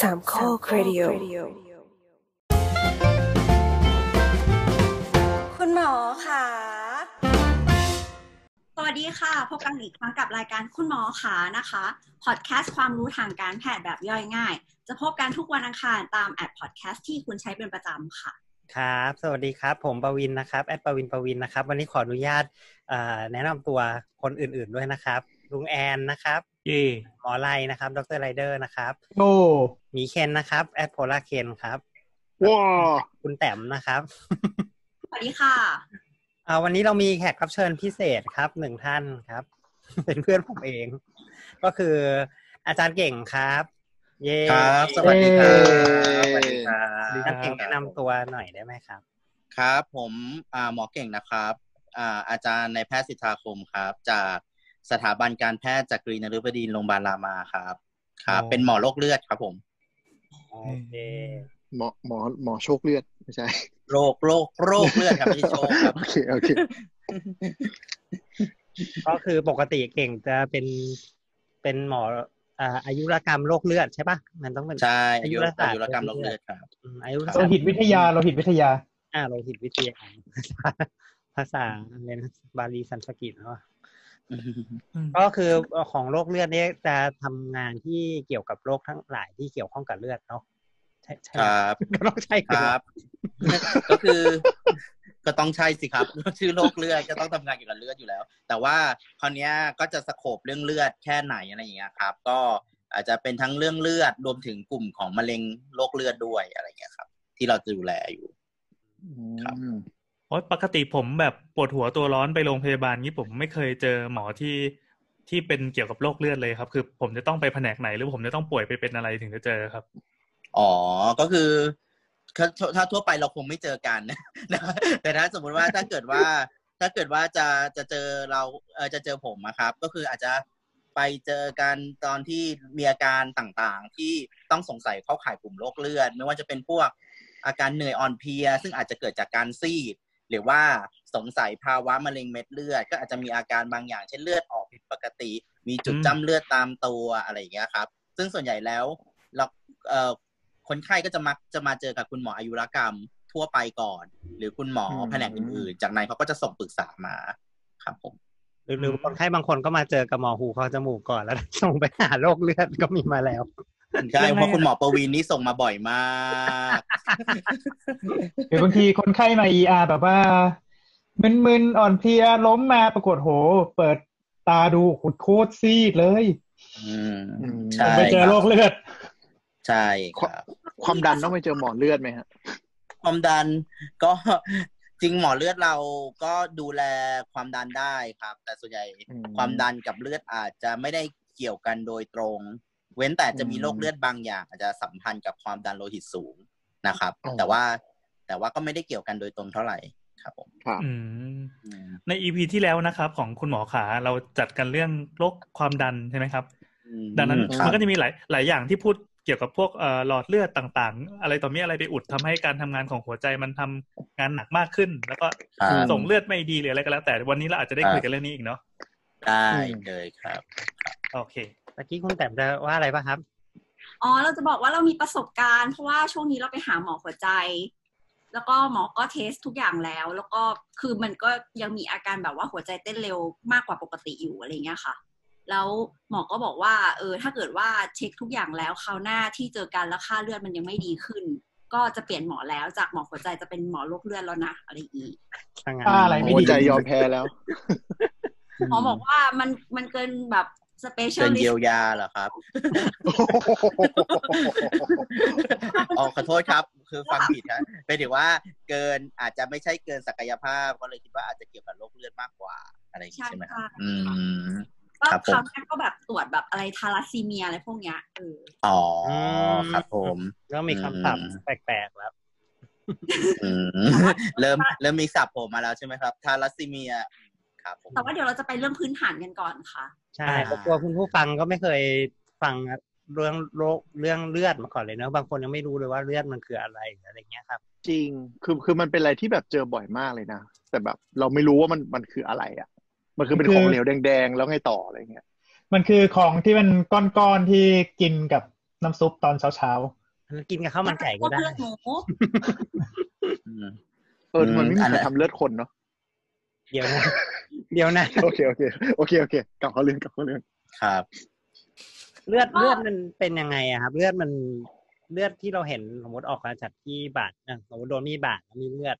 สามข้อครดิโอคุณหมอค่ะ สวัสดีค่ะ พบกันอีกครั้งกับรายการคุณหมอขานะคะพอดแคสต์ความรู้ทางการแพทย์แบบย่อยง่าย จะพบกันทุกวันอังคารตามแอปพอดแคสต์ที่คุณใช้เป็นประจำค่ะ ครับ สวัสดีครับ ผมประวินนะครับ แอดประวินประวินนะครับ วันนี้ขออนุญาตเอ่อแนะนำตัวคนอื่นๆด้วยนะครับ ลุงแอนนะครับ เย่หมอไลนะครับ ดรไรเดอร์นะครับ โอ้หมีเคนนะครับ แอดโพลาเคนครับว้าคุณแต้มนะครับสวัสดีค่ะอ่าวันนี้เรามีแขกรับเชิญพิเศษครับหนึ่งท่านครับ เป็นเพื่อนผมเอง ก็คืออาจารย์เก่งครับ เย้ครับ สวัสดีครับเย้สวัสดีครับอาจารย์เก่งแนะนำตัวหน่อยได้ไหมครับ ครับ ผมอ่าหมอเก่งนะครับอ่าอาจารย์ในแพทย์สิทธาคมครับ จาก สถาบันการแพทย์จากกรีนฤบดินทร์โรงพยาบาลรามาครับ ครับ เป็นหมอโรคเลือดครับผมโอเคหมอหมอหมอโชคเลือดไม่ใช่โรคโรคโรคเลือดครับไม่ใช่โชคครับโอเคโอเคก็คือปกติเก่งจะเป็นเป็นหมออ่าอายุรกรรมโรคเลือดใช่ปะมันต้องเป็นใช่อาอายุยุรศาสตร์อายุรกรรมโรคเลือดครับอืมอายุรครัศาบสโลตร์หิตวิทยาโลหิตวิทยา อ่าโลหิตวิทยา ภาษาอะไรนะบาลีสันสกฤตเนาะ ก็คือของโรคเลือดเนี่ยจะทำงานที่เกี่ยวกับโรคทั้งหลายที่เกี่ยวข้องกับเลือดเนาะใช่ใช่ไหมรับก็ต้องใช่คอยู่ครับ ก็คือ ก็ต้องใช่สิครับชื่อโรคเลือดก็ต้องทำงานเกี่ยวกับเลือดอยู่แล้ว แต่ว่าคราวเนี้ยก็จะ scope เรื่องเลือดแค่ไหนอะไรอย่างเงี้ยครับ ก็อาจจะเป็นทั้งเรื่องเลือดรวมถึงกลุ่มของมะเร็งโรคเลือดด้วยอะไรอย่างเงี้ยครับ ที่เราจะดูแลอยู่ครับอืม โอ๊ยปกติผมแบบปวดหัวตัวร้อนไปโรงพยาบาลนี้ผมไม่เคยเจอหมอที่ที่เป็นเกี่ยวกับโรคเลือดเลยครับ คือผมจะต้องไปแผนกไหนหรือผมจะต้องป่วยไปเป็นอะไรถึงจะเจอครับ อ๋อ ก็คือถ้าถ้าทั่วไปเราคงไม่เจอกันนะแต่ถ้าสมมุติว่าถ้าเกิดว่า ถ้าเกิดว่าจะจะเจอเราเออจะเจอผมอะครับ ก็คืออาจจะไปเจอกันตอนที่มีอาการต่างๆ ที่ต้องสงสัยเข้าข่ายกลุ่มโรคเลือด ไม่ว่าจะเป็นพวกอาการเหนื่อยอ่อนเพลีย ซึ่งอาจจะเกิดจากการซีด หรือว่าสงสัยภาวะมะเร็งเม็ดเลือด ก็อาจจะมีอาการบางอย่างเช่นเลือดออกผิดปกติ มีจุดจ้ำเลือดตามตัวอะไรอย่างเงี้ยครับ ซึ่งส่วนใหญ่แล้วเราเอ่อคนไข้ก็จะมักจะมาเจอกับคุณหมออายุรกรรมทั่วไปก่อน หรือคุณหมอแผนกอื่นๆ จากนั้นเขาก็จะส่งปรึกษามาครับผมหรือหรือคนไข้บางคนก็มาเจอกับหมอหูคอจมูกก่อนแล้วส่งไปหาโรคเลือดก็มีมาแล้ว ใช่เพราะคุณหมอประวินนี่ส่งมาบ่อยมากหรือบางทีคนไข้มา ER แบบว่ามึนๆอ่อนเพลียล้มมาปรากฏโห เปิดตาดูขุดโคตรซีดเลยอืมอืมใช่ไปเจอโรคเลือด ใช่ครับความดันต้องไปเจอหมอเลือดไหมฮะความดันก็จริงหมอเลือดเราก็ดูแลความดันได้ครับ แต่ส่วนใหญ่อืมความดันกับเลือดอาจจะไม่ได้เกี่ยวกันโดยตรง เว้นแต่จะมีอืมโรคเลือดบางอย่าง อาจจะสัมพันธ์กับความดันโลหิตสูงนะครับอ๋อแต่ว่าแต่ว่าก็ไม่ได้เกี่ยวกันโดยตรงเท่าไหร่ครับผมครับอืมอืมในอีพีที่แล้วนะครับ ของคุณหมอขาเราจัดกันเรื่องโรคความดันใช่ไหมครับอืมดังนั้นครับมันก็จะมีหลายหลายอย่างที่พูดเกี่ยวกับพวกเอ่อหลอดเลือดต่างๆ อะไรต่อมีอะไรไปอุดทำให้การทำงานของหัวใจมันทำงานหนักมากขึ้น แล้วก็ครับส่งเลือดไม่ดีหรืออะไรก็แล้ว แต่วันนี้เราอาจจะได้คุยกันเรื่องนี้อีกเนาะได้เลยครับ โอเค ตะกี้คุณแต้มจะว่าอะไรป่ะครับ อ๋อ เราจะบอกว่าเรามีประสบการณ์ เพราะว่าช่วงนี้เราไปหาหมอหัวใจ แล้วก็หมอก็เทสทุกอย่างแล้ว แล้วก็คือมันก็ยังมีอาการแบบว่าหัวใจเต้นเร็วมากกว่าปกติอยู่อะไรเงี้ยค่ะ แล้วหมอก็บอกว่า เออ ถ้าเกิดว่าเช็คทุกอย่างแล้วคราวหน้าที่เจอกันแล้วค่าเลือดมันยังไม่ดีขึ้น ก็จะเปลี่ยนหมอแล้วจากหมอหัวใจจะเป็นหมอโรคเลือดแล้วนะอะไรอย่างงี้ทางงานอ่าอะไรไม่หัวดีใจยอมแพ้แล้วหมอบอกว่ามันมันเกินแบบ specialist เกินเยียวยาเหรอครับอ๋อขอโทษครับ คือฟังผิดครับเป็นถือว่าเกินอาจจะไม่ใช่เกินศักยภาพ ก็เลยคิดว่าอาจจะเกี่ยวกับโรคเลือดมากกว่าอะไรอย่างนี้ใช่ไหมครับอืมก็ครับผมคราวหน้าก็แบบตรวจแบบอะไรทาลัสซีเมียอะไรพวกเนี้ยเอออ๋อครับผมก็มีคำศัพท์อืมแปลกๆแล้วอืมเริ่มเริ่มมีศัพท์ผมมาแล้วใช่ไหมครับ ทาลัสซีเมีย ครับผมแต่ว่าเดี๋ยวเราจะไปเรื่องพื้นฐานกันก่อนค่ะ ใช่อ่าเพราะกลัวคุณผู้ฟังก็ไม่เคยฟังเรื่องโรคเรื่องเลือดมาก่อนเลยเนอะบางคนยังไม่รู้เลยว่าเลือดมันคืออะไรอะไรเงี้ยครับ จริงคือคือมันเป็นอะไรที่แบบเจอบ่อยมากเลยนะแต่แบบเราไม่รู้ว่ามันมันคืออะไรอะ มันคือเป็นคือของเหลวแดง ๆ แล้วไงต่ออะไรเงี้ยมันคือของที่มันก้อนๆที่กินกับน้ำซุปตอนเช้าเช้ากินกับข้าวมันไก่ก็ได้เลือดหมูอืมเออมันไม่มีอันใคนั้รนทำเลือดคนเนาะเดี๋ยวนะ เดี๋ยวนะ โอเคโอเคโอเคโอเคกลับเขาเรื่องกลับเขาเรื่องครับ เลือดเลือดมันเป็นยังไงอะครับ เลือดมันเลือดที่เราเห็นสมมติออกมาจากที่บาดอะสมมติโดนมีดบาดแล้วมีเลือด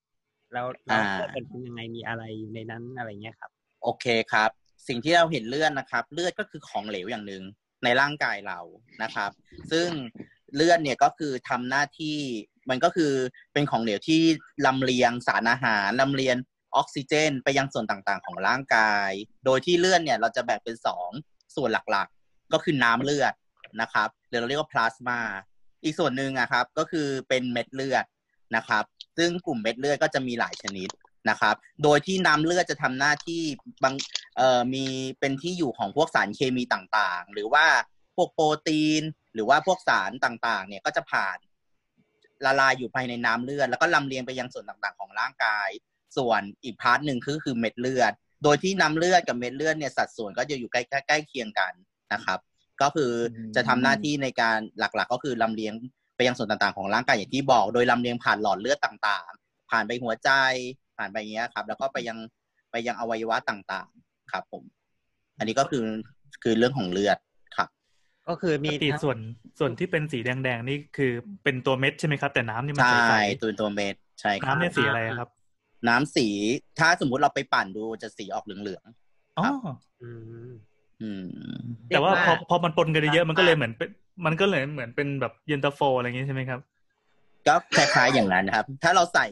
แล้วแล้วอ่าเลือดเป็นยังไงมีอะไรอยู่ในนั้นอะไรเงี้ยครับ โอเคครับ สิ่งที่เราเห็นเลือดนะครับ เลือดก็คือของเหลวอย่างหนึ่งในร่างกายเรานะครับ ซึ่งเลือดเนี่ยก็คือทำหน้าที่มันก็คือเป็นของเหลวที่ลำเลียงสารอาหารลำเลียง ออกซิเจน ไปยังส่วนต่างๆ ของร่างกาย โดยที่เลือดเนี่ยเราจะแบ่งเป็นสองส่วนหลักๆ ก็คือน้ำเลือดนะครับหรือเราเรียกว่าพลาสมาอีกส่วนหนึ่งอะครับก็คือเป็นเม็ดเลือดนะครับ ซึ่งกลุ่มเม็ดเลือดก็จะมีหลายชนิดนะครับ โดยที่น้ำเลือดจะทำหน้าที่บางเอ่อมีเป็นที่อยู่ของพวกสารเคมีต่างๆ หรือว่าพวกโปรตีน หรือว่าพวกสารต่างๆ เนี่ยก็จะผ่านละลายอยู่ภายในน้ำเลือด แล้วก็ลำเลียงไปยังส่วนต่างๆ ของร่างกาย ส่วนอีก part หนึ่งคือคือเม็ดเลือด โดยที่น้ำเลือดกับเม็ดเลือดเนี่ยสัดส่วนก็จะอยู่ใกล้ใกล้เคียงกันนะครับ ก็คือจะทำหน้าที่ในการหลักๆ ก็คือลำเลียงไปยังส่วนต่างๆของร่างกายอย่างที่บอก โดยลำเลียงผ่านหลอดเลือดต่างๆ ผ่านไปหัวใจผ่านไปอย่างเงี้ยครับ แล้วก็ไปยังไปยังอวัยวะต่างๆครับผม อันนี้ก็คือคือเรื่องของเลือดครับก็คือมีปกติส่วนส่วนที่เป็นสีแดงๆนี่คือเป็นตัวเม็ดใช่ไหมครับ แต่น้ำนี่มันใช่ใสตัวตัวเม็ดใช่คๆรับน้ำเนี่ยสีอะไรครับ น้ำสี ถ้าสมมุติเราไปปั่นดูจะสีออกเหลืองอ๋ออืมๆอืม แต่ว่าเรียกพอว่าพอมันปนกันเยอะๆมันก็เลยเหมือนเป็นมันก็เลยเหมือนเป็นแบบเย็นตาโฟอะไรอย่างงี้ใช่ไหมครับก็คล้ายๆอย่างนั้นนะครับ ถ้าเราใส่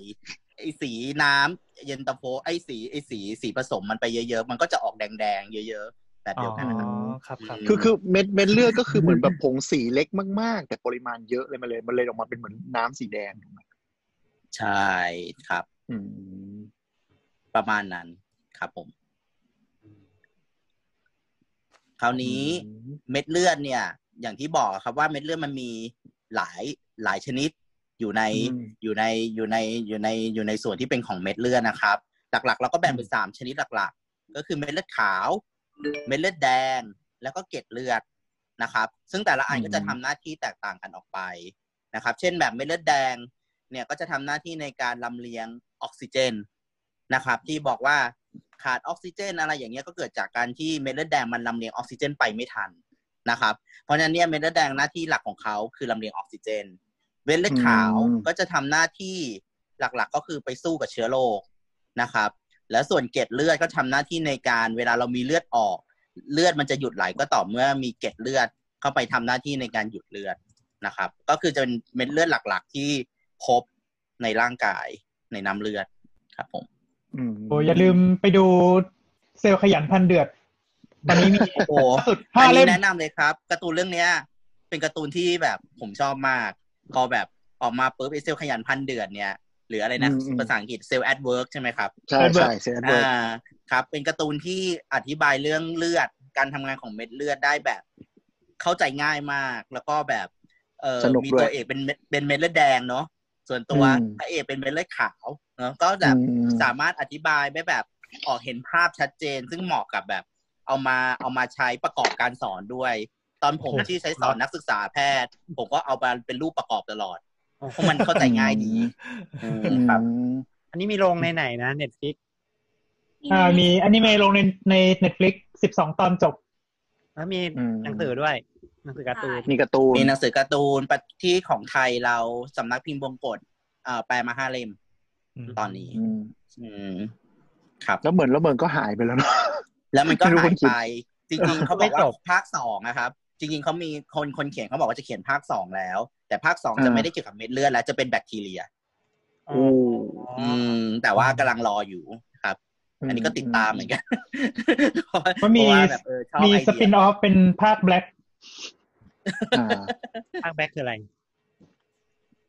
ไอ้สีน้ำเย็นตาโฟไอ้สีไอ้สีสีผสมมันไปเยอะๆ มันก็จะออกแดงๆเยอะๆแบบอ๋เดียวกันนะครับอครับครับคือคือเม็ดเม็ดเลือดก็คือเหมือนแบบผงสีเล็กมากๆ แต่ปริมาณเยอะเลยมันเลยมันเลยออกมาเป็นเหมือนน้ำสีแดงถูกไหมใช่ครับอืม ประมาณนั้นครับผม คราวนี้เม็ดเลือดเนี่ย อย่างที่บอกครับว่าเม็ดเลือดมันมีหลายหลายชนิดอยู่ในอืมอยู่ในอยู่ในอยู่ในอยู่ในส่วนที่เป็นของเม็ดเลือดนะครับ หลักๆ เราก็แบ่งเป็นสามชนิดหลัก ๆ ก็คือเม็ดเลือดขาว เม็ดเลือดแดง แล้วก็เกล็ดเลือดนะครับ ซึ่งแต่ละอันก็จะทำหน้าที่แตกต่างกันออกไปนะครับ เช่นแบบเม็ดเลือดแดง เนี่ยก็จะทำหน้าที่ในการลำเลียงออกซิเจนนะครับ ที่บอกว่าขาดออกซิเจน อะไรอย่างเงี้ยก็เกิดจากการที่เม็ดเลือดแดงมันลำเลียงออกซิเจนไปไม่ทันนะครับ เพราะฉะนั้นเนี่ยเม็ดเลือดแดงหน้าที่หลักของเขาคือลำเลียงออกซิเจน เม็ดเลือดขาวอืมก็จะทำหน้าที่หลักๆ ก็คือไปสู้กับเชื้อโรคนะครับ แล้วส่วนเกล็ดเลือดก็ทำหน้าที่ในการเวลาเรามีเลือดออก เลือดมันจะหยุดไหลก็ต่อเมื่อมีเกล็ดเลือดเข้าไปทำหน้าที่ในการหยุดเลือดนะครับ ก็คือจะเป็นเม็ดเลือดหลัก ๆ ที่ พบในร่างกายในน้ำเลือดครับผมอืมๆโอ้อย่าลืมไปดูเซลล์ขยันพันเดือดตอนนี้มีโอ้โหสุดอัห้านเล่นี้มแนะนำเลยครับการ์ตูนเรื่องเนี้ย เป็นการ์ตูนที่แบบผมชอบมาก พอแบบออกมาปุ๊บไอ้เซลล์ขยันพันธุ์เดือดเนี่ยหรืออะไรนะอืมอืมภาษาอังกฤษ Cells at Work ใช่ไหมครับ ใช่ใช่เซนเวิร์อ่าครับ เป็นการ์ตูนที่อธิบายเรื่องเลือดการทำงานของเม็ดเลือดได้แบบ เข้าใจง่ายมาก แล้วก็แบบเออสนุกมีด้วยตัวเอกเป็นเม็ดเป็นเม็ดเลือดแดงเนาะ ส่วนตัวอืมพระเอกเป็นเม็ดเลือดขาวเนาะก็แบบอืมสามารถอธิบายได้แบบออกเห็นภาพชัดเจน ซึ่งเหมาะกับแบบ เอามาเอามาใช้ประกอบการสอนด้วย ตอนผมที่ใช้สอนนักศึกษาแพทย์ ผมก็เอามาเป็นรูปประกอบตลอดเพราะมันเข้าใจง่ายดีอืมอืมครับ อันนี้มีลงในไหนนะ Netflix อ่ามีอนิเมะลงในใน Netflixสิบสองตอนจบ แล้วมีอืมหนังสือด้วย หนังสือการ์ตูนมีการ์ตูนมีหนังสือการ์ตูนที่ของไทยเราสำนักพิมพ์บงกชเอ่อแปลมาห้าเล่มอืมตอนนี้อืมอืมครับแล้วเหมือนแล้วเหมือนก็หายไปแล้วเนอะแล้วมันก็ไม่รู้คนเขียนหายไป จริงๆเขาบอกว่าภาคสองนะครับ จริง ๆเขามีคนคนเขียนเขาบอกว่าจะเขียนภาคสองแล้ว แต่ภาคสองจะไม่ได้เกี่ยวกับเม็ดเลือดแล้วจะเป็นแบคทีเรียโอ้อืม แต่ว่ากำลังรออยู่ครับ อันนี้ก็ติดตามเหมือนกันมันมีเพราะว่าแบบเออชอบมีไอ้ spin-off เป็นภาค Black อ่า ภาค Black คืออะไร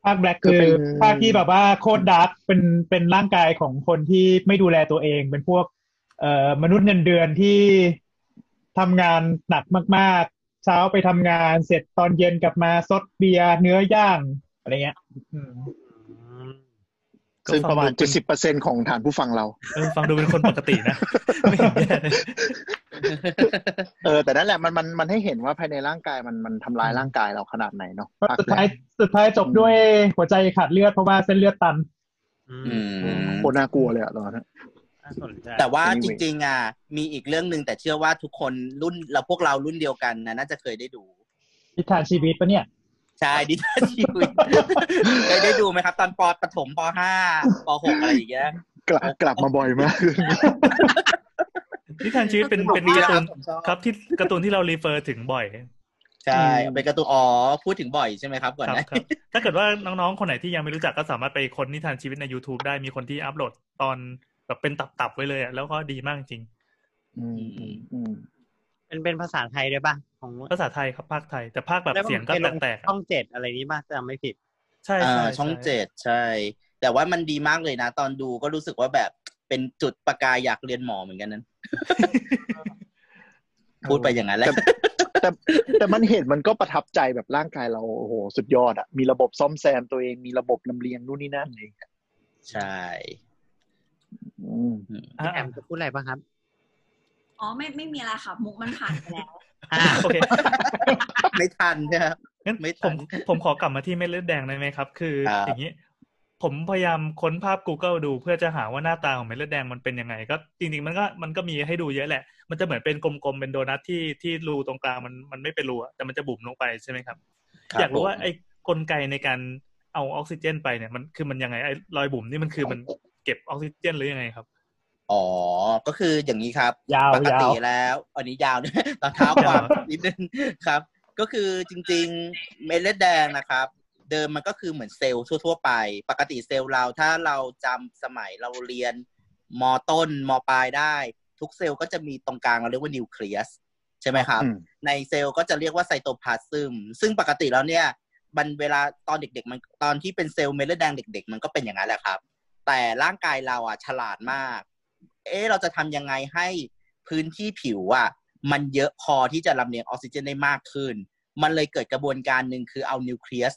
ภาค Black คือคือเป็นภาคที่แบบว่าโคตร dark เป็นเป็นร่างกายของคนที่ไม่ดูแลตัวเอง เป็นพวก เอ่อมนุษย์เงินเดือนที่ทำงานหนักมาก ๆ เช้าไปทำงานเสร็จตอนเย็นกลับมาซดเบียร์เนื้อย่างอะไรเงี้ยอืมก็ซึ่งฟัประมาณดูเจ็ดสิบเปอร์เซ็นของฐานผู้ฟังเราเออฟังดูเป็นคนปกตินะไม่ เห็นแย่เลยเออแต่นั่นแหละมันมันมันให้เห็นว่าภายในร่างกายมันมันทำลายร่างกายเราขนาดไหนเนาะภาคสุดแรท้ายกสุดท้ายจบด้วยหัวใจขาดเลือดเพราะว่าเส้นเลือดตันอือืมมโคตรน่ากลัวเลยอะตอนนั้นน่าสนใจแต่ว่า Anyway จริง ๆ อะ มีอีกเรื่องหนึ่งแต่เชื่อว่าทุกคนรุ่นเราพวกเรารุ่นเดียวกันนะน่าจะเคยได้ดูทิศทางชีวิตปะเนี่ยใช่ดิทันชีวิตเคยได้ดูไหมครับ ตอนปปฐมปห้าปหกอะไรอย่างเงี้ยกลับกลับมาบ่อยมาก นิทานชีวิตเป็นเป็นดีการ์ตูนผมชอบครับที่การ์ตูนที่เรารีเฟอร์ถึงบ่อยใช่เป็นการ์ตูนอ๋อพูดถึงบ่อยใช่ไหมครับก่อนครับหนะครับถ้าเกิดว่าน้องๆ คนไหนที่ยังไม่รู้จักก็สามารถไปค้นนิทานชีวิตใน YouTube ได้มีคนที่อัปโหลดตอนแบบเป็นตับๆไว้เลยอะแล้วก็ดีมากจริง อืมอืมอืมเป็นเป็นภาษาไทยด้วยป่ะของภาษาไทยครับภาคไทย แต่ภาคแบบแล้วเสียงก็ไปลแตกๆช่อะองเจ็ดอะไรนี้ป่ะจำไม่ผิด ใช่อ่าใช่ช่องใช่เจ็ดใช่ แต่ว่ามันดีมากเลยนะ ตอนดูก็รู้สึกว่าแบบเป็นจุดประกายอยากเรียนหมอเหมือนกันนั้น พูดไปอย่างนั้นแหละแต่แต่มันเห็นมันก็ประทับใจแบบร่างกายเราโอ้โหสุดยอดอะมีระบบซ่อมแซมตัวเองมีระบบลำเลียงนู่นนี่นั่นเองใช่อืมอ่าแอมจะพูดอะไรป่ะครับอ๋อไม่ไม่มีอะไรค่ะ มุกมันผ่านไปแล้วอ่าโอเคไม่ทันนะครับงั้นไม่ทัผมนผมขอกลับมาที่เม็ดเลือดแดงได้ไหมครับ คือครับอย่างนี้ ผมพยายามค้นภาพ Google ดูเพื่อจะหาว่าหน้าตาของเม็ดเลือดแดงมันเป็นยังไง ก็จริง ๆ มันก็มันก็มีให้ดูเยอะแหละ มันจะเหมือนเป็นกลมๆเป็นโดนัทที่ที่รูตรงกลางมันมันไม่เป็นรูอะแต่มันจะบุ๋มลงไปใช่ไหมครับครับอยากรู้ว่าผมไอ้กลไกในการเอาออกซิเจนไปเนี่ยมันคือมันยังไงไอ้รอยบุ๋มนี่มันคือมันเก็บออกซิเจนหรือยังไงครับอ๋อ ก็คืออย่างนี้ครับ ยาวปกติยาวแล้ว อันนี้ยาวนะตอนเท้าความยาวนิดนึงครับ ก็คือจริง ๆ เม็ดเลือดแดงนะครับ เดิมมันก็คือเหมือนเซลล์ทั่ว ๆ ไป ปกติเซลล์เราถ้าเราจำสมัยเราเรียนมต้นมปลายได้ ทุกเซลล์ก็จะมีตรงกลางเราเรียกว่านิวเคลียสใช่ไหมครับอืมในเซลล์ก็จะเรียกว่าไซโตพลาซึมซึ่งปกติแล้วเนี่ยมันเวลาตอนเด็ก ๆ มันตอนที่เป็นเซลล์เม็ดเลือดแดงเด็ก ๆ มันก็เป็นอย่างนั้นแหละครับ แต่ร่างกายเราอะฉลาดมาก เอ๊ะเราจะทำยังไงให้พื้นที่ผิวอะมันเยอะพอที่จะลำเลียงออกซิเจนได้มากขึ้น มันเลยเกิดกระบวนการหนึ่งคือเอานิวเคลียส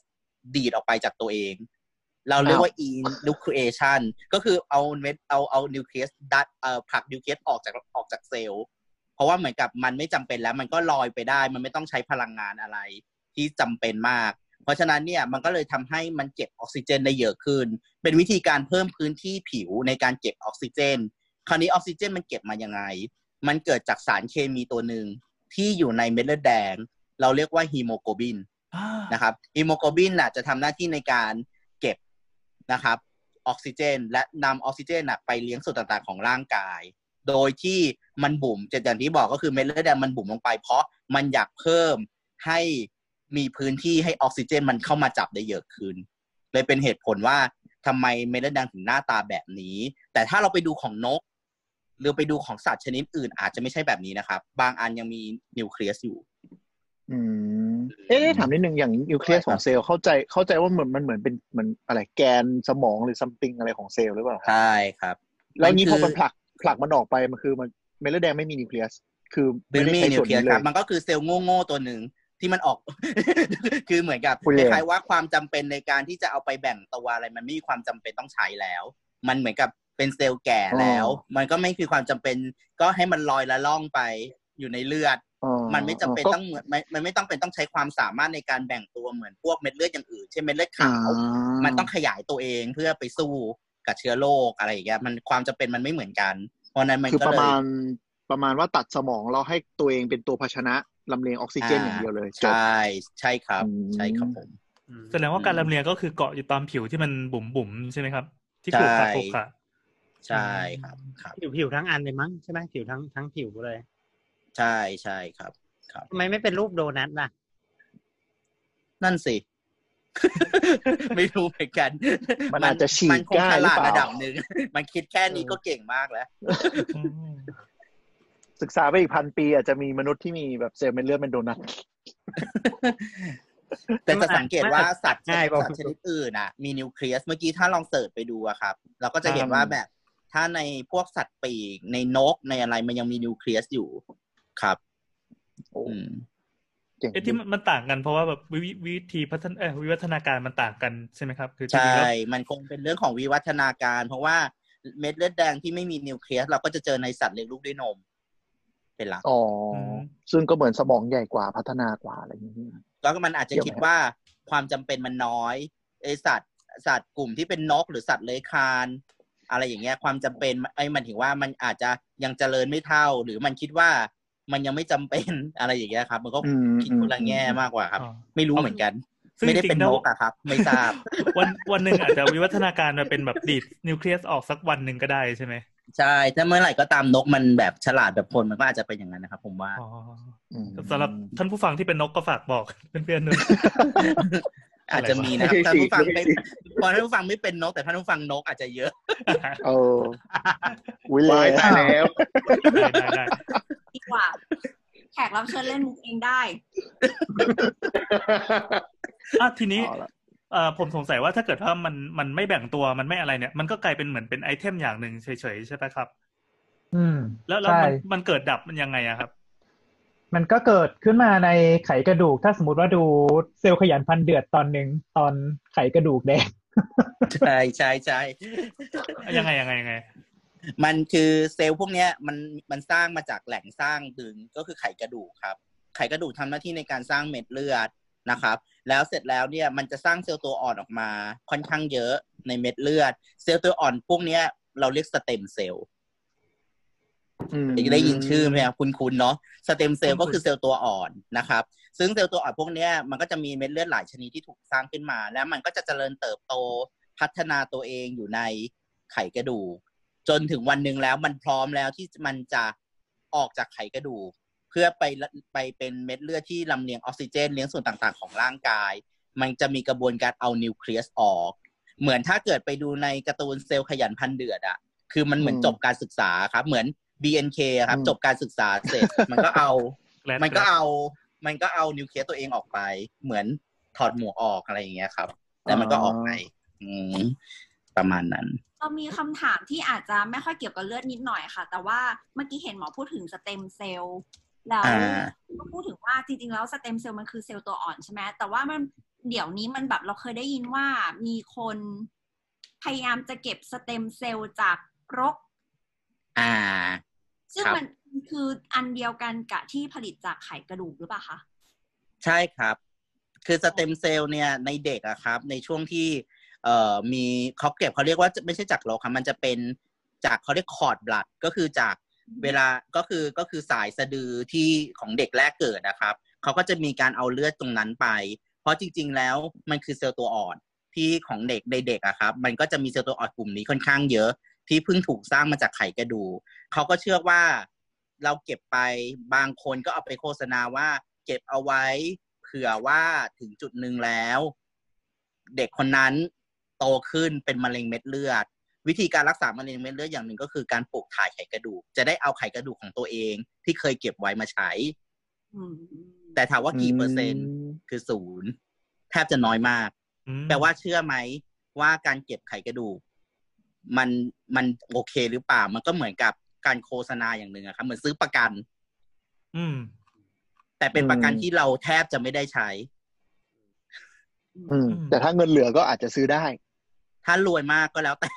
ดีดออกไปจากตัวเอง เราเรียกว่า enucleation ก็คือเอาเม็ดเอาเอานิวเคลียสดัดเอ่อผลักนิวเคลียสออกจากออกจากเซลล์ เพราะว่าเหมือนกับมันไม่จำเป็นแล้ว มันก็ลอยไปได้ มันไม่ต้องใช้พลังงานอะไร ที่จำเป็นมาก เพราะฉะนั้นเนี่ยมันก็เลยทำให้มันเก็บออกซิเจนได้เยอะขึ้น เป็นวิธีการเพิ่มพื้นที่ผิวในการเก็บออกซิเจน คราวนี้ออกซิเจนมันเก็บมายังไง มันเกิดจากสารเคมีตัวหนึ่งที่อยู่ในเม็ดเลือดแดง เราเรียกว่าฮีโมโกลบินอ่า นะครับฮีโมโกลบินน่ะจะทำหน้าที่ในการเก็บนะครับ ออกซิเจน และนำออกซิเจนน่ะไปเลี้ยงส่วนต่างๆของร่างกาย โดยที่มันบุ๋มจะอย่างที่บอกก็คือเม็ดเลือดแดงมันบุ๋มลงไป เพราะมันอยากเพิ่มให้มีพื้นที่ให้ออกซิเจนมันเข้ามาจับได้เยอะขึ้น เลยเป็นเหตุผลว่าทำไมเม็ดเลือดแดงถึงหน้าตาแบบนี้ แต่ถ้าเราไปดูของนก หรือไปดูของสัตว์ชนิดอื่นอาจจะไม่ใช่แบบนี้นะครับ บางอันยังมีนิวเคลียสอยู่ อืม เอ๊ะถามนิดนึงอย่างนิวเคลียสของเซลล์เข้าใจเข้าใจว่าเหมือนมันเหมือนเป็นเหมือนอะไรแกนสมองหรือ something อะไรของเซลล์หรือเปล่าใช่ครับ แล้วนี้พอมันคือมันผลักผลักมันออกไปมันคือมันเม็ดเลือดแดงไม่มีนิวเคลียส คือเป็นไม่ได้มีใช้นิวเคลียสเลย ใช่ครับ ส่วนนี้มันก็คือเซลล์โง่ๆตัวหนึ่งที่มันออก คือเหมือนกับคุณคเรียนล้ายๆว่าความจำเป็นในการที่จะเอาไปแบ่งตัวอะไร มันไม่มีความจำเป็นต้องใช้แล้ว มันเหมือนกับเป็นเซลล์แก่แล้ว มันก็ไม่มีความจำเป็นก็ให้มันลอยละล่องไป อยู่ในเลือดอ๋อมันไม่จำเป็นก็ต้องเหมือนไม่มันไม่ต้องเป็นต้องใช้ความสามารถในการแบ่งตัวเหมือนพวกเม็ดเลือดอย่างอื่นเช่นเม็ดเลือดขาวอ่ามันต้องขยายตัวเองเพื่อไปสู้กับเชื้อโรคอะไรอย่างเงี้ยมันความจำเป็นมันไม่เหมือนกัน เพราะฉะนั้นมันคือก็ประเลยมาณประมาณว่าตัดสมองเราให้ตัวเองเป็นตัวภาชนะลำเลียงออกซิเจนอย่างเดียวเลยจใชบ่ใช่ครับอืมใช่ครับผมแสดงว่าการลำเลียงก็คือเกาะอยู่ตามผิวที่มันบุ๋มบุ๋มๆใช่ไหมครับ ที่ขรุขระใช่ขรุขระใช่ครับ ครับ ผิวผิวทั้งอันเลยมั้งใช่ไหมผิวทั้งทั้งผิวเลย ใช่ใช่ครับทำไมไม่เป็นรูปโดนัทล่ะ นั่นสิ ไม่รู้เหมือนกันมันอาจจะฉีกมันคงได้ฉหรือลาดเปล่า ระดับหนึ่ง มันคิดแค่นี้ก็เก่งมากแล้วอืมศึกษาไปอีกพันปี อาจจะมีมนุษย์ที่มีแบบเซลล์เม็ดเลือดเป็นโดนัท แต่จะสังเกตว่าสัตว์ง่ายกว่า สัตว์ชนิดอื่นอะ มีนิวเคลียสเมื่อกี้ถ้าลองเสิร์ชไปดูอะครับ เราก็จะเห็นว่าแบบ ถ้าในพวกสัตว์ปีกในนกในอะไรมันยังมีนิวเคลียสอยู่ ครับโอ้อืมเก่งเอ๊ะที่มันมันต่างกันเพราะว่าแบบวิวิวิธีพัฒนาเออวิวัฒนาการมันต่างกันใช่ไหมครับ คือจใช่ริงๆแล้วมันคงเป็นเรื่องของวิวัฒนาการ เพราะว่าเม็ดเลือดแดงที่ไม่มีนิวเคลียสเราก็จะเจอในสัตว์เลี้ยงลูกด้วยนมใเป็นหลักอ๋ออมซึ่งก็เหมือนสมองใหญ่กว่าพัฒนากว่าอะไรอย่างนี้ยแล้วก็มันอาจจะเกี่ยวไหมคิดว่าความจำเป็นมันน้อยไอสัตว์สัตว์กลุ่มที่เป็นนกหรือสัตว์เลื้อยคลานอะไรอย่างเงี้ย ความจำเป็นไอ้มันถึงว่ามันอาจจะยังเจริญไม่เท่า หรือมันคิดว่า มันยังไม่จำเป็นอะไรอย่างเงี้ยครับ มันก็อืมคิดคนละแง่มากกว่าครับอ๋อไม่รู้เหมือนกันซึ่งไม่ได้เป็นจริงๆแล้นวกอะครับ ไม่ทราบ วันวันหนึ่งอาจจะวิวัฒนาการมาเป็นแบบดีดนิวเคลียสออกสักวันหนึ่งก็ได้ใช่ไหมใช่ถ้าเมื่อไหร่ก็ตามนกมันแบบฉลาดแบบคนมันก็อาจจะเป็นอย่างนั้นนะครับผมว่าอ๋ออืมสำหรับท่านผู้ฟังที่เป็นนกก็ฝากบอกเพื่อนๆด้วยอาจจะมีนะครับไม่ใช่ท่านผู้ฟังไม่ไม่ใช่พอท่านผู้ฟังไม่เป็นนก แต่ท่านผู้ฟังนกอาจจะเยอะเออวิเลวายยตายแล้วได้ได้ได้ดีกว่า แขกรับเชิญเล่นมุกเองได้อะทีนี้เอาละเอ่อผมสงสัยว่าถ้าเกิดว่ามันมันไม่แบ่งตัวมันไม่อะไรเนี่ย มันก็กลายเป็นเหมือนเป็นไอเทมอย่างหนึ่งเฉยๆใช่ไหมครับ อืม แล้วแล้วใช่มันมันเกิดดับมันยังไงอะครับ มันก็เกิดขึ้นมาในไขกระดูก ถ้าสมมติว่าดูเซลล์ขยันพันเดือดตอนหนึ่งตอนไขกระดูกแดงใช่ใช่ใช่ยังไงยังไงยังไง มันคือเซลล์พวกเนี้ยมันมันสร้างมาจากแหล่งสร้างซึ่งก็คือไขกระดูกครับ ไขกระดูกทำหน้าที่ในการสร้างเม็ดเลือดนะครับ แล้วเสร็จแล้วเนี่ยมันจะสร้างเซลล์ตัวอ่อนออกมา ค่อนข้างเยอะในเม็ดเลือด เซลล์ตัวอ่อนพวกเนี้ยเราเรียกสเต็มเซลล์อืมได้ยินชื่อไหมครับคุณคุณเนาะสเต็มเซลล์ก็คือเซลล์ตัวอ่อนนะครับ ซึ่งเซลล์ตัวอ่อนพวกเนี้ยมันก็จะมีเม็ดเลือดหลายชนิดที่ถูกสร้างขึ้นมา แล้วมันก็จะเจริญเติบโตพัฒนาตัวเองอยู่ในไขกระดูก จนถึงวันหนึ่งแล้วมันพร้อมแล้วที่มันจะออกจากไขกระดูก เพื่อไปละไปเป็นเม็ดเลือดที่ลำเลียงออกซิเจนเลี้ยงส่วนต่างๆ ของร่างกาย มันจะมีกระบวนการเอานิวเคลียสออก เหมือนถ้าเกิดไปดูในการ์ตูนเซลล์ขยันพันเดือดอะคือมันเหมือนจบการศึกษาครับ เหมือน BNK อะครับ จบการศึกษาเสร็จ มันก็เอา grad มันก็เอา มันก็เอานิวเคลียสตัวเองออกไป เหมือนถอดหมวกออกอะไรอย่างเงี้ยครับ แล้วมันก็ออกไปอืมประมาณนั้น เรามีคำถามที่อาจจะไม่ค่อยเกี่ยวกับเลือดนิดหน่อยค่ะ แต่ว่าเมื่อกี้เห็นหมอพูดถึงสเต็มเซลล์แล้วอ่าก็พูดถึงว่าจริงๆ แล้วสเต็มเซลล์มันคือเซลล์ตัวอ่อนใช่ไหมแต่ว่ามันเดี๋ยวนี้มันแบบเราเคยได้ยินว่ามีคนพยายามจะเก็บสเต็มเซลล์จากรก อ่า ซึ่งครับมันคืออันเดียวกันกับที่ผลิตจากไขกระดูกหรือเปล่าคะ ใช่ครับ คือสเต็มเซลล์เนี่ยในเด็กอะครับ ในช่วงที่ เอ่อมีเขาเก็บเขาเรียกว่าไม่ใช่จากรกครับมันจะเป็นจากเขาเรียก cord blood ก็คือจากเวลาก็คือก็คือสายสะดือที่ของเด็กแรกเกิดนะครับเขาก็จะมีการเอาเลือดตรงนั้นไป เพราะจริง ๆ แล้วมันคือเซลล์ตัวอ่อนที่ของเด็กในเด็กอะครับมันก็จะมีเซลล์ตัวอ่อนกลุ่มนี้ค่อนข้างเยอะ ที่เพิ่งถูกสร้างมาจากไขกระดูกเขาก็เชื่อว่าเราเก็บไปบางคนก็เอาไปโฆษณาว่า เก็บเอาไว้เผื่อว่าถึงจุดหนึ่งแล้ว เด็กคนนั้น โตขึ้นเป็นมะเร็งเม็ดเลือด วิธีการรักษามะเร็งเม็ดเลือดอย่างหนึ่งก็คือการปลูกถ่ายไขกระดูก จะได้เอาไขกระดูกของตัวเองที่เคยเก็บไว้มาใช้อืมแต่ถามว่ากี่เปอร์เซ็นต์คือศูนย์แทบจะน้อยมากอืมแปลว่าเชื่อไหมว่าการเก็บไขกระดูก มันมันโอเคหรือเปล่า มันก็เหมือนกับการโฆษณาอย่างหนึ่งอะครับเหมือนซื้อประกัน อืม แต่เป็นประกันที่เราแทบจะไม่ได้ใช้ อืม แต่ถ้าเงินเหลือก็อาจจะซื้อได้ ถ้ารวยมากก็แล้วแต่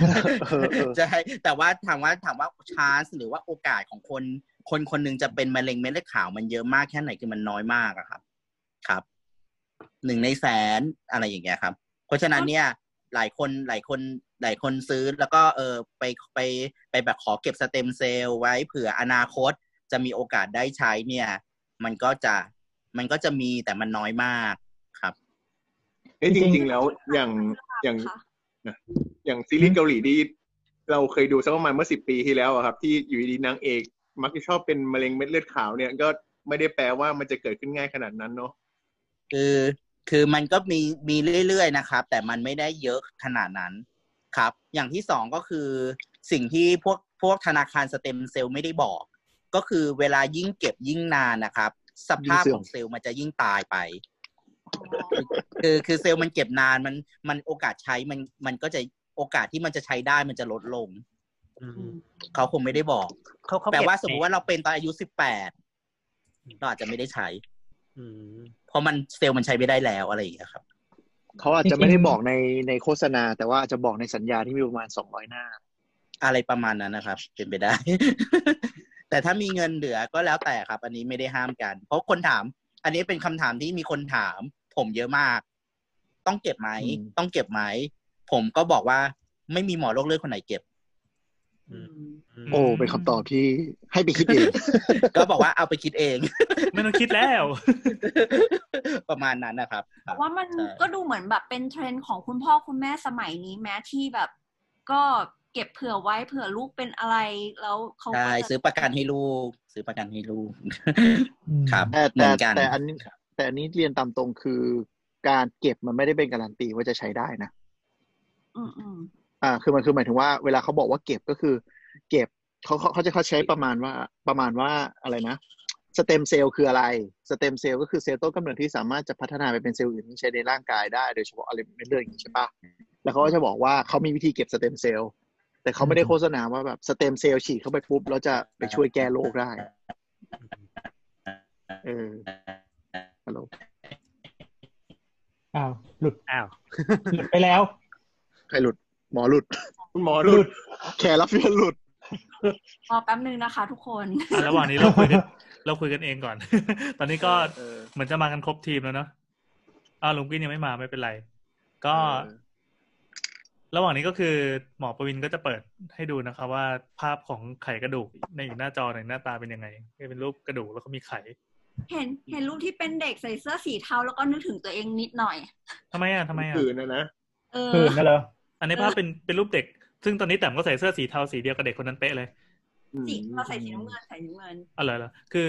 เออเออใช่แต่ว่าถามว่าถามว่าชาร์สหรือว่าโอกาสของคน คนคนหนึ่งจะเป็นมะเร็งเม็ดเลือดขาวมันเยอะมากแค่ไหนคือมันน้อยมากอะครับ ครับหนึ่งในแสนอะไรอย่างเงี้ยครับ เพราะฉะนั้นเนี่ย หลายคนหลายคนหลายคนซื้อแล้วก็เออไปไปไปแบบขอเก็บสเต็มเซลล์ไว้เผื่ออนาคตจะมีโอกาสได้ใช้เนี่ย มันก็จะมันก็จะมีแต่มันน้อยมากครับเอ้ยจจริงๆริง ๆ แล้วอย่าง อย่างค่ะอย่างซีรีส์เกาหลีที่เราเคยดูสักประมาณเมื่อสิบปีที่แล้วอะครับ ที่อยู่ดีๆนางเอกมักจะชอบเป็นมะเร็งเม็ดเลือดขาวเนี่ยก็ไม่ได้แปลว่ามันจะเกิดขึ้นง่ายขนาดนั้นเนาะคือคือมันก็มีมีเรื่อยๆนะครับ แต่มันไม่ได้เยอะขนาดนั้นครับ อย่างที่สองก็คือสิ่งที่พวกพวกธนาคารสเต็มเซลล์ไม่ได้บอก ก็คือเวลายิ่งเก็บยิ่งนานนะครับ สภาพของเซลล์มันจะยิ่งตายไป คือคือเซลล์มันเก็บนานมันมันโอกาสใช้มันมันก็จะโอกาสที่มันจะใช้ได้มันจะลดลงอืมเขาคงไม่ได้บอกเขาเขาแปลว่าเก็บสมมติว่าเราเป็นตอนอายุสิบแปดเราอาจจะไม่ได้ใช้อืมเพราะมันเซลล์มันใช้ไม่ได้แล้วอะไรอย่างเงี้ยครับเขาอาจจะไม่ได้บอกในในโฆษณา แต่ว่าอาจจะบอกในสัญญาที่มีประมาณสองร้อยหน้า อะไรประมาณนั้นนะครับ เป็นไปได้ แต่ถ้ามีเงินเหลือก็แล้วแต่ครับ อันนี้ไม่ได้ห้ามกัน เพราะคนถาม อันนี้เป็นคำถามที่มีคนถาม ผมเยอะมาก ต้องเก็บไหมอืมต้องเก็บไหมผมก็บอกว่าไม่มีหมอโรคเลือดคนไหนเก็บอืมโอ้เป็นคำตอบที่ให้ไปคิดเอง ก็บอกว่าเอาไปคิดเอง ไม่ต้องคิดแล้ว ประมาณนั้นนะครับครับว่ามันใช่ก็ดูเหมือนแบบเป็นเทรนด์ของคุณพ่อคุณแม่สมัยนี้แม้ที่แบบ ก็เก็บเผื่อไว้เผื่อลูกเป็นอะไรแล้วเขาก็ใช่จะซื้อประกันให้ลูก ซื้อประกันให้ลูกอืมครับแต่เหมืแต่อนกันแต่อันนี้ แต่อันนี้เรียนตามตรงคือ การเก็บมันไม่ได้เป็นการันตีว่าจะใช้ได้นะอืมอืมอ่า คือมันคือหมายถึงว่าเวลาเขาบอกว่าเก็บก็คือ เก็บเขาเขาเขาจะเขาใช้ประมาณว่าประมาณว่าอะไรนะสเต็มเซลล์คืออะไร สเต็มเซลล์ก็คือเซลล์ต้นกำเนิดที่สามารถจะพัฒนาไปเป็นเซลล์อื่นที่ใช้ในร่างกายได้ โดยเฉพาะอะไรเป็นเรื่องอย่างนี้ใช่ปะแล้วเขาก็จะบอกว่าเขามีวิธีเก็บสเต็มเซลล์ แต่เขาไม่ได้โฆษณาว่าแบบสเต็มเซลล์ฉีดเข้าไปปุ๊บแล้วจะไปช่วยแก้โรคได้ เออ ฮัลโหลอ้าวหลุดอ้าวหลุดไปแล้ว ใครหลุด หมอหลุดคุณหมอหหลุลุดดแขกรับเชิญหลุดรอแป๊บนึงนะคะ ทุกคนอะระหว่างนี้เราคุยกันเราคุยกันเองก่อน ตอนนี้ก็เออเหมือนจะมากันครบทีมแล้วเนาะอ้าวลุงกิ้นยังไม่มาไม่เป็นไร ก็เออระหว่างนี้ก็คือหมอประวินก็จะเปิดให้ดูนะครับว่าภาพของไข่กระดูกในอยู่หน้าจอในยหน้าตาเป็นยังไงเป็นรูปกระดูกแล้วก็มีไข่ เห็นเห็นรูปที่เป็นเด็กใส่เสื้อสีเทาแล้วก็นึกถึงตัวเองนิดหน่อยทำไมอะทำไมอะคืนนะนะเออคืนนั่นเหรออันนี้ภาพเป็นเป็นรูปเด็ก ซึ่งตอนนี้แต้มก็ใส่เสื้อสีเทาสีเดียวกับเด็กคนนั้นเป๊ะเลยสีเราใส่สีน้ำเงินใส่น้ำเงินอ๋อเหรอเหรอคือ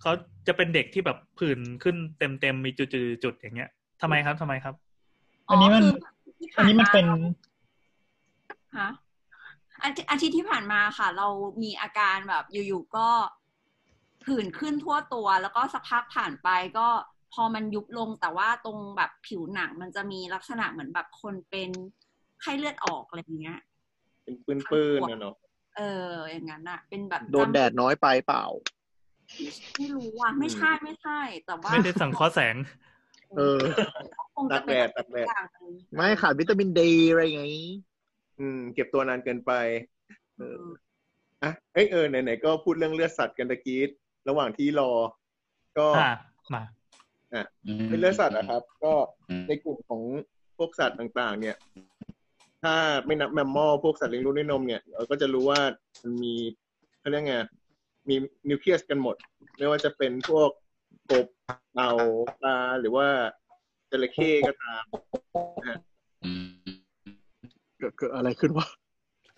เขาจะเป็นเด็กที่แบบผื่นขึ้นเต็มเต็มๆมีจุดๆจุดๆอย่างเงี้ยทำไมครับทำไมครับ อันนี้มันคือที่อันนี้มันเป็นฮะอาทิอาทิตย์ที่ผ่านมาค่ะ เรามีอาการแบบอยู่ๆก็ ผื่นขึ้นทั่วตัว แล้วก็สักพักผ่านไปก็พอมันยุบลงแต่ว่าตรงแบบผิวหนังมันจะมีลักษณะเหมือนแบบคนเป็นไข้เลือดออกอะไรอย่างเงี้ย เป็นปื้นๆนะเนาะเออ อย่างนั้นอะเป็นแบบโดนแดดน้อยไปเปล่า ไม่รู้ว่ะไม่ใช่ไม่ใช่ แต่ว่าไม่ได้สังเคราะห์แสง เออคงตัจะกเป็แดนดตักแดดอย่างหนึ่งไม่ขาดวิตามินดีอะไรไงอืม เก็บตัวนานเกินไป เอออะเอ้ยเออไหนๆก็พูดเรื่องเลือดสัตว์กันตะกี้ ระหว่างที่รอ ก็อ่ามาเป็นเลือดสัตว์นะครับ ก็อืมในกลุ่มของพวกสัตว์ต่างๆ เนี่ย ถ้าไม่นับแมมมอลพวกสัตว์เลี้ยงลูกด้วยนมเนี่ยเราก็จะรู้ว่ามันมีเขาเรียกไงมีนิวเคลียสกันหมด ไม่ว่าจะเป็นพวกกบเต่าปลาหรือว่าจระเข้ก็ตามอืมเกิดเกิดอะไรขึ้นวะ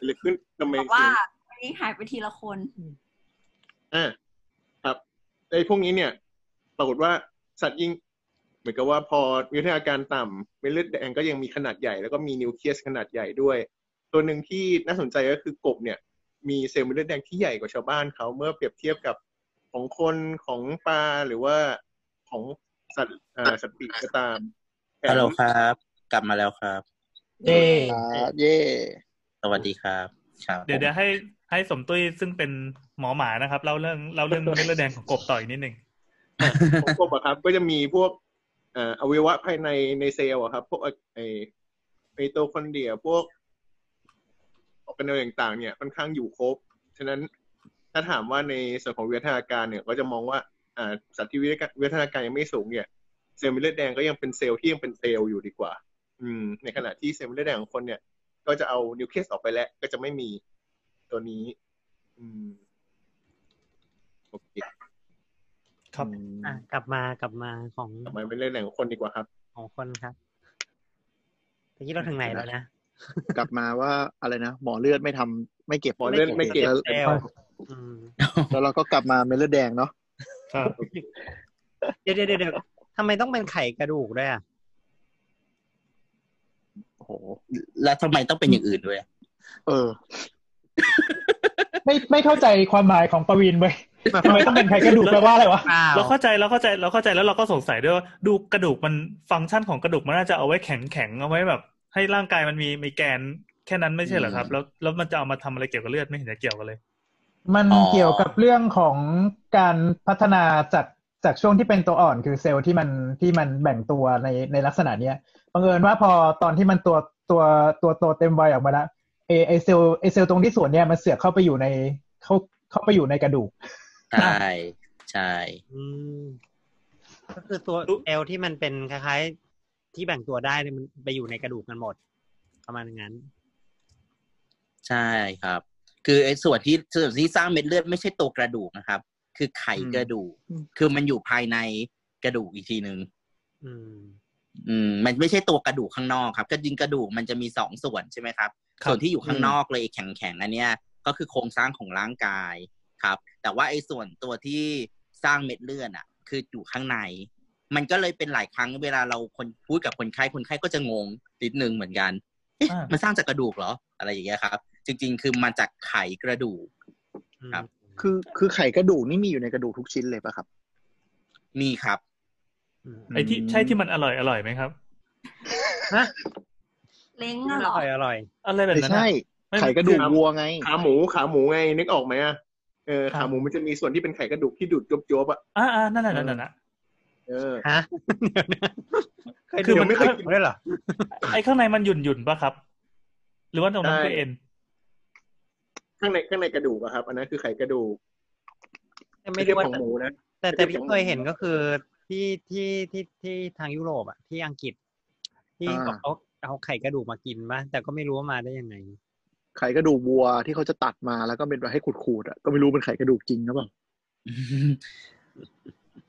หรือขึ้นทำไมแต่ว่าอันนี้หายไปทีละคนอ่าครับ ไอ้พวกนี้เนี่ยปรากฏว่าสัตว์ยิ่งเหมือนกับว่าพอวิทยาการต่ำเม็ดเลือดแดงก็ยังมีขนาดใหญ่แล้วก็มีนิวเคลียสขนาดใหญ่ด้วย ตัวหนึ่งที่น่าสนใจก็คือกบเนี่ยมีเซลล์เม็ดเลือดแดงที่ใหญ่กว่าชาวบ้านเขาเมื่อเปรียบเทียบกับของคนของปลาหรือว่าของสัตว์อ่าสัตว์ปีกก็ตามแถมฮัลโหลครับ กลับมาแล้วครับ เย่ครับเย่สวัสดีครับครับเดี๋ยวเดี๋ยวให้ ให้สมตุ้ยซึ่งเป็นหมอหมานะครับเล่าเรื่องเล่าเรื่องเม็ดเลือดแดงของกบต่ออีกนิดหนึ่งของกบอะครับ ก็จะมีพวกอวัยวะภายในในเซลล์อะครับ พวกไอไมโตคอนเดรียพวกออร์แกเนลล์ต่างๆ เนี่ยค่อนข้างอยู่ครบ ฉะนั้นถ้าถามว่าในส่วนของวิวัฒนาการเนี่ย ก็จะมองว่าอ่าสัตว์ที่วิวัฒนาการยังไม่สูงเนี่ยเซลล์เม็ดเลือดแดงก็ยังเป็นเซลล์ที่ยังเป็นเซลล์อยู่ดีกว่า อืม ในขณะที่เซลล์เม็ดเลือดแดงของคนเนี่ย ก็จะเอานิวเคลียสออกไปแล้วก็จะไม่มี ตัวนี้ อืมโอเคครับอืมอะกลับมากลับมาของกลับมาเป็นเรื่องแดงของคนดีกว่าครับ ของคนครับตะกี้เราถึงไหนแล้วนะกลับมาว่าอะไรนะหมอเลือดไม่ทำไม่เก็บหมอเลือดไม่เก็บแล้วเซลล์อืมแล้วเราก็กลับมาเม็ดเลือดแดงเนาะครับเดี๋ยวเดี๋ยวเดี๋ยวทำไมต้องเป็นไข่กระดูกด้วยอะโอ้โหแล้วทำไมต้องเป็นอย่างอื่นด้วย เออ ไม่ไม่เข้าใจความหมายของประวินเว้ยทำไมต้องเป็นไข่กระดูกแปลว่าอะไรวะเปล่าเราเข้าใจเราเข้าใจเราเข้าใจแล้วเราก็สงสัยด้วยว่าดูกระดูกมันฟังก์ชันของกระดูกมันน่าจะเอาไว้แข็งแข็งเอาไว้แบบ ให้ร่างกายมันมีมีแกนแค่นั้นไม่ใช่เหรอครับ แล้วแล้วมันจะเอามาทำอะไรเกี่ยวกับเลือดไม่เห็นจะเกี่ยวกันเลย มันอ๋อเกี่ยวกับเรื่องของการพัฒนาจากจากช่วงที่เป็นตัวอ่อนคือเซลล์ที่มันที่มันแบ่งตัวในในลักษณะเนี้ยบังเอิญว่าพอตอนที่มันตัวตัวตัวโตเต็มวัยออกมาแล้ว เอไอเซลล์ไอเซลล์ตรงที่ส่วนเนี้ยมันเสือกเข้าไปอยู่ในเขาเข้าไปอยู่ในกระดูกใช่ใช่อืมก็คือตัวเอลที่มันเป็นคล้ายๆ ที่แบ่งตัวได้เนี่ยมันไปอยู่ในกระดูกกันหมด ประมาณนั้น ใช่ครับ คือไอ้ส่วนที่ส่วนที่สร้างเม็ดเลือดไม่ใช่ตัวกระดูกนะครับ คือไขกระดูกอืมคือมันอยู่ภายในกระดูกอีกทีหนึ่ง อืมอืมมันไม่ใช่ตัวกระดูกข้างนอกครับกระดิงกระดูกมันจะมีสองส่วนใช่ไหมครับครับส่วนที่อยู่ข้างนอกเลยแข็งๆอันเนี้ยก็คือโครงสร้างของร่างกายครับ แต่ว่าไอ้ส่วนตัวที่สร้างเม็ดเลือดอะ คืออยู่ข้างใน มันก็เลยเป็นหลายครั้งเวลาเราคนพูดกับคนไข้คนไข้ก็จะงงนิดนึงเหมือนกันเอ๊ะอ่ามัมันสร้างจากกระดูกเหรอ อะไรอย่างเงี้ยครับ จริง ๆ คือมาจากไขกระดูกครับ คือคือไข่กระดูกนี่มีอยู่ในกระดูกทุกชิ้นเลยปะครับ มีครับม ไอ้ที่ใช่ที่มันอร่อยอร่อยไหมครับฮะเล้งออะเหรอร่อยอร่อยอะไรแบบไม่นั้นใช่อะไม่ไข่กระดูกคือวัวไง ขาหมูขาหมูไงนึกออกไหมอะเออครับขาหมูมันจะมีส่วนที่เป็นไข่กระดูกที่ดูดจบๆอะอ่าอ่านั่นแหละนั่นแหละนั่นแหละเออฮะเดี๋ยวนะเคยคือดูมันไม่เคยกินด้วยเหรอไอ้ข้างในมันหยุ่นหยุ่นๆป่ะครับ หรือว่าตรงนั้นใช่คือเอ็นข้างในข้างในกระดูกอะครับ อันนั้นคือไข่กระดูกไม่ไม่รู้ใช่ว่าของหมูนะแต่แต่ไม่ใช่พี่ของเคยเห็นหมูก็คือ ที่ที่ที่ที่ทางยุโรปอะที่อังกฤษ ที่อ่าเขาเอาไข่กระดูกมากินป่ะแต่ก็ไม่รู้ว่ามาได้ยังไง ไข่กระดูกวัวที่เขาจะตัดมาแล้วก็เป็นแบบให้ขูดๆอะก็ไม่รู้เป็นไข่กระดูกจริงหรือเปล่า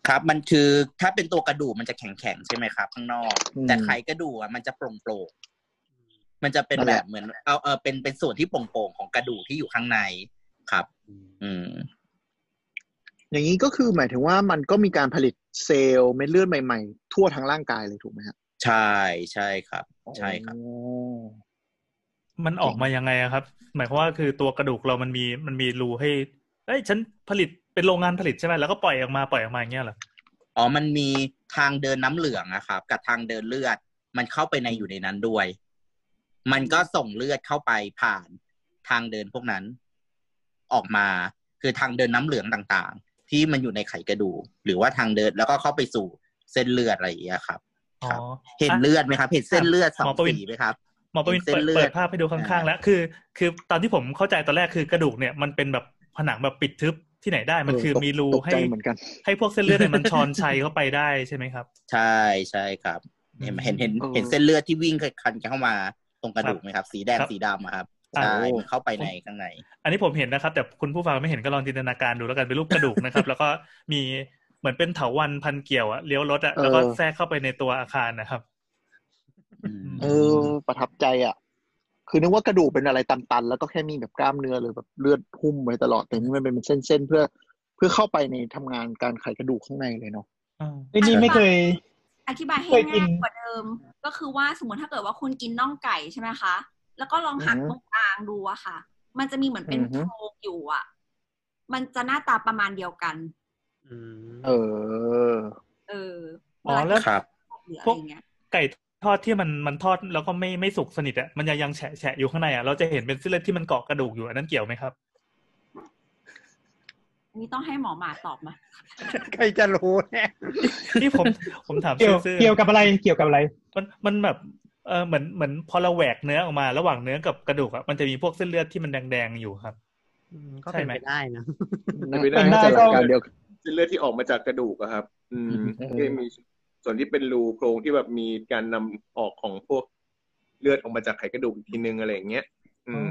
ครับมันคือถ้าเป็นตัวกระดูกมันจะแข็งๆใช่ไหมครับ ข้างนอกอืมแต่ไขกระดูกอะมันจะโปร่งๆมันจะเป็นนั่นแบแหละบเหมือน เอาเออเป็นเป็นส่วนที่โปร่งๆของกระดูกที่อยู่ข้างในครับ อืม อย่างนี้ก็คือหมายถึงว่ามันก็มีการผลิตเซลล์เม็ดเลือดใหม่ๆ ทั่วทั้งร่างกายเลยถูกไหมครับใช่ใช่ครับ ใช่ครับอ๋อมันออกมายังไงอะครับ หมายความว่าคือตัวกระดูกเรามันมีมันมีรูให้เอ้ยฉันผลิตเป็นโรงงานผลิตใช่ไหมแล้วก็ปล่อยออกมาปล่อยออกมาอย่างเงี้ยเหรออ๋อมันมีทางเดินน้ำเหลืองนะครับกับทางเดินเลือด มันเข้าไปในอยู่ในนั้นด้วย มันก็ส่งเลือดเข้าไปผ่านทางเดินพวกนั้น ออกมาคือทางเดินน้ำเหลืองต่างๆ ที่มันอยู่ในไขกระดูกหรือว่าทางเดินแล้วก็เข้าไปสู่เส้นเลือดอะไรอย่างเงี้ยครับอ๋อครับเห็นเลือดไหมครับเห็นเส้นเลือดสอหมงอประวินสีไหมครับหมอประวินเส้เปินดเลือดเปิดภาพให้ดูข้างๆ แล้วคือ คือตอนที่ผมเข้าใจตอนแรกคือกระดูกเนี่ยมันเป็นแบบผนังแบบปิดทึบที่ไหนได้มันคือเตกมีรูตกให้ใจเหมือนกันให้พวกเส้นเลือดเนี่ยมันชอนชัยเข้าไปได้ใช่ไหมครับ ใช่ใช่ครับเห็นเห็นเห็นเออเห็นเส้นเลือดที่วิ่งคันเข้ามาตรงกระดูกไหมครับ สีแดงครับสีดำอะครับอ่า ใช่โอ้มันเข้าไปในข้างใน อันนี้ผมเห็นนะครับ แต่คุณผู้ฟังไม่เห็นก็ลองจินตนาการดูแล้วกันเป็นรูปกระดูกนะครับ แล้วก็มีเหมือนเป็นเถาวันพันเกี่ยวอะเลี้ยวรถอะแล้วก็แทรกเข้าไปในตัวอาคารนะครับอืมเออ ประทับใจอะ คือนึกว่ากระดูกเป็นอะไรตันๆ แล้วก็แค่มีแบบกล้ามเนื้อหรือแบบเลือดหุ้มไว้ตลอดแต่นี่มันเป็นเส้นๆเพื่อ เพื่อเข้าไปในทำงานการไขกระดูกข้างในเลยเนาะไอ้นี่ไม่เคย อธิบายให้เคยกินง่ายกว่าเดิม ก็คือว่าสมมติถ้าเกิดว่าคุณกินน่องไก่ใช่ไหมคะ แล้วก็ลองหักอือฮึตรงกลางดูอะค่ะ มันจะมีเหมือนเป็นอือฮึโครงอยู่อะมันจะหน้าตาประมาณเดียวกันอืมเออ เอออ๋อแล้วครับหรือพอะวไรกเงี้ยไก่ทอดที่มันมันทอดแล้วก็ไม่ไม่สุกสนิทอะมันยังยังแฉะแฉะอยู่ข้างในอะเราจะเห็นเป็นเส้นเลือดที่มันเกาะกระดูกอยู่อันนั้นเกี่ยวไหมครับอันนี้ต้องให้หมอหมาตอบมาใครจะรู้เนี่ยที่ผมผมถามเกี่ยวซื่อๆเกี่ยวกับอะไร เกี่ยวกับอะไร มันมันแบบ เออเหมือนเหมือนพอเราแหวกเนื้อออกมา ระหว่างเนื้อกับกระดูกอะมันจะมีพวกเส้นเลือดที่มันแดงๆอยู่ครับอืมก็ใช่เป็นไหมไปได้นะเป็นไปได้เป็นได้น่าจะหลักการเดียวกันเส้นเลือดที่ออกมาจากกระดูกอะครับ อืมเออที่มีส่วนที่เป็นรูโครงที่แบบมีการนำออกของพวกเลือดออกมาจากไขกระดูกอีกทีนึงอะไรอย่างเงี้ย อืม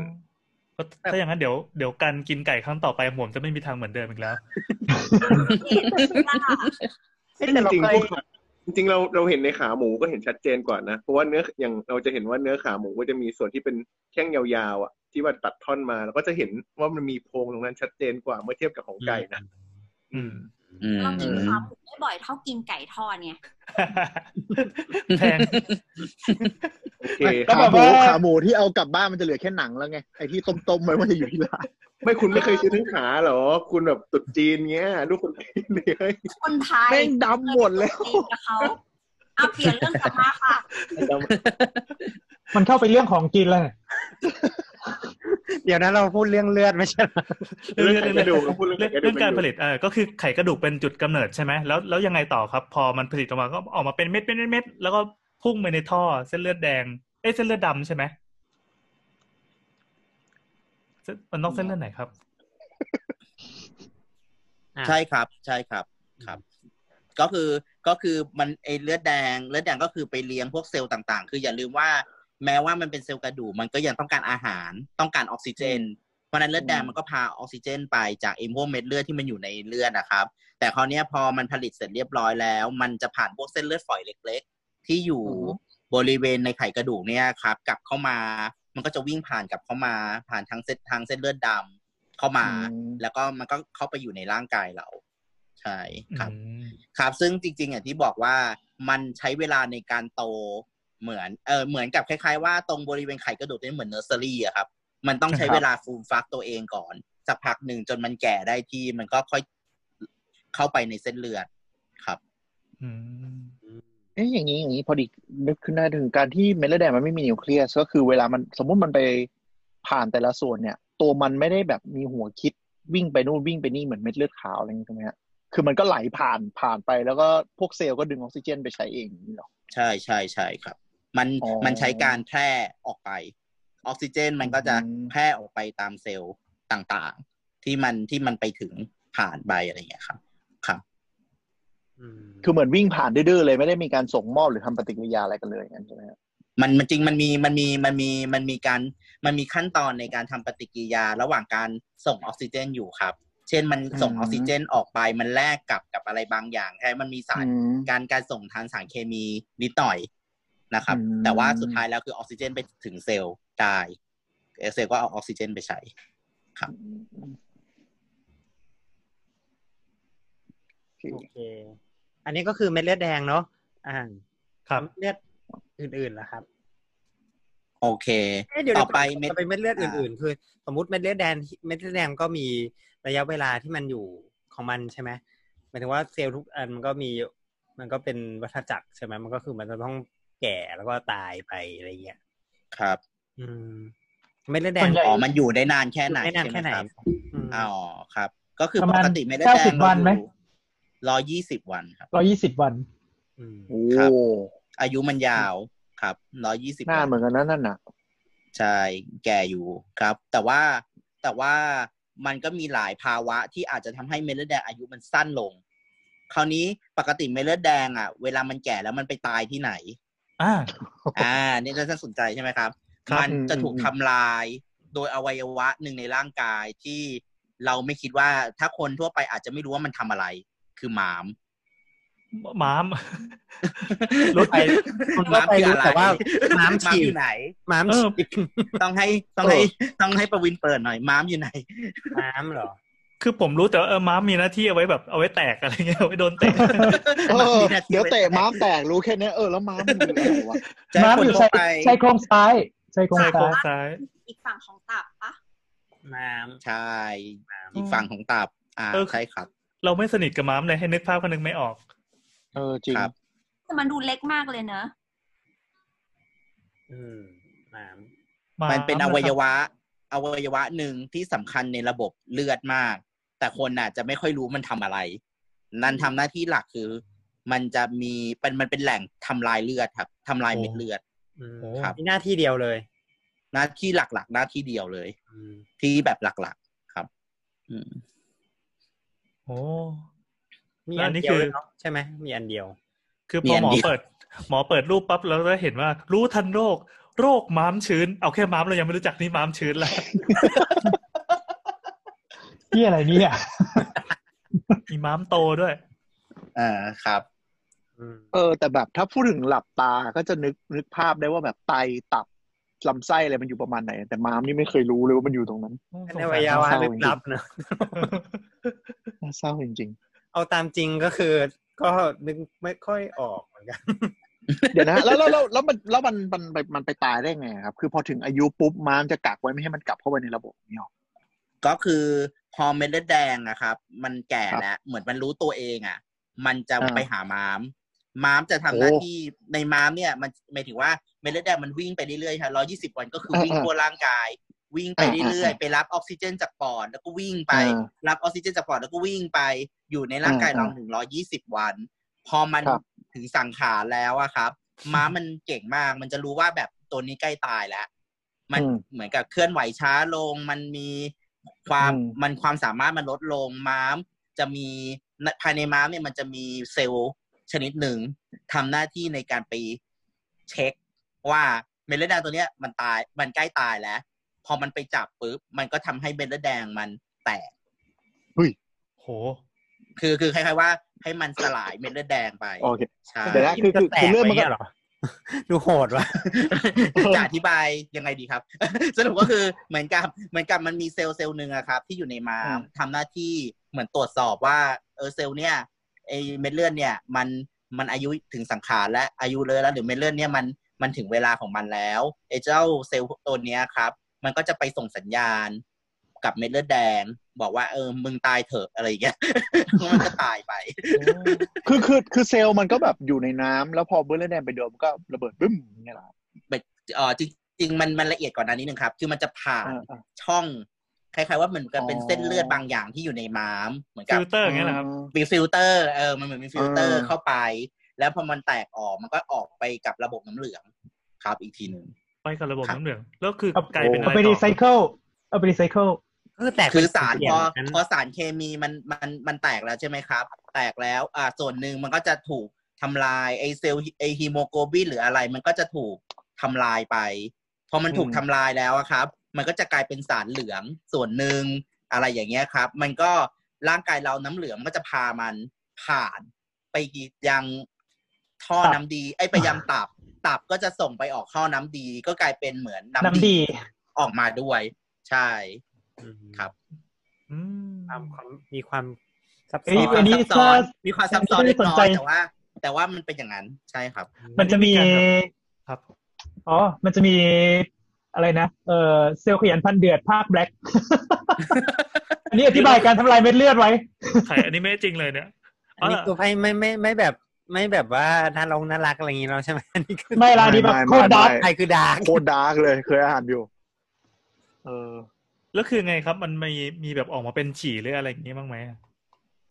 ก็ถ้าอย่างนั้นเดี๋ยวเดี๋ยวการกินไก่ครั้งต่อไปผมจะไม่มีทางเหมือนเดิมอีกแล้วเอ้ยแต่เราจริงเคๆยพวกขา จริงๆเราเราเห็นในขาหมูก็เห็นชัดเจนกว่านะ เพราะว่าเนื้ออย่างเราจะเห็นว่าเนื้อขาหมูก็จะมีส่วนที่เป็นแข้งยาวๆอะที่ว่าตัดท่อนมา แล้วก็จะเห็นว่ามันมีโพรงตรงนั้นชัดเจนกว่าเมื่อเทียบกับของไก่นะอืมอืม เรากินขาหมูไม่บ่อยเท่ากินไก่ทอดเนี่ยแพงโอเคก็ขาแบบหมูว่าขาหมูที่เอากลับบ้านมันจะเหลือแค่หนังแล้วไงไอ้ที่ต้มๆไว้มันจะอยู่ที่ร้านไม่คุณไม่เคยซื้อทั้งขาเหรอ คุณแบบตุดจีนเงี้ยลูกคนจีนเลยคนไทยแม่งดำหมดแล้วเองกับเขาเอาเปลี่ยนเรื่องกลับมาค่ะมันเข้าไปเรื่องของกินแล้วเนี่ยเดี๋ยวนะเราพูดเรื่องเลือดไม่ใช่เหรอเรื่องไขกระดูกเราพูดเรื่องเรื่ไของกระดูเรื่อกงการผลิตเออก็คือไข่กระดูกเป็นจุดกำเนิดใช่ไหมแล้วแล้วยังไงต่อครับ พอมันผลิตออกมาก็ออกมาเป็นเม็ดเม็ดเม็ดเม็ดแล้วก็พุ่งไปในท่อ เส้นเลือดแดงเอ้ยเส้นเลือดดำใช่ไหมเส้นมันต้องเส้นเลือดไหนครับอะใช่ครับ ใช่ครับครับ ก็คือก็คือมันไอเลือดแดง เลือดแดงก็คือไปเลี้ยงพวกเซลล์ต่าง ๆ คืออย่าลืมว่า แม้ว่ามันเป็นเซลล์กระดูกมันก็ยังต้องการอาหารต้องการออกซิเจน เพราะฉะนั้นเลือดแดงมันก็พาออกซิเจน ไปจากไอ้พวกเม็ดเลือดที่มันอยู่ในเลือดนะครับ แต่คราวเนี้ยพอมันผลิตเสร็จเรียบร้อยแล้ว มันจะผ่านพวกเส้นเลือดฝอยเล็ก ๆ ที่อยู่อือฮึบริเวณในไขกระดูกเนี่ยครับ กลับเข้ามามันก็จะวิ่งผ่านกลับเข้ามาผ่านทางเส้นทางเส้นเลือดดำเข้ามาอืมแล้วก็มันก็เข้าไปอยู่ในร่างกายเรา ใช่ครับอืมครับซึ่งจริงๆอย่างที่บอกว่ามันใช้เวลาในการโต เหมือนเออเหมือนกับคล้ายๆว่าตรงบริเวณไขกระดูกนี่เหมือนเนอร์เซอรี่อะครับ มันต้องใช้ครับเวลาฟูมฟักตัวเองก่อน สักพักหนึ่งจนมันแก่ได้ที่มันก็ค่อยเข้าไปในเส้นเลือดครับอืมเอ๊ะอย่างนี้อย่างนี้พอดีนึกขึ้นได้ถึงการที่เม็ดเลือดแดงมันไม่มีนิวเคลียสก็คือเวลามันสมมุติมันไปผ่านแต่ละส่วนเนี่ย ตัวมันไม่ได้แบบมีหัวคิดวิ่งไปนู่นวิ่งไปนี่เหมือนเม็ดเลือดขาวอะไรอย่างนี้ใช่ไหมฮะคือมันก็ไหลผ่านผ่านไปแล้วก็พวกเซลล์ก็ดึงออกซิเจนไปใช้เองอย่างนี้หรอใช่ใช่ใช่ครับ มันอ๋อมันใช้การแพร่ออกไป ออกซิเจนมันก็จะอืมแพร่ออกไปตามเซลล์ต่างๆ ที่มันที่มันไปถึงผ่านไปอะไรอย่างเงี้ยครับครับอืมคือเหมือนวิ่งผ่านดื้อๆเลยไม่ได้มีการส่งมอบหรือทำปฏิกิริยาอะไรกันเลยอย่างนั้นใช่ไหมฮะมันมันจริงมันมีมันมีมันมีมันมีการมันมีขั้นตอนในการทำปฏิกิริยาระหว่างการส่งออกซิเจนอยู่ครับ เช่นมันส่งออกซิเจนออกไปมันแลกกับกับอะไรบางอย่างแค่มันมีสารอืมการการส่งทางสารเคมีนิดหน่อย นะครับอืมแต่ว่าสุดท้ายแล้วคือออกซิเจนไปถึงเซลล์ได้เซลล์ก็เอาออกซิเจนไปใช้โอเคโอเค อันนี้ก็คือเม็ดเลือดแดงเนาะอ่าครับเลือดอื่นๆล่ะครับ โอเคเอ๊ะเดี๋ยวต่อไปเม็เม็ดดไปเม็ดเลือดอ่าอื่นๆ คือ สมมติเม็ดเลือดแดงเม็ดเลือดแดงก็มีระยะเวลาที่มันอยู่ของมันใช่ไหมหมายถึงว่าเซลล์ทุกอันมันก็มีมันก็เป็นวัฏจักรใช่ไหมมันก็คือมันจะต้อง แก่แล้วก็ตายไปอะไรเงี้ยครับ อืมเม็ดเลือดแดส่งวนใหญ่อ๋อมันอยู่ได้นานแค่ไหนไม่นานแค่ไหนใช่มรับอืมอ๋อครับ ก็คือประปมาณกติเม็ดเลือดแดง90วันไหมร้อยยี่สิบวันครับร้อยี่สิบวันอืมโอ้ครับอายุมันยาวครับร้อยยี่สิบนานเหมือนกันนะนั่นน่ะใช่แก่อยู่ครับ แต่ว่าแต่ว่ามันก็มีหลายภาวะที่อาจจะทำให้เม็ดเลือดแดงอายุมันสั้นลง คราวนี้ปกติเม็ดเลือดแดงอะ เวลามันแก่แล้วมันไปตายที่ไหน อ่า อ่า นี่ก็น่าสนใจใช่ไหมครับครับมันจะถูกทำลายโดยอวัยวะหนึ่งในร่างกายที่เราไม่คิดว่าถ้าคนทั่วไปอาจจะไม่รู้ว่ามันทำอะไร คือหมามม้ามรู้ไปคนทั่วไปรู้แต่ว่าม้ามฉีอกยู่ไหนม้ามเออฉีกต้องให้ต้องให้ต้องให้ประวินเปิดหน่อยม้ามอยู่ไหนม้ามเหรอ คือผมรู้แต่ว่าเออม้ามมีหน้าที่เอาไว้แบบเอาไว้แตกอะไรเงี้ยเอาไว้โดนเตะเออมีหน้าที่เดี๋ยวเตะม้ามแตกรู้แค่เนี้ยเออแล้วม้ามมันอยู่อะไรวะจะให้ม้ามคนอยู่ทั่ใช้วไปใช้โครงซ้ายใช้โครงใช่โครซ้างยซ้าย อีกฝั่งของตับปะม้ามใช่อีกฝั่งของตับ อ่าเออใช่ครับ เราไม่สนิทกับม้ามเลยให้นึกภาพก็นึกไม่ออก เออจริงครับแต่มันดูเล็กมากเลยเนอะอืมม้ามมันเป็นม้าอวัยวะ อวัยวะหนึ่งที่สำคัญในระบบเลือดมาก แต่คนน่ะจะไม่ค่อยรู้มันทำอะไร นั่นทำหน้าที่หลักคือ มันจะมีเป็นมันเป็นแหล่งทำลายเลือดครับทำลายเม็ดเลือดอืมโอ้ครับมีหน้าที่เดียวเลย หน้าที่หลักๆ หน้าที่เดียวเลยอืมที่แบบหลักๆครับ อืมโอ้มีแล้วอัอันนนี้เดียวคือเลยเนาะใช่ไหมมีอันเดียว คือพมีออันหมอเดียวเปิด หมอเปิดรูปปั๊บแล้วก็เห็นว่า รู้ทันโรค โรคม้ามชื้น เอาแค่ม้ามเรายังไม่รู้จักนี่ม้ามชื้นแล้ว ที่อะไรเนี่ยมีม้ามโตด้วยอ่าครับอืมเออ แต่แบบถ้าพูดถึงหลับตาก็จะนึกนึกภาพได้ว่าแบบไตตับลำไส้อะไรมันอยู่ประมาณไหน แต่ม้ามนี่ไม่เคยรู้เลยว่ามันอยู่ตรงนั้นเป็นอวัยวะลึกลับเนอะน่าเศร้าจริงเอาตามจริงก็คือ ก็นึกไม่ค่อยออกเหมือนกันๆเดี๋ยวนะแล้วแล้วแล้วแล้วมันแล้วมันมันมันมันไปตายได้ไงครับ คือพอถึงอายุปุ๊บม้ามจะกักไว้ไม่ให้มันกลับเข้าไปในระบบนี่หรอ ก็คือพอเม็ดเลือดแดงอะครับ มันแก่ครับแล้วเหมือนมันรู้ตัวเองอะมันจะอ่าไปหาม้าม ม้ามจะทำโอ้หน้าที่ในม้ามเนี่ยมันหมายถึงว่าเม็ดเลือดแดงมันวิ่งไปเรื่อยๆค่ะร้อยี่สิบวันก็คือวิ่งอ่าทั่วร่างกาย วิ่งไปอ่าเรื่อยอ่าๆไปรับออกซิเจนจากปอดแล้วก็วิ่งไปอ่ารับออกซิเจนจากปอดแล้วก็วิ่งไปอยู่ในร่างกายอ่าเราถึงร้อยี่สิบวัน พอมันครับถึงสังขารแล้วอะครับ ม้ามันเก่งมากมันจะรู้ว่าแบบตัวนี้ใกล้ตายแล้ว มันอืมเหมือนกับเคลื่อนไหวช้าลง มันมี ความอืมมันความสามารถมันลดลงม้าม จะมีภายในม้ามเนี่ยมันจะมีเซลล์ชนิดหนึ่งทำหน้าที่ในการไปเช็ค ว่าเม็ดเลือดแดงตัวเนี้ยมันตายมันใกล้ตายแล้ว พอมันไปจับปุ๊บมันก็ทำให้เม็ดเลือดแดงมันแตกโห คือคือคล้ายๆว่าให้มันสลายเม็ดเลือดแดงไปโอเคใช่เดี๋ยวนะคือคือคือเรื่องมันก็ แตกไว้เงี้ยเหรอดูโหดว่ะจะอธิบายยังไงดีครับ สรุปก็คือเหมือนกับเหมือนกับมันมีเซลล์เซลล์หนึ่งอะครับ ที่อยู่ในม้ามทำหน้าที่เหมือนตรวจสอบว่าเออเซลล์เนี่ยไอเม็ดเลือดเนี่ย มันมันอายุถึงสังขารและอายุเลยแล้วหรือเม็ดเลือดเนี่ยมันมันถึงเวลาของมันแล้วไอเจ้าเซลล์ตัวเนี้ยครับ มันก็จะไปส่งสัญญาณกับเม็ดเลือดแดง บอกว่าเออมึงตายเถอะอะไรอย่างเงี้ยมันก็ตายไป คือคือคือเซลล์มันก็แบบอยู่ในม้ามแล้วพอเม็ดเลือดแดงไปโดนมันก็ระเบิดบึ้มอย่างเงี้ยเหรอแบบเออจริง ๆ มันมันละเอียดกว่านั้นนิดนึงครับ คือมันจะผ่านอ่าอ่าช่องคล้ายๆว่าเหมือนกับเป็นอ๋อเส้นเลือดบางอย่างที่อยู่ในม้าม เหมือนกับฟิลเตอร์อย่างเงี้ยเหรอครับมีฟิลเตอร์เออมันเหมือนมีฟิลเตอร์อ่าเข้าไป แล้วพอมันแตกออกมันก็ออกไปกับระบบน้ำเหลืองครับอีกทีหนึ่งไปกับระบบครับน้ำเหลืองแล้วคือเอากลายเป็นอะไรต่อ เอาไปรีไซเคิลเอาไปรีไซเคิล เออแตกคือสารเป็นพอเสียงนั้นพอสารเคมีมันมันมันแตกแล้วใช่ไหมครับ แตกแล้วอ่าส่วนหนึ่งมันก็จะถูกทำลายไอเซลล์ไอฮีโมโกลบินหรืออะไรมันก็จะถูกทำลายไปพอมันถูกอืมทำลายแล้วอะครับ มันก็จะกลายเป็นสารเหลืองส่วนหนึ่งอะไรอย่างเงี้ยครับ มันก็ร่างกายเราน้ำเหลืองมันก็จะพามันผ่านไปยังท่อตับน้ำดีไอยไปยังตับ ตับก็จะส่งไปออกท่อน้ำดีก็กลายเป็นเหมือนน้ำดีออกมาด้วย ใช่อืม ครับอืมความความมีความซับเอ้ซ้ยอนอันนี้ซับซ้อนถ้ามีความซับซ้อนไม่เล็ได้กสนน้อใจยแต่ว่า แต่ว่ามันเป็นอย่างนั้นใช่ครับ มันจะมีอันนี้มีการครับอ๋อ มันจะมีอะไรนะเออเซลล์ขยันพันเดือดภาคแบล็กอันนี้อธิบายการทำลายเม็ดเลือดไว้ไข่อันนี้ไม่จริงเลยเนี่ยอันนี้คือไม่ไม่ไม่ไม่แบบไม่แบบว่าน่าลงน่ารักอะไรอย่างงี้เราใช่ไหมอันนี้คือไม่ละอันนี้แบบโคตรดาร์กไทยคือดาร์กโคตรดาร์กเลยเคยอ่านอยู่ เออ แล้วคือไงครับ มันมีมีแบบออกมาเป็นฉี่หรืออะไรอย่างงี้บ้างไหม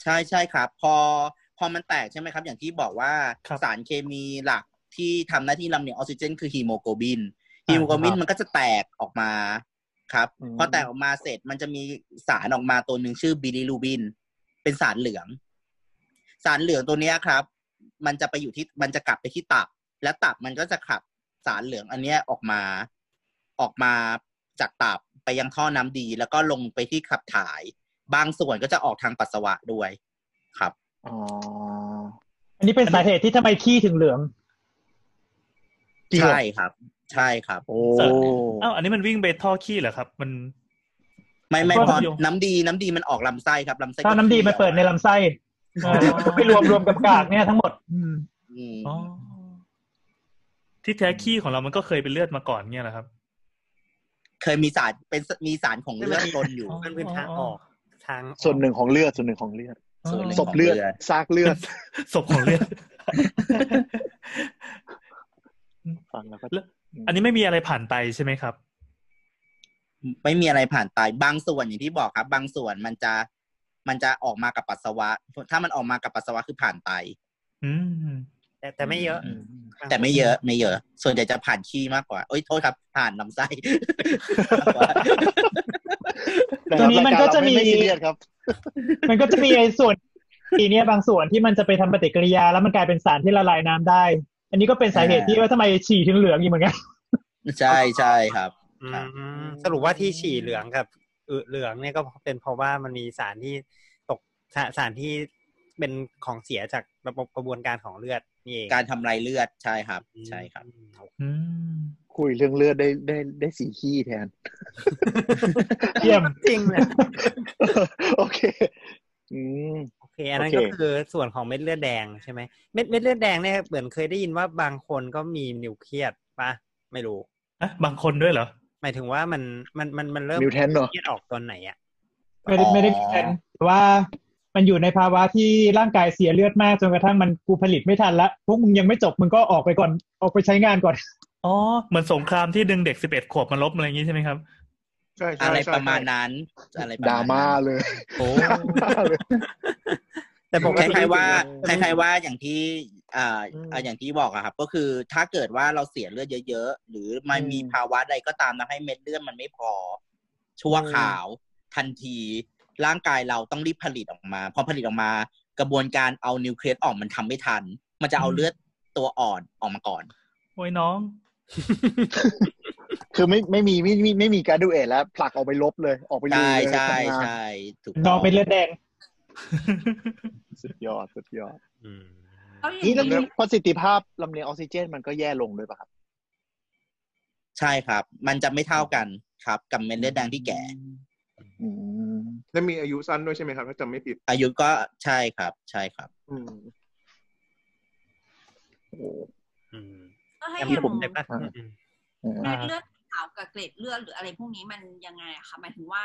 ใช่ใช่ครับ พอพอมันแตกใช่ไหมครับ อย่างที่บอกว่าครับสารเคมีหลักที่ทำหน้าที่ลำเลียงออกซิเจน คือฮีโมโกลบินฮีโมโกลบินมันก็จะแตกออกมาครับอืมพอแตกออกมาเสร็จมันจะมีสารออกมาตัวหนึ่งชื่อบิลิรูบิน เป็นสารเหลือง สารเหลืองตัวเนี้ยครับ มันจะไปอยู่ที่มันจะกลับไปที่ตับ และตับมันก็จะขับสารเหลืองอันเนี้ยออกมาออกมาจากตับ ไปยังท่อน้ำดี แล้วก็ลงไปที่ขับถ่าย บางส่วนก็จะออกทางปัสสาวะด้วยครับอ๋ออันนี้เป็นสาเหตุที่ทำไมขี้ถึงเหลืองจริงเหรอใช่ครับ ใช่ครับ โอ้อ้าวอันนี้มันวิ่งไปท่อขี้เหรอครับ มันไม่ไม่ก็พอโยงน้ำดีน้ำดีมันออกลำไส้ครับลำไส้ถ้าน้ำดีมันเปิดในลำไส้เออก็ไปรวมรวมกับกากเนี่ยทั้งหมด อืมอืมอ๋อที่แท้ขี้ของเรามันก็เคยเป็นเลือดมาก่อนเนี่ยเหรอครับ เคยมีสารเป็นมีสารของเลือดปนอยู่อ๋อมันเป็นทางออกทางออกส่วนหนึ่งของเลือดส่วนหนึ่งของเลือดส่วนหนึ่งศพเลือดของเลือดซากเลือดศพของเลือดฟังแล้วก็แล้วอันนี้ไม่มีอะไรผ่านไตใช่ไหมครับ ไม่มีอะไรผ่านไตบางส่วนอย่างที่บอกครับ บางส่วนมันจะมันจะออกมากับปัสสาวะ ถ้ามันออกมากับปัสสาวะคือผ่านไตอืมแต่แต่ไม่เยอะม แต่ไม่เยอะไม่เยอะ ส่วนใหญ่จะผ่านขี้มากกว่า โอ้ยโทษครับ ผ่านลำไส้มากกว่าตรงนี้มันก็จะมีรายารเราไซีเรียสครับมันก็จะมีไอ้ส่วนทีเนี้ยบางส่วนที่มันจะไปทำปฏิกิริยา แล้วมันกลายเป็นสารที่ละลายน้ำได้ อันนี้ก็เป็นสาเหตุที่ว่าทำไมฉี่ถึงเหลืองอีกเหมือนกันใช่ใช่ครับอืครับมสรุปว่าที่ฉี่เหลืองกับอึเหลืองเนี่ยก็เป็นเพราะว่ามันมีสารที่ตกสาสารที่ เป็นของเสียจากระบบกระบวนการของเลือดนี่เองการทำลายเลือดใช่ครับ ใช่ครับอืมอืมคุยเรื่องเลือดได้ได้ได้สีขี้แทนเยี่ยมจริงเลยโอเคอืมโอเค อันนั้นโอเคก็คือส่วนของเม็ดเลือดแดงใช่ไหมเม็ดเม็ดเลือดแดงเนี่ยเหมือนเคยได้ยินว่าบางคนก็มีนิวเคลียสปะไม่รู้อะบางคนด้วยเหรอหมายถึงว่ามันมันมันมันเริ่มมิวแทนเหรอเครียดออกตอนไหนอะไม่ได้ไม่ได้แทนแต่ว่า มันอยู่ในภาวะที่ร่างกายเสียเลือดมากจนกระทั่งมันกูผลิตไม่ทันละพวกมึงยังไม่จบมึงก็ออกไปก่อนออกไปใช้งานก่อนอ๋อเหมือนสงครามที่ดึงเด็กสิบเอ็ดขวบมาลบอะไรอย่างงี้ใช่ไหมครับใช่ใช่อะไรใช่ประมาณนั้นอะไรประดรามาณม่านั้นเลยโอ้ดราม่าเลยแต่ปกคติล้ายๆว่าคอืมล้ายๆว่าอย่างที่อ่าอืมอ่าอย่างที่บอกอะครับ ก็คือถ้าเกิดว่าเราเสียเลือดเยอะๆ หรือมันอืมมีภาวะใดก็ตามทำให้เม็ดเลือดมันไม่พอ ชั่วข่าวทันที ร่างกายเราต้องรีบผลิตออกมา พอผลิตออกมา กระบวนการเอานิวเคลียสออกมันทำไม่ทัน มันจะเอาเลือดตัวอ่อนออกมาก่อนโอ้ยน้อง คือไม่ไม่มีไม่มีไม่มีการดูเอทแล้ว ผลักออกไปลบเลย ออกไปลุยใช่เลยใช่ทำงานใช่ถูกนต้อองเป็นเลือดแดง สุดยอดสุดยอดอืมเอาอย่างนี่แล้วนี้ประสิทธิภาพลำเลียงออกซิเจน มันก็แย่ลงด้วยป่ะครับ ใช่ครับ มันจะไม่เท่ากันครับ กับเม็ดเลือดแดงที่แก่อืม และมีอายุสั้นด้วยใช่ไหมครับถ้าจำไม่ผิด อายุก็ใช่ครับ ใช่ครับ อืมโอ้อืมก็ให้แต่อย่างผมได้ปะอ่าอืมอืมเม็ดเลือดขาวกับเกล็ดเลือดหรืออะไรพวกนี้มันยังไงอะคะหมายถึงว่า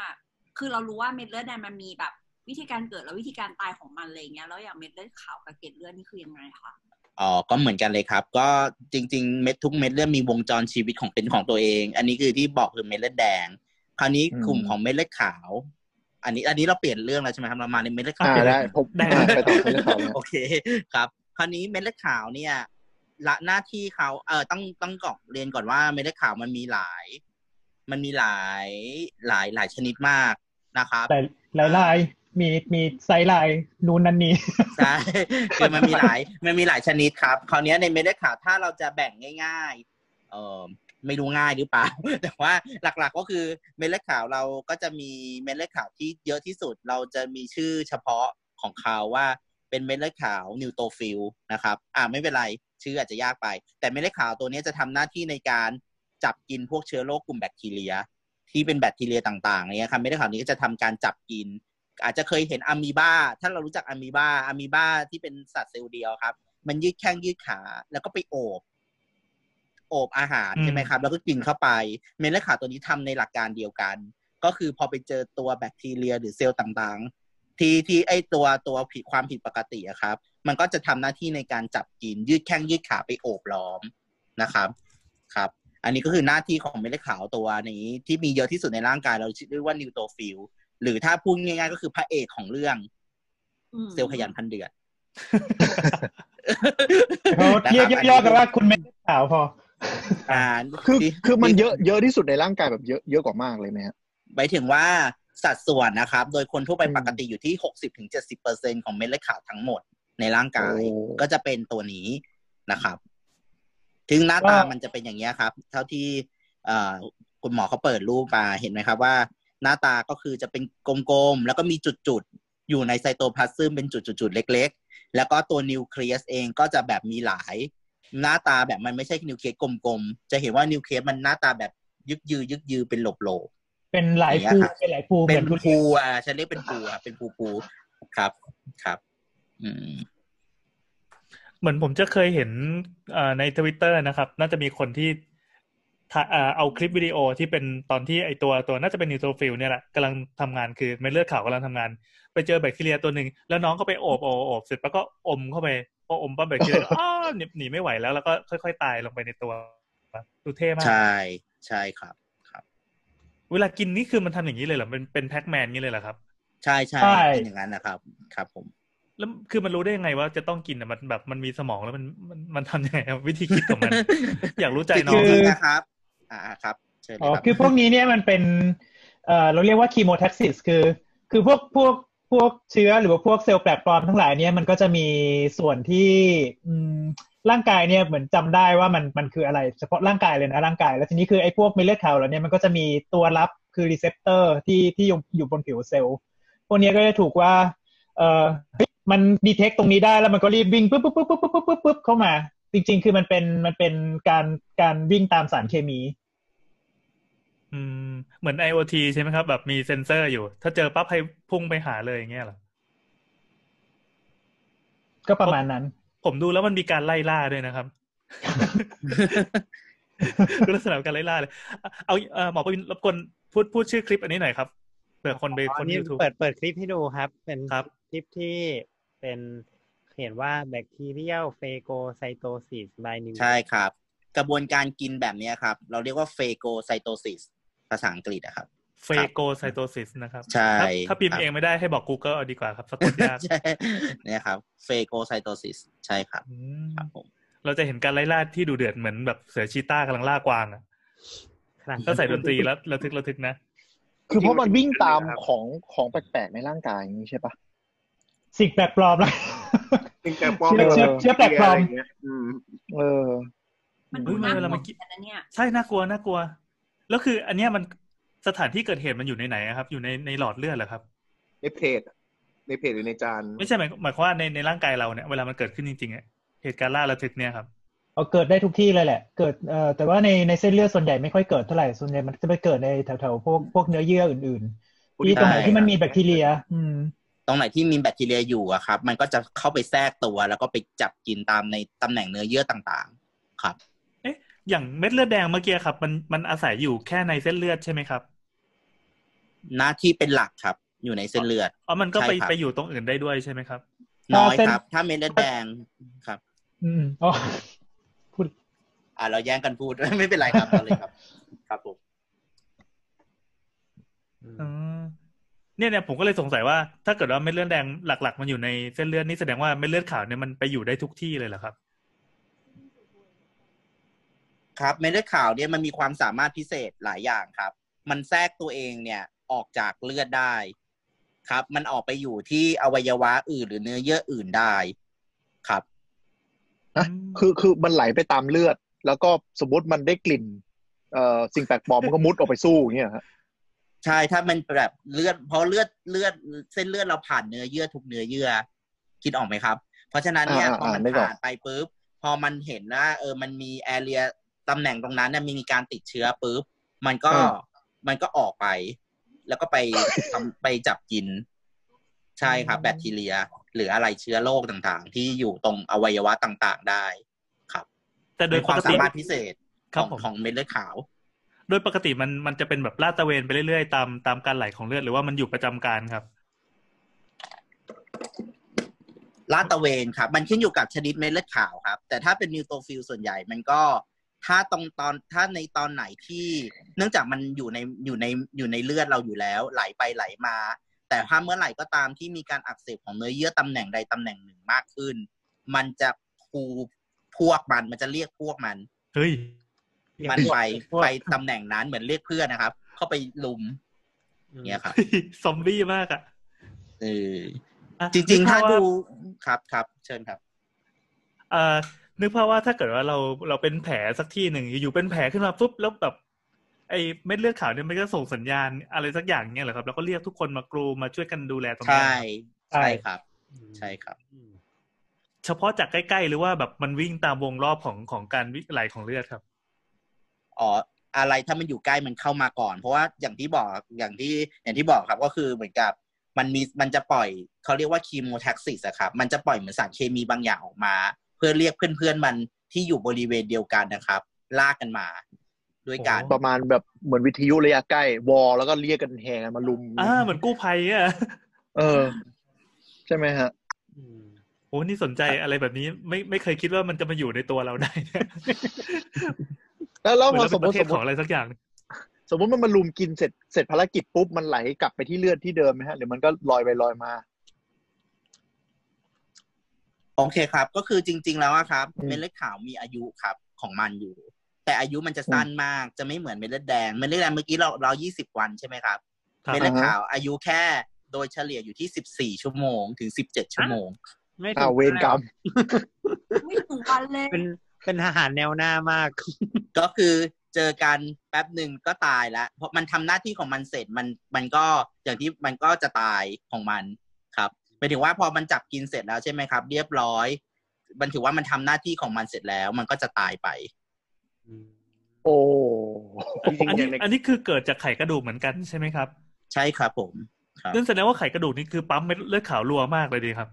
คือเรารู้ว่าเม็ดเลือดแดงมันมีแบบ วิธีการเกิดและวิธีการตายของมันอะไรอย่างเงี้ยแล้วอย่างเม็ดเลือดขาวกับเกล็ดเลือดนี่คือยังไงคะอ๋อก็เหมือนกันเลยครับ ก็จริง ๆ เม็ดทุกเม็ดเลือดมีวงจรชีวิตของเป็นของตัวเอง อันนี้คือที่บอกคือเม็ดเลือดแดง คราวนี้กลุ่มของเม็ดเลือดขาว อันนี้ อันนี้เราเปลี่ยนเรื่องแล้วใช่ไหมครับเรามาในเม็ดเลือดขาวอ่าได้ผมได้อ่าไปต่อไปต่อเลยโอเคครับ คราวนี้เม็ดเลือดขาวเนี่ยละหน้าที่เขาเออต้องต้องก่อนเรียนก่อนว่าเม็ดเลือดขาวมันมีหลาย มันมีหลายหลายหลายชนิดมากนะครับหลายหลายลายมีมีไซส์ลายนูนนันนี้ใช่คือมันมีหลายมันมีหลายชนิดครับ คราวนี้ในเม็ดเลือดขาวถ้าเราจะแบ่งง่าย ๆ เออ ไม่รู้ง่ายหรือเปล่า แต่ว่าหลักๆก็คือเม็ดเลือดขาวเราก็จะมีเม็ดเลือดขาวที่เยอะที่สุด เราจะมีชื่อเฉพาะของเขาว่าเป็นเม็ดเลือดขาว neutrophil นะครับ อ่าไม่เป็นไรชื่ออาจจะยากไป แต่เม็ดเลือดขาวตัวนี้จะทำหน้าที่ในการจับกินพวกเชื้อโรคกลุ่มแบคทีเรีย ที่เป็นแบคทีเรียต่างๆเนี่ยครับเม็ดเลือดขาวนี้ก็จะทำการจับกิน อาจจะเคยเห็นอะมีบาถ้าเรารู้จักอะมีบาอะมีบาที่เป็นสัตว์เซลล์เดียวครับ มันยืดแข้งยืดขาแล้วก็ไปโอบ โอบอาหารอืมใช่ไหมครับ แล้วก็กินเข้าไป เม็ดเลือดขาวตัวนี้ทำในหลักการเดียวกัน ก็คือพอไปเจอตัวแบคทีเรียหรือเซลล์ต่างๆ ที่ที่ไอตัวตัวผิดความผิดปกติอะครับ มันก็จะทำหน้าที่ในการจับกิน ยืดแข้งยืดขาไปโอบล้อมนะครับครับ อันนี้ก็คือหน้าที่ของเม็ดเลือดขาวตัวนี้ที่มีเยอะที่สุดในร่างกายเราเรียกว่านิวโตฟิลหรือถ้าพูดง่ายๆก็คือพระเอกของเรื่องอืมเซลล์ขยันพันเดือนเขาเรียกย่อๆกันว่าคุณเม็ดเลือดขาวพอ อ่าคือที่คือมันที่เยอะเยอะที่สุดในร่างกายแบบเยอะเยอะกว่ามากเลยไหมฮะหมายถึงว่าสัดส่วนนะครับ โดยคนทั่วไปอืมปกติอยู่ที่หกสิบถึงเจ็ดสิบเปอร์เซ็นของเม็ดเลือดขาวทั้งหมดในร่างกายโอ้ก็จะเป็นตัวนี้นะครับ ถึงหน้าตาก็มันจะเป็นอย่างนี้ยครับ เท่าที่เอ่อคุณหมอเขาเปิดรูปมาเห็นไหมครับว่า หน้าตาก็คือจะเป็นกลมๆ แล้วก็มีจุดๆ อยู่ในไซโตพลาซึมเป็นจุดๆ เล็ก ๆ แล้วก็ตัวนิวเคลียสเองก็จะแบบมีหลาย หน้าตาแบบมันไม่ใช่นิวเคลียสกลมๆ จะเห็นว่านิวเคลียสมันหน้าตาแบบยึกยือยึกยือเป็น lobe ๆเป็นหลายอย่างพูเงี้ยครับเป็นหลายพูเป็นเหมือนพูทุภูรียอะฉันเรียกเป็นพูอะเป็นพูพูครับครับ อืมเหมือนผมจะเคยเห็นเอ่อในทวิตเตอร์นะครับ น่าจะมีคนที่ถ่าเอ่อเอาคลิปวิดีโอที่เป็นตอนที่ไอตัวตัวน่าจะเป็น neutrophil เนี่ยแหละกำลังทำงานคือเม็ดเลือดขาวกำลังทำงาน ไปเจอแบคทีเรียตัวหนึ่งแล้วน้องก็ไปโอบโอบโอบเสร็จแล้วก็อมเข้าไปพออมปั๊บแบคทีเรียอ้าว หนีหนีไม่ไหวแล้ว แล้วก็ค่อย ๆ ตายลงไปในตัวดูเท่มาก ใช่ใช่ครับครับ เวลากินนี่คือมันทำอย่างนี้เลยเหรอเป็นเป็นแพ็กแมนนี้เลยเหรอครับใช่ใช่ใช่เป็นอย่างนั้นนะครับ ครับ ผม แล้วคือมันรู้ได้ยังไงว่าจะต้องกินอะมันแบบมันมีสมองแล้วมันมันมันทำยังไงอะวิธีคิดของมัน อยากรู้ใจน้องจริงๆนะครับ อ่าครับเชิญเลอ๋ยอครับคือพวกนี้เนี่ยมันเป็นเอ่อเราเรียกว่าคีโมแท็กซิสคือ คือพวกพวก พวกเชื้อหรือว่าพวกเซลล์แปลกปลอมทั้งหลายเนี่ยมันก็จะมีส่วนที่ร่างกายเนี่ยเหมือนจำได้ว่ามันมันคืออะไร เฉพาะร่างกายเลยนะร่างกาย แล้วทีนี้คือไอ้พวกเม็ดเลือดขาวเหล่านี้มันก็จะมีตัวรับคือ receptor ที่ที่อยู่บนผิวเซลล์พวกนี้ก็จะถูกว่า เออมัน detect ตรงนี้ได้แล้วมันก็รีบวิ่งปุ๊บปุ๊บปุ๊บปุ๊บปุ๊บปุ๊บเข้ามา จริง ๆ คือมันเป็นมันเป็นการการวิ่งตามสารเคมี อืม เหมือน IoT ใช่ไหมครับ แบบมีเซ็นเซอร์อยู่ ถ้าเจอปั๊บให้พุ่งไปหาเลยอย่างเงี้ยเหรอ ก็ประมาณนั้น ผมดูแล้วมันมีการไล่ล่าด้วยนะครับคือลักษณะของการไล่ล่าเลย เอาเอ่อหมอประวินรบกวนพูดพูดชื่อคลิปอันนี้หน่อยครับเผื่อคนไปอ๋อคนนี่ยูทูบเปิดเปิดคลิปให้ดูครับ เป็นครับคลิปที่เป็นเขียนว่า bacterial phagocytosis by new ใช่ครับ กระบวนการกินแบบเนี้ยครับ เราเรียกว่า phagocytosis ภาษาอังกฤษนะครับ phagocytosis นะครับใช่ถ้าถ้าพิมครับเองไม่ได้ให้บอก Google เอาดีกว่าครับสะกดยากใช่เนี่ยครับ phagocytosis ใช่ครับอืมครับผมเราจะเห็นการไล่ล่าที่ดูเดือดเหมือนแบบเสือชีต้ากำลังล่ากวางอะขนาดถ้าใส่ดนตรีแล้วระทึกระทึกนะ คือเพราะมันวิ่งตามครับของของแปลกๆในร่างกายอย่างนี้ใช่ปะสิ่งแปลกปลอมนะจริงแต่ปลอมเชื้อเชื้อแปลกปลอมะไรย่างเงี้ยอืมเออ มันเฮ้ดูยน่าเวกลาลัวมันเหกิมือนกันนะเนี่ยใช่น่ากลัวน่ากลัว แล้วคือ อันเนี้ยมันสถานที่เกิดเหตุมันอยู่ในไหนอะครับ อยู่ในในหลอดเลือดเหรอครับ ในเพจในเพจหรือในจาน ไม่ใช่หมายหมายความว่าในในร่างกายเราเนี่ยเวลามันเกิดขึ้นจริงๆอะเหตุการณ์ล่าระทึกเนี่ยครับเอาเกิดได้ทุกที่เลยแหละ เกิดเอ่อแต่ว่าในในเส้นเลือดส่วนใหญ่ไม่ค่อยเกิดเท่าไหร่ส่วนใหญ่มันจะไปเกิดในแถวๆพวกพวกเนื้อเยื่ออื่นๆที่ตรงไหนที่มันมีแบคทีเรีย อืมตรงไหนที่มีแบคทีเรียอยู่อะครับ มันก็จะเข้าไปแทรกตัวแล้วก็ไปจับกินตามในตำแหน่งเนื้อเยื่อต่างๆ ครับเอ๊ะอย่างเม็ดเลือดแดงเมื่อกี้ครับ มันมันอาศัยอยู่แค่ในเส้นเลือดใช่ไหมครับ หน้าที่เป็นหลักครับ อยู่ในเส้นเลือดอ๋อมันก็ไปใช่ครับไปอยู่ตรงอื่นได้ด้วยใช่ไหมครับน้อยเส้นครับ ถ้าเม็ดเลือดแดงครับ อืมอ๋อพูด อ่าเราแย่งกันพูดไม่เป็นไรครับเอาเลยครับ ครับผมอืมเนี่ยเนี่ยผมก็เลยสงสัยว่าถ้าเกิดว่าเม็ดเลือดแดงหลัก ๆ มันอยู่ในเส้นเลือดนี่แสดงว่าเม็ดเลือดขาวเนี่ยมันไปอยู่ได้ทุกที่เลยเหรอครับ ครับเม็ดเลือดขาวเนี่ยมันมีความสามารถพิเศษหลายอย่างครับ มันแทรกตัวเองเนี่ยออกจากเลือดได้ ครับ มันออกไปอยู่ที่อวัยวะอื่นหรือเนื้อเยื่ออื่นได้ครับนะคือคือมันไหลไปตามเลือด แล้วก็สมมติมันได้กลิ่นเอ่อสิ่งแปลกปลอมมันก็มุดออกไปสู้อย่างเงี้ยฮะใช่ถ้ามันแบบเลือดเพราะเลือดเลือดเส้นเลือดเราผ่านเนื้อเยื่อทุกเนื้อเยื่อคิดออกไหมครับ เพราะฉะนั้นเนี่ยอ่าพอมันอ่านึกออกผ่านไปปุ๊บพอมันเห็นว่าเออมันมีแอเรีย ตำแหน่งตรงนั้นเนี่ยมีการติดเชื้อปุ๊บมันก็มันก็ออกไป แล้วก็ไปทำไปจับกิน ใช่ครับแบคทีเรีย หรืออะไรเชื้อโรคต่างๆ ที่อยู่ตรงอวัยวะต่างๆได้ ครับ แต่โดเป็ยนคปวามกสาติมารถพิเศษคขรับองผมของเม็ดเลือดขาว โดยปกติมันมันจะเป็นแบบลาดตระเวนไปเรื่อยๆตามตามการไหลของเลือดหรือว่ามันอยู่ประจำการครับลาดตระเวนครับ มันขึ้นอยู่กับชนิดเม็ดเลือดขาวครับ แต่ถ้าเป็นนิวโตฟิลส่วนใหญ่มันก็ ถ้าตรงตอนถ้าในตอนไหนที่ เนื่องจากมันอยู่ในอยู่ในอยู่ในเลือดเราอยู่แล้ว ไหลไปไหลมา แต่ถ้าเมื่อไหร่ก็ตามที่มีการอักเสบของเนื้อเยื่อตำแหน่งใดตำแหน่งหนึ่งมากขึ้น มันจะคูพวกมันมันจะเรียกพวกมันเฮ้ยมันไปไปตำแหน่งนั้นเหมือนเรียกเพื่อนนะครับ เข้าไปลุมเนี่ยครับซอมบี้มากอะเอออะจริง ๆ ถ้านึกภพว่ดูครับครับเชิญครับ เอ่อ นึกภาพว่าถ้าเกิดว่าเราเราเป็นแผลสักที่หนึ่งอยู่ๆเป็นแผลขึ้นมาปุ๊บแล้วแบบ ไอ้เม็ดเลือดขาวเนี่ยมันก็ส่งสัญญาณอะไรสักอย่างเนี่ยเหรอครับ แล้วก็เรียกทุกคนมากรูมาช่วยกันดูแลตรงนี้ใช่ใช่ครับ ใช่ครับ เฉพาะจากใกล้ ๆ หรือว่าแบบมันวิ่งตามวงรอบของของการวิ่งไหลของเลือดครับอ๋ออะไรถ้ามันอยู่ใกล้มันเข้ามาก่อน เพราะว่าอย่างที่บอกอย่างที่อย่างที่บอกครับก็คือเหมือนกับมันมีมันจะปล่อยเขาเรียกว่าคีโมแท็กซิสอะครับ มันจะปล่อยเหมือนสารเคมีบางอย่างออกมาเพื่อเรียกเพื่อนๆมันที่อยู่บริเวณเดียวกันนะครับ ลากกันมาด้วยกันโอ้ประมาณแบบเหมือนวิทยุระยะใกล้ วอลแล้วก็เรียกกันแห่กันมาลุมอ่าเหมือนกู้ภัยอะเออ ใช่ไหมฮะโอ้นี่สนใจอะไรแบบนี้ ไม่ไม่เคยคิดว่ามันจะมาอยู่ในตัวเราได้เนี่ยแล้วแล้วเหพมืออนเราสเป็มนมประติเทสศมมติของอะไรสักอย่าง สมมติมันมาลุมกินเสร็จเสร็จภารกิจปุ๊บมันไหลกลับไปที่เลือดที่เดิมไหมฮะหรือมันก็ลอยไปลอยมา โอเคครับ ก็คือจริง ๆ แล้วอะครับอืมเม็ดเลือดขาวมีอายุครับของมันอยู่ แต่อายุมันจะสั้นมากจะไม่เหมือนเม็ดเลือดแดงเม็ดเลือดแดงเมื่อกี้เราเรายี่สิบวันใช่ไหมครับครับเม็ดเลือดขาวอายุแค่โดยเฉลี่ยอยู่ที่สิบสี่ชั่วโมงถึงสิบเจ็ดชั่วโมง ไม่ถึอ้างวเวรกรรมไม่ถึงวันเลยเป็นเป็นทหารแนวหน้ามาก ก็คือเจอกันแป๊บหนึ่งก็ตายแล้วเพราะมันทำหน้าที่ของมันเสร็จมันมันก็อย่างที่มันก็จะตายของมันครับห มายถึงว่าพอมันจับกินเสร็จแล้วใช่ไหมครับ เรียบร้อย มันถือว่ามันทำหน้าที่ของมันเสร็จแล้ว มันก็จะตายไป โอ้อันนี้อันนี้คือเกิดจากไขกระดูกเหมือนกันใช่ไหมครับ ใช่ครับผมครับนั่นแสดงว่าไขกระดูกนี่คือปั๊มเม็ดเลือดขาวรัวมากเลยดีครับ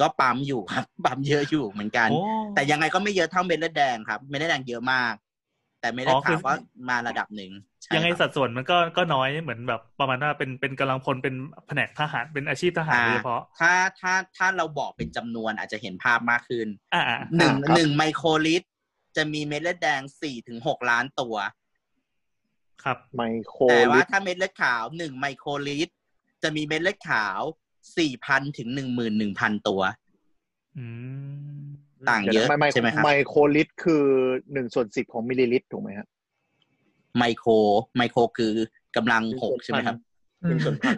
ก็ปั๊มอยู่ครับปั๊มเยอะอยู่เหมือนกันโอ้แต่ยังไงก็ไม่เยอะเท่าเม็ดเลือดแดงครับเม็ดเลือดแดงเยอะมาก แต่เม็ดเลืออ๋ดอคืขาอวก็มาระดับหนึ่งใช่ยังไงครับสัดส่วนมันก็ก็น้อยเหมือนแบบประมาณว่าเป็นเป็นกำลังพลเป็นแผนกทหารเป็นอาชีพทหารโดยเฉพาะ ถ้าถ้าถ้าเราบอกเป็นจำนวนอาจจะเห็นภาพมากขึ้นอ่าอ่าหนึ่งครับหนึ่งไมโครลิตร จะมีเม็ดเลือดแดงสี่ถึงหกล้านตัว ครับไมโครแต่ว่าลิตรถ้าเม็ดเลือดขาวหนึ่งไมโครลิตร จะมีเม็ดเลือดขาวสี่พันถึงหนึ่งหมื่นหนึ่งพันตัว อืม ต่างเยอะไมใช่ไหมครับไมโครลิตรคือหนึ่งส่วนสิบของมิลลิลิตรถูกไหมฮะไมโครไมโครคือกำลังหกใช่ไหมครับหนึ่งส่วนพัน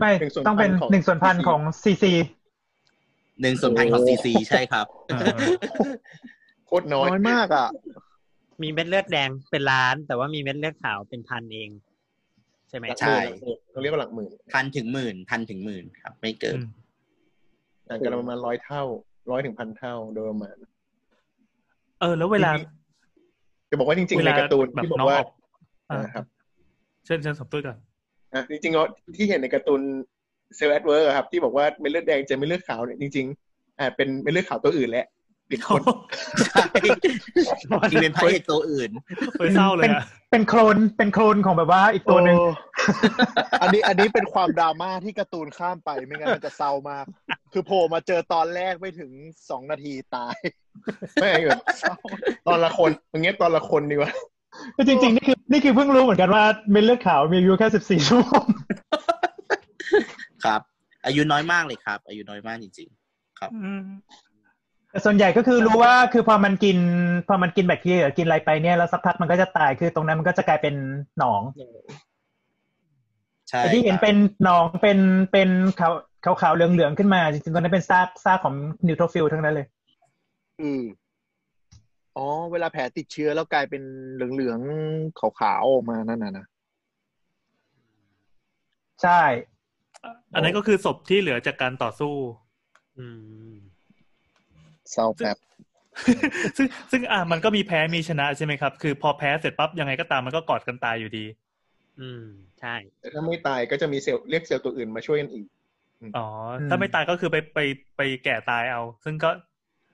ไม่หนึ่งส่วนต้องเป็นพันของหนึ่งส่วนพัน CC ของซีซีหนึ่งส่วนพันของซีซีใช่ครับเออโคตรน้อยน้อยมากอะ มีเม็ดเลือดแดงเป็นล้าน แต่ว่ามีเม็ดเลือดขาวเป็นพันเอง ใช่ไหมหลักหใช่มื่นเราเรียกว่าหลักหมื่นพันถึงหมื่นพันถึงหมื่นครับ ไม่เกินอืมต่างกันประมาณร้อยเท่า ร้อยถึงพันเท่าโดยประมาณ เออ แล้วเวลา จะบอกว่าจริงๆเวในลาการ์ตูนแบบที่บอกน้องว่าออกอ่านะครับ เช่นเช่นสมตุ้ยก่อนอะจริงๆแล้วที่เห็นในการ์ตูนเซลล์แอดเวิร์ครับ ที่บอกว่าเม็ดเลือดแดงเจอเม็ดเลือดขาวเนี่ยจริงๆอ่าเป็นเม็ดเลือดขาวตัวอื่นแหละผิดคนใช่จริงเป็นพระเอกตัวอื่นเฮ้ยเศร้าเลยอะเป็นโคลนเป็นโคลนของแบบว่าอีกตัวหนึ่งโอ้อันนี้อันนี้เป็นความดราม่าที่การ์ตูนข้ามไปไม่งั้นมันจะเศร้ามาก คือโผล่มาเจอตอนแรกไม่ถึงสองนาทีตายไม่ไอ้แบบตอนละคนอย่างเงี้ยตอนละคนดีกว่าก็จริงๆ นี่คือนี่คือเพิ่งรู้เหมือนกันว่าเม็ดเลือดขาวมีอายุแค่สิบสี่ชั่วโมงครับ อายุน้อยมากเลยครับ อายุน้อยมากจริงอืมแต่ส่วนใหญ่ก็คือรู้ว่าคือพอมันกิน พอมันกินแบคทีเรียหรือกินอะไรไปเนี่ยแล้วสักพักมันก็จะตายคือตรงนั้นมันก็จะกลายเป็นหนองๆ ใช่แต่ที่เห็นครับเป็นหนองเป็นเป็นขาวขาวขาวๆเหลืองเหลืองๆขึ้นมา จริงๆตอนนั้นเป็นซากซากของนิวโทรฟิลทั้งนั้นเลย อืมอ๋อ เวลาแผลติดเชื้อแล้วกลายเป็นเหลืองๆขาวๆออกมานั่นน่ะนะใช่ อันนั้นก็คือศพที่เหลือจากการต่อสู้ อืมเศร้าแบบซึ่งซึ่งอะมันก็มีแพ้มีชนะใช่ไหมครับ คือพอแพ้เสร็จปั๊บยังไงก็ตามมันก็กอดกันตายอยู่ดี อืม ใช่ แต่ถ้าไม่ตายก็จะมีเซลล์เรียกเซลล์ตัวอื่นมาช่วยกันอีก อ๋อ ถ้าไม่ตายก็คือไปไปไปแก่ตายเอา ซึ่งก็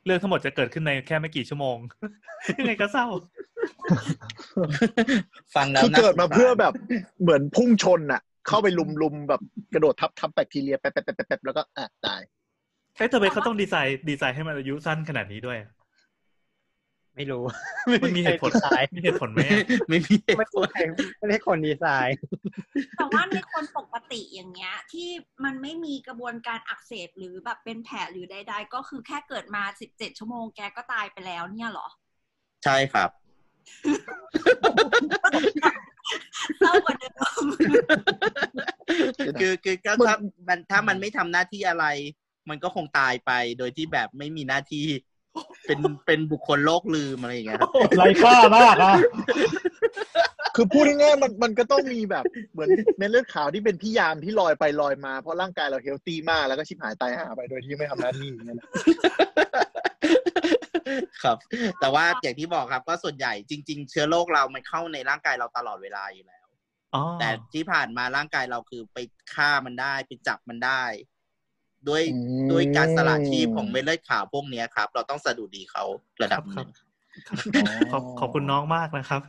เรื่องทั้งหมดจะเกิดขึ้นในแค่ไม่กี่ชั่วโมง ยังไงก็เศร้า ฟังแล้วคือน่เกิดมาสงสรเพื่อแบบเหมือนพุ่งชนน่ะ เข้าไปลุมๆแบบกระโดดทับทับแบคทีเรียแป๊บๆๆๆแล้วก็อะตายเอ้ยทำไมเขาต้องดีไซน์ดีไซน์ให้มันอายุสั้นขนาดนี้ด้วยอะ ไม่รู้มันมีเหตุผลใครดีไซน์มีเหตุผลไหมอะไม่มีเหตุไม่ผลใช่ไม่ได้คนดีไซน์แต่ว่าในคนปกติอย่างเงี้ย ที่มันไม่มีกระบวนการอักเสบหรือแบบเป็นแผลหรือใด ๆ ก็คือแค่เกิดมาสิบเจ็ดชั่วโมงแกก็ตายไปแล้วเนี่ยเหรอ ใช่ครับเศร้ากว่าเดิมคือคือก็ถ้ามันถ้ามันไม่ทำหน้าที่อะไร มันก็คงตายไปโดยที่แบบไม่มีหน้าที่ เป็นเป็นบุคคลโลกลืมอะไรอย่างเงี้ยครับไร้ค่ามากอะคือพูดง่ายๆมันมันก็ต้องมีแบบเหมือนเม็ดเลือดขาวที่เป็นพี่ยามที่ลอยไปลอยมา เพราะร่างกายเราเฮลตี้มากแล้วก็ชิบหายตายหาไปโดยที่ไม่ทำหน้าที่อย่างเงี้ยนะครับ แต่ว่าอย่างที่บอกครับก็ส่วนใหญ่จริง ๆ เชื้อโรคเรามันเข้าในร่างกายเราตลอดเวลาอยู่แล้วอ๋อแต่ที่ผ่านมาร่างกายเราคือไปฆ่ามันได้ไปจับมันได้ ด้วยด้วยการสละชีพของเม็ดเลือดขาวพวกเนี้ยครับ เราต้องสะดุดีเขาระดับหนึ่งขอบขอบคุณน้องมากนะครับ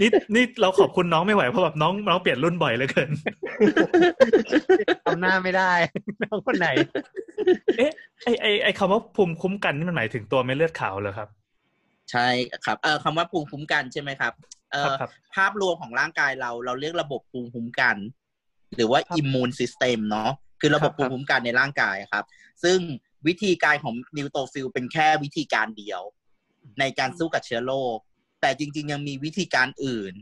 นี่นี่เราขอบคุณน้องไม่ไหวเพราะแบบน้องน้องเปลี่ยนรุ่นบ่อยเหลือเกินทำหน้าไม่ได้ น้องคนไหน เอ๊ะไอไอไอคำว่าภูมิคุ้มกันนี่มันหมายถึงตัวเม็ดเลือดขาวเหรอครับ ใช่ครับเออคำว่าภูมิคุ้มกันใช่ไหมครับ เอครับอครับภาพรวมของร่างกายเราเราเรียกระบบภูมิคุ้มกัน หรือว่าครับ immune system เนาะคือระบบครับภูมิคุ้มกันในร่างกายครับ ซึ่งวิธีการของ neutrophil เป็นแค่วิธีการเดียว ในการสู้กับเชื้อโรคแต่จริง ๆ ยังมีวิธีการอื่น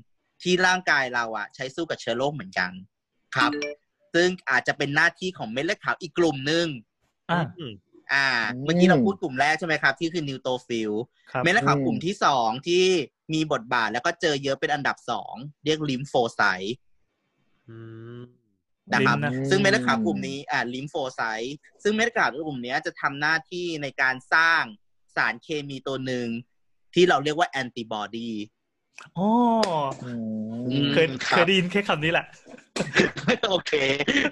ที่ร่างกายเราอะใช้สู้กับเชื้อโรคเหมือนกันครับ ซึ่งอาจจะเป็นหน้าที่ของเม็ดเลือดขาวอีกกลุ่มหนึ่งอ่าอ่าเมื่อกี้เราพูดกลุ่มแรกใช่ไหมครับ ที่คือ neutrophil ครับเม็ดเลือดขาวกลุ่มที่สองที่มีบทบาทแล้วก็เจอเยอะเป็นอันดับสองเรียก lymphocyte อืม นะครับลิมนะซึ่งเม็ดเลือดขาวกลุ่มนี้อ่า lymphocyte ซึ่งเม็ดเลือดขาวกลุ่มเนี้ยจะทำหน้าที่ในการสร้างสารเคมีตัวหนึ่งที่เราเรียกว่าแอนติบอดีอ๋ออืมเคยครับเคยได้ยินแค่คำนี้แหละ โอเค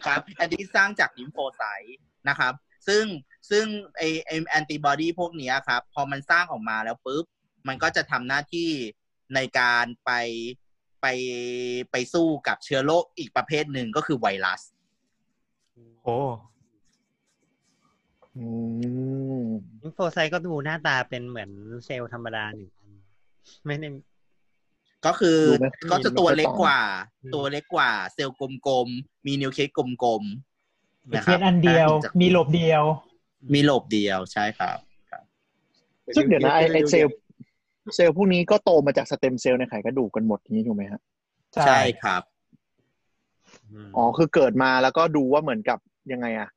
ครับ อันนี้สร้างจาก lymphocyte นะครับ ซึ่งซึ่งไอไอแอนติบอดีพวกเนี้ยครับ พอมันสร้างออกมาแล้วปุ๊บ มันก็จะทำหน้าที่ในการไป ไปไปสู้กับเชื้อโรคอีกประเภทหนึ่งก็คือไวรัส โอ้อืม lymphocyte ก็ดูหน้าตาเป็นเหมือนเซลล์ธรรมดาหนึ่งอันไม่ได้ก็คือดูไหมก็จะตัวเล็กกว่าอืมตัวเล็กกว่า เซลล์กลมๆ มีนิวเคลียสกลมๆนะคเทีรัยนอันเดียว มี lobe เดียว มี lobe เดียวใช่ครับซึ่งเดี๋ยวนะไอไอเซลล์ เซลล์พวกนี้ก็โตมาจากสเต็มเซลล์ในไขกระดูกกันหมดนี้ถูกไหมฮะใช่ครับอ๋อคือเกิดมาแล้วก็ดูว่าเหมือนกับยังไงอะ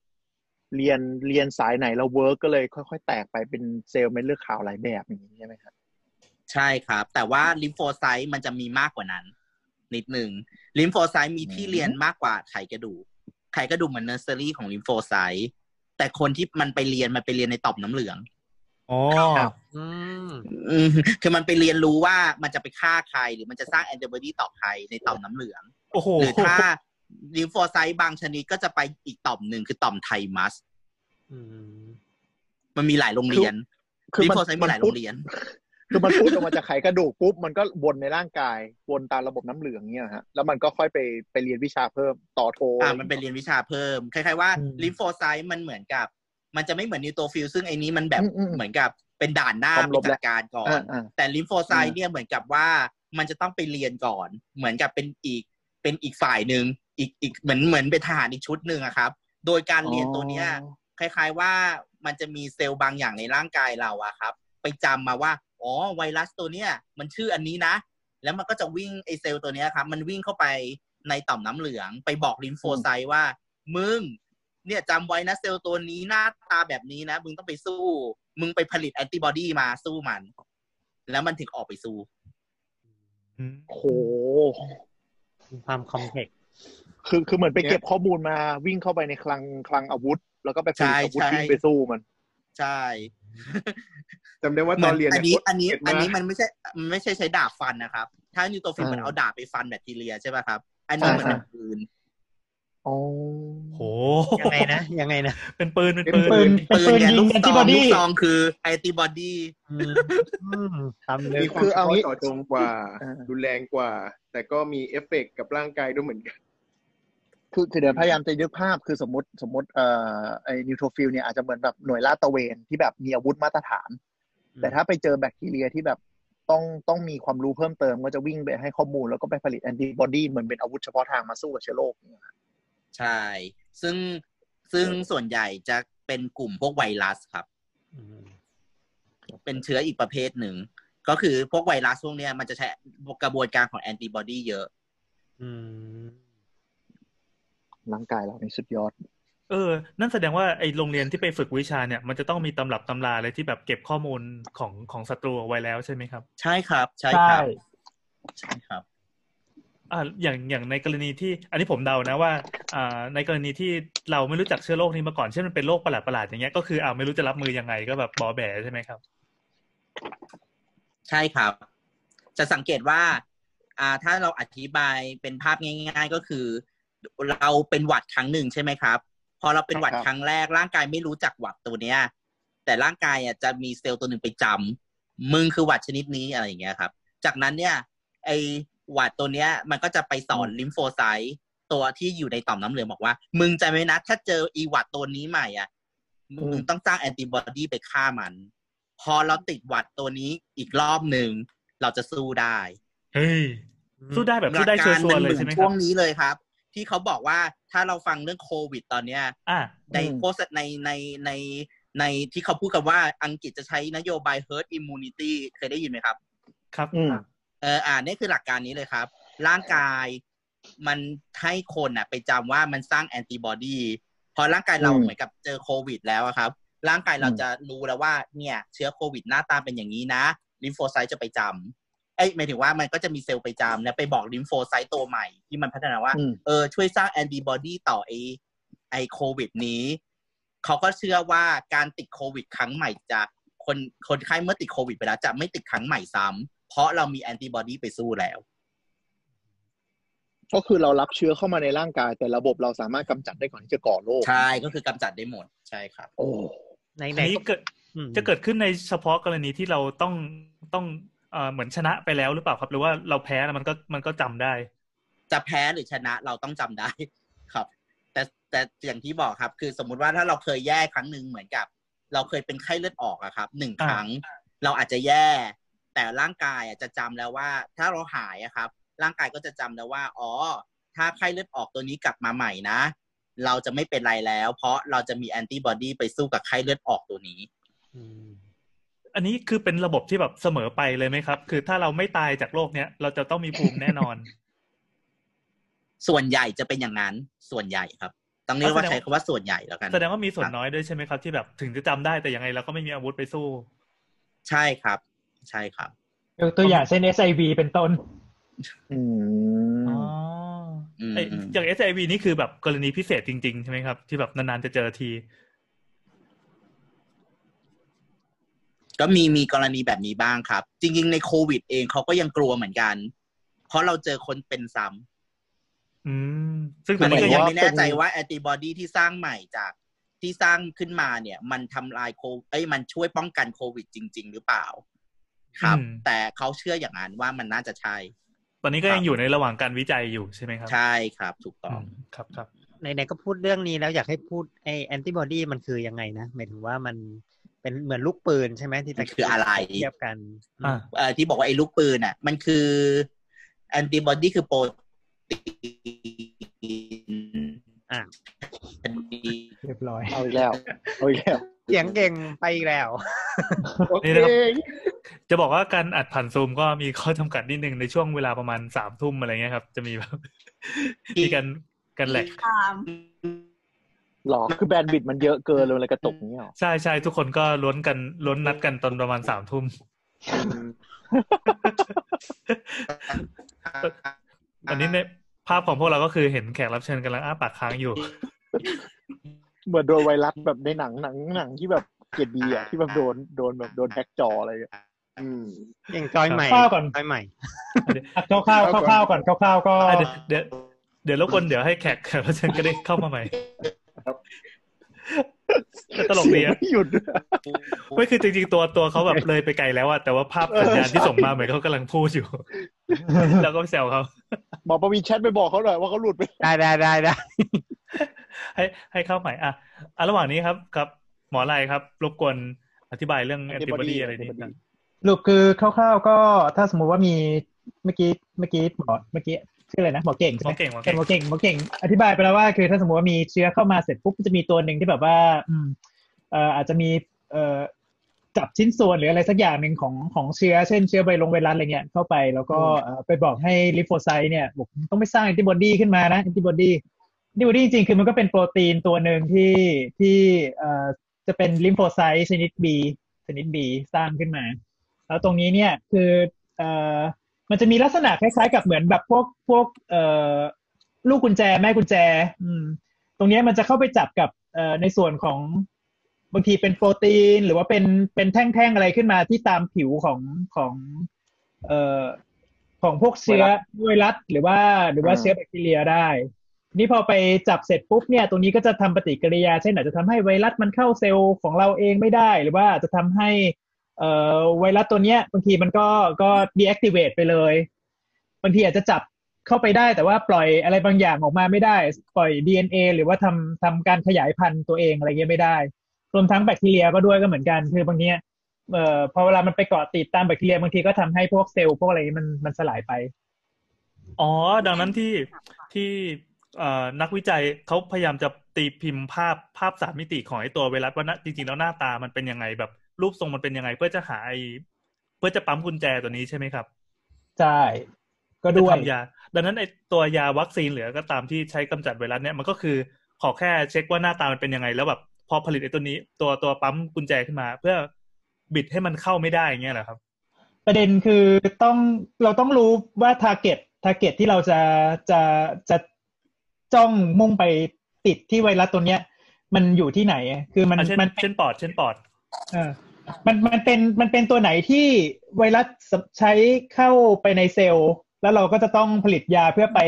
เรียนเรียนสายไหนแล้ว work ก็เลยค่อยๆ แตกไปเป็นเซลล์เม็ดเลือดขาวหลายแบบอย่างนี้ใช่ไหมครับใช่ครับ แต่ว่า lymphocyte มันจะมีมากกว่านั้น นิดหนึ่ง lymphocyte มีที่เรียนมากกว่าไขกระดูกไขกระดูกเหมือนเนอร์เซอรี่ของ lymphocyte แต่คนที่มันไปเรียนมันไปเรียนในต่อมน้ำเหลือง อ๋ออืมอืมคือมันไปเรียนรู้ว่ามันจะไปฆ่าใคร หรือมันจะสร้างแอนติบอดีต่อใครในต่อมน้ำเหลืองโอ้โหหรือถ้า lymphocyte บางชนิดก็จะไปอีกต่อมหนึ่งคือต่อมไทมัสอืมมันมีหลายโรงเรียนคือ lymphocyte มีหลายโรงเรียน คือมันผุดออกมาจากไขกระดูกปุ๊บมันก็วนในร่างกายวนตามระบบน้ำเหลืองเนี่ยฮะแล้วมันก็ค่อยไปไปเรียนวิชาเพิ่มต่อโทอ่ามันเป็นเรียนวิชาเพิ่มคล้ายๆว่าอืม lymphocyte มันเหมือนกับ มันจะไม่เหมือน neutrophil ซึ่งไอ้นี้มันแบบอืมอืมเหมือนกับเป็นด่านหน้าคอยไปรบจัดการก่อนอ่าอ่าแต่ lymphocyte เนี่ยเหมือนกับว่ามันจะต้องไปเรียนก่อน เหมือนกับเป็นอีกเป็นอีกฝ่ายหนึ่งอีกอีกเหมือนเหมือนเป็นทหารอีกชุดหนึ่งอะครับ โดยการเรียนตัวเนี้ยคล้าย ๆว่ามันจะมีเซลล์บางอย่างในร่างกายเราอะครับ ไปจำมาว่าอ๋อไวรัสตัวเนี้ยมันชื่ออันนี้นะ แล้วมันก็จะวิ่งไอเซลล์ตัวเนี้ยครับ มันวิ่งเข้าไปในต่อมน้ำเหลือง ไปบอก lymphocyte ว่า มึง เนี่ยจำไว้นะเซลล์ตัวนี้หน้าตาแบบนี้นะมึงต้องไปสู้ มึงไปผลิตแอนติบอดีมาสู้มัน แล้วมันถึงออกไปสู้โหมีความคอมเพล็กซ์คือคือเหมือนไปเก็บข้อมูลมาวิ่งเข้าไปในคลังคลังอาวุธ แล้วก็ไปผลิตอาวุธใช่ใช่วิ่งไปสู้มัน ใช่จำได้ว่าตอนเรียนอันเยนี้โคตรอันนี้เกลียดอันนี้มากมันไม่ใช่มันไม่ใช่ใช้ดาบฟันนะครับ ถ้านิวโตฟิลอ่ามัมันเอาดาบไปฟันแบคทีเรียใช่ป่ะครับ อันนี้มันเป็นอ่าปืน อ๋อโหยังไงนะ ยังไงนะ เป็นปืน เป็นเป็นปืนปืน เป็นปืนเนี่ยยิลูงกแอนซติองบอลูดีกซองคือแอนติบอดีอืมอืมทำเลยมีความคือเอางี้เฉพาะเจาะจงกว่าอ่า รุนแรงกว่า แต่ก็มีเอฟเฟกต์กับร่างกายด้วยเหมือนกัน คือคือเดี๋ยวพยายามจะนึกภาพคือสมมติสมมติเอ่อไอ้ neutrophil เนี่ยอาจจะเหมือนแบบหน่วยลาดตระเวนที่แบบมีอาวุธมาตรฐาน แต่ถ้าไปเจอแบคทีเรียที่แบบต้องต้องมีความรู้เพิ่มเติมก็จะวิ่งไปให้ข้อมูลแล้วก็ไปผลิตแอนติบอดีเหมือนเป็นอาวุธเฉพาะทางมาสู้กับเชื้อโรคเนี่ย ใช่ ซึ่งซึ่งส่วนใหญ่จะเป็นกลุ่มพวกไวรัสครับอืมเป็นเชื้ออีกประเภทหนึ่ง ก็คือพวกไวรัสพวกเนี้ยมันจะใช้กระบวนการของแอนติบอดีเยอะอืมร่างกายเราในสุดยอด เออ นั่นแสดงว่าไอโรงเรียนที่ไปฝึกวิชาเนี่ย มันจะต้องมีตำรับตำราอะไรที่แบบเก็บข้อมูลของของศัตรูเอาไว้แล้วใช่ไหมครับ ใช่ครับ ใช่ใช่ครับ ใช่ครับ อ่าอย่างอย่างในกรณีที่ อันนี้ผมเดานะว่าอ่าในกรณีที่เราไม่รู้จักเชื้อโรคนี้มาก่อนเช่นมันเป็นโรคประหลาดประหลาดๆอย่างเงี้ยก็คืออ่าไม่รู้จะรับมือยังไงก็แบบบอแบใช่ไหมครับ ใช่ครับ จะสังเกตว่า อ่าถ้าเราอธิบายเป็นภาพง่าย ๆ ก็คือ เราเป็นหวัดครั้งหนึ่งใช่ไหมครับ พอเราเป็นหวัดครับครั้งแรกร่างกายไม่รู้จักหวัดตัวเนี้ย แต่ร่างกายอะจะมีเซลล์ตัวหนึ่งไปจำมึงคือหวัดชนิดนี้อะไรอย่างเงี้ยครับ จากนั้นเนี่ย ไอ หวัดตัวเนี้ย มันก็จะไปสอนลิมโฟไซต์ตัวที่อยู่ในต่อมน้ำเหลืองบอกว่า มึงจำไว้นะ ถ้าเจออีหวัดตัวนี้ใหม่อะมึงต้องสร้างแอนติบอดีไปฆ่ามัน พอเราติดหวัดตัวนี้อีกรอบหนึ่งเราจะสู้ได้เฮ้ยสู้ได้แบบหลัสู้ได้ชัวการร์ๆเลยมันใช่ไหมคช่รัวบงนี้เลยครับ ที่เขาบอกว่าถ้าเราฟังเรื่องโควิดตอนเนี้ยอ่าในอืมโฆษณาในในในในที่เขาพูดกันว่าอังกฤษจะใช้นโยบาย herd immunity เคยได้ยินไหมครับ ครับอืม เอออ่านี่คือหลักการนี้เลยครับ ร่างกายมันให้คนอะ ไปจำว่ามันสร้างแอนติบอดีพอร่างกายเราอืมเหมือนกับเจอโควิด แล้วอะครับ ร่างกายเราอืมจะรู้แล้วว่าเนี่ย เชื้อโควิดหน้าตาเป็นอย่างนี้นะ lymphocyte จะไปจำเอ้ยหมายถึงว่ามันก็จะมีเซลล์ไปจำแล้วไปบอก lymphocyte ตัวใหม่ที่มันพัฒนาว่าอืมเออช่วยสร้างแอนติบอดีต่อไอไอโควิดนี้ เขาก็เชื่อว่าการติดโควิด ครั้งใหม่จะคนคนไข้เมื่อติดโควิดไปแล้วจะไม่ติดครั้งใหม่ซ้ำ เพราะเรามีแอนติบอดีไปสู้แล้ว ก็คือเรารับเชื้อเข้ามาในร่างกาย แต่ระบบเราสามารถกำจัดได้ก่อนที่จะก่อโรคใช่ก็คือกำจัดได้หมดใช่ครับ โอ้ในอันในนี้เกิดอืมจะเกิดขึ้นในเฉพาะกรณีที่เราต้องต้องเอ่อเหมือนชนะไปแล้วหรือเปล่าครับ หรือว่าเราแพ้แล้วมันก็มันก็จำได้ จะแพ้หรือชนะเราต้องจำได้ครับ แต่แต่อย่างที่บอกครับ คือสมมุติว่าถ้าเราเคยแย่ครั้งหนึ่งเหมือนกับ เราเคยเป็นไข้เลือดออกอะครับหนึ่งอ่าครั้ง เราอาจจะแย่ แต่ร่างกายอะจะจำแล้วว่า ถ้าเราหายอะครับ ร่างกายก็จะจำแล้วว่า อ๋อ ถ้าไข้เลือดออกตัวนี้กลับมาใหม่นะ เราจะไม่เป็นไรแล้ว เพราะเราจะมีแอนติบอดีไปสู้กับไข้เลือดออกตัวนี้อืมอันนี้คือเป็นระบบที่แบบเสมอไปเลยไหมครับ คือถ้าเราไม่ตายจากโรคเนี้ย เราจะต้องมีภูมิแน่นอน ส่วนใหญ่จะเป็นอย่างนั้น ส่วนใหญ่ครับต้องเรียกว่าใช้คำว่าส่วนใหญ่แล้วกัน แสดงว่ามีส่วนน้อยด้วยใช่ไหมครับ ที่แบบถึงจะจำได้แต่ยังไงเราก็ไม่มีอาวุธไปสู้ ใช่ครับ ใช่ครับยกตัวอย่างเช่น SIV เป็นต้นอืมอ๋ออืมไออย่าง SIV นี่คือแบบกรณีพิเศษจริง ๆ ใช่ไหมครับ ที่แบบนานๆจะเจอที ก็มีมีกรณีแบบนี้บ้างครับ จริง ๆ ในโควิด เองเขาก็ยังกลัวเหมือนกัน เพราะเราเจอคนเป็นซ้ำอืม ซึ่งตมัอนนนี้ก็ก็ยัยังงไม่แน่ใจว่าแอนติบอดีที่สร้างใหม่จากที่สร้างขึ้นมาเนี่ย มันทำลายโคเอ้ยมันช่วยป้องกันโควิดจริง ๆ หรือเปล่า ครับ แต่เขาเชื่ออย่างนั้นว่ามันน่าจะใช่ ตอนนี้ก็ยังอยู่ในระหว่างการวิจัยอยู่ใช่ไหมครับ ใช่ครับ ถูกต้องมครับครับในในๆก็พูดเรื่องนี้แล้วอยากให้พูดไอแอนติบอดีมันคือยังไงนะหมายถึงว่ามันเป็นเหมือนลูกปืนใช่ไหมที่ตะมันคืออะไรเทียบกันอ่าเอ่อที่บอกว่าไอ้ลูกปืนอะ มันคือแอนติบอดีคือโปรตีนอะ เรียบร้อย เอาอีกแล้ว เอาอีกแล้วเสียงเก่งไปอีกแล้วโอเคนี่นะครับจะบอกว่าการอัดผ่านซูมก็มีข้อจำกัดนิดนึงในช่วงเวลาประมาณสามทุ่มอะไรเงี้ยครับ จะมีแบบมีการการแหลกตามหรอคือแบนด์บิดมันเยอะเกินเลยเลยกระตุกอย่างนี้หรอใช่ใช่ทุกคนก็ล้วนกันล้วนนัดกันตอนประมาณสามทุ่มอันนี้ในภาพของพวกเราก็คือเห็นแขกรับเชิญกำลังอ้าปากค้างอยู่ เหมือนโดนไวรัสแบบในหนังหนังหนังที่แบบเกลียดบีอะที่แบบโดนโดนแบบโดนแฮกจออะไรอย่างเงี้ยอืมอย่างจอยใหม่ข้าวก่อนจอยใหม่อะคร่าวๆคร่าวๆก่อนคร่าวๆก็อะเดี๋ยวเดี๋ยวเดี๋ยวรบกวนเดี๋ยวให้แขกแขกรับเชิญก็ได้เข้ามาใหม่แต่ตลกดีอะไม่หยุดไม่คือจริงๆตัวตัวเขาแบบเลยไปไกลแล้วอะแต่ว่าภาพสัญญาณที่ส่งมาเหมือนเขากำลังพูดอยู่ แล้วก็แซวเขาหมอประวินแชทไปบอกเขาหน่อยว่าเขาหลุดไปได้ได้ได้ได้ ให้ให้เข้าใหม่อะอะระหว่างนี้ครับครับ หมออะไรครับรบกวนอธิบายเรื่องแอนติบอดีอะไรนี้สรุปคือคร่าวๆก็ถ้าสมมุติว่ามีเมื่อกี้เมื่อกี้หมอเมื่อกี้ชื่ออะไรนะหมอเก่งใช่หมไหอมเก่งหมอเก่เก่งงหมอเก่งหมอเก่งอธิบายไปแล้วว่าคือถ้าสมมติว่ามีเชื้อเข้ามาเสร็จปุ๊บมันจะมีตัวหนึ่งที่แบบว่าอืมเอ่ออาจจะมีเอ่อจับชิ้นส่วนหรืออะไรสักอย่างหนึ่งของของเชื้อเช่นเชื้อไวลงไวรัสอะไรเงี้ยเข้าไป แล้วก็เอ่อไปบอกให้ lymphocyte เนี่ยบอกต้องไปสร้างแอนติบอดีขึ้นมานะแอนติบอดี แอนติบอดีจริงๆคือมันก็เป็นโปรตีนตัวหนึ่งที่ที่เอ่อจะเป็น lymphocyte ชนิด B ชนิด B สร้างขึ้นมา แล้วตรงนี้เนี่ยคือเอ่อมันจะมีลักษณะคล้ายๆกับเหมือนแบบพวกพวกเอ่อลูกกุญแจแม่กุญแจ อืม ตรงเนี้ยมันจะเข้าไปจับกับเอ่อในส่วนของบางทีเป็นโปรตีน หรือว่าเป็นเป็นแท่งๆอะไรขึ้นมาที่ตามผิวของของ เอ่อของพวกเชื้อไวรัสหรือว่าหรือว่าเชื้อแบคทีเรียได้ นี่พอไปจับเสร็จปุ๊บเนี่ยตรงนี้ก็จะทำปฏิกิริยาเช่นอาจจะทำให้ไวรัสมันเข้าเซลล์ของเราเองไม่ได้ หรือว่าจะทำให้เอ่อไวรัสตัวเนี้ยบางทีมันก็ก็ deactivate ไปเลยบางทีอาจจะจับเข้าไปได้ แต่ว่าปล่อยอะไรบางอย่างออกมาไม่ได้ ปล่อย DNA หรือว่าทำทำการขยายพันธุ์ตัวเองอะไรเงี้ยไม่ได้ รวมทั้งแบคทีเรียก็ด้วยก็เหมือนกัน คือบางทีเอ่อพอเวลามันไปเกาะติดตามแบคทีเรียบางทีก็ทำให้พวกเซลล์พวกอะไรนี้มันมันสลายไป อ๋อ ดังนั้นที่ที่ นักวิจัยเขาพยายามจะตีพิมพ์ภาพภาพสามมิติของไอ้ตัวไวรัสว่านะจริงๆแล้วหน้าตามันเป็นยังไงแบบ รูปทรงมันเป็นยังไง เพื่อจะหาไอ้เพื่อจะปั๊มกุญแจตัวนี้ใช่ไหมครับใช่ก็ด้วยจะทำยา ดังนั้นไอ้ตัวยาวัคซีนเหลือก็ตามที่ใช้กำจัดไวรัสเนี่ยมันก็คือขอแค่เช็คว่าหน้าตามันเป็นยังไง แล้วแบบพอผลิตไอ้ตัวนี้ตัวตัวปั๊มกุญแจขึ้นมา เพื่อบิดให้มันเข้าไม่ได้อย่างเงี้ยเหรอครับ ประเด็นคือต้องเราต้องรู้ว่า target target ที่เราจะจะจะ จ้องมุ่งไปติดที่ไวรัสตัวเนี้ย มันอยู่ที่ไหน คือมันอะเช่นมันเช่นปอดเช่นปอดเออมันมันเป็นมันเป็นตัวไหนที่ไวรัสใช้เข้าไปในเซลล์ แล้วเราก็จะต้องผลิตยาเพื่อไป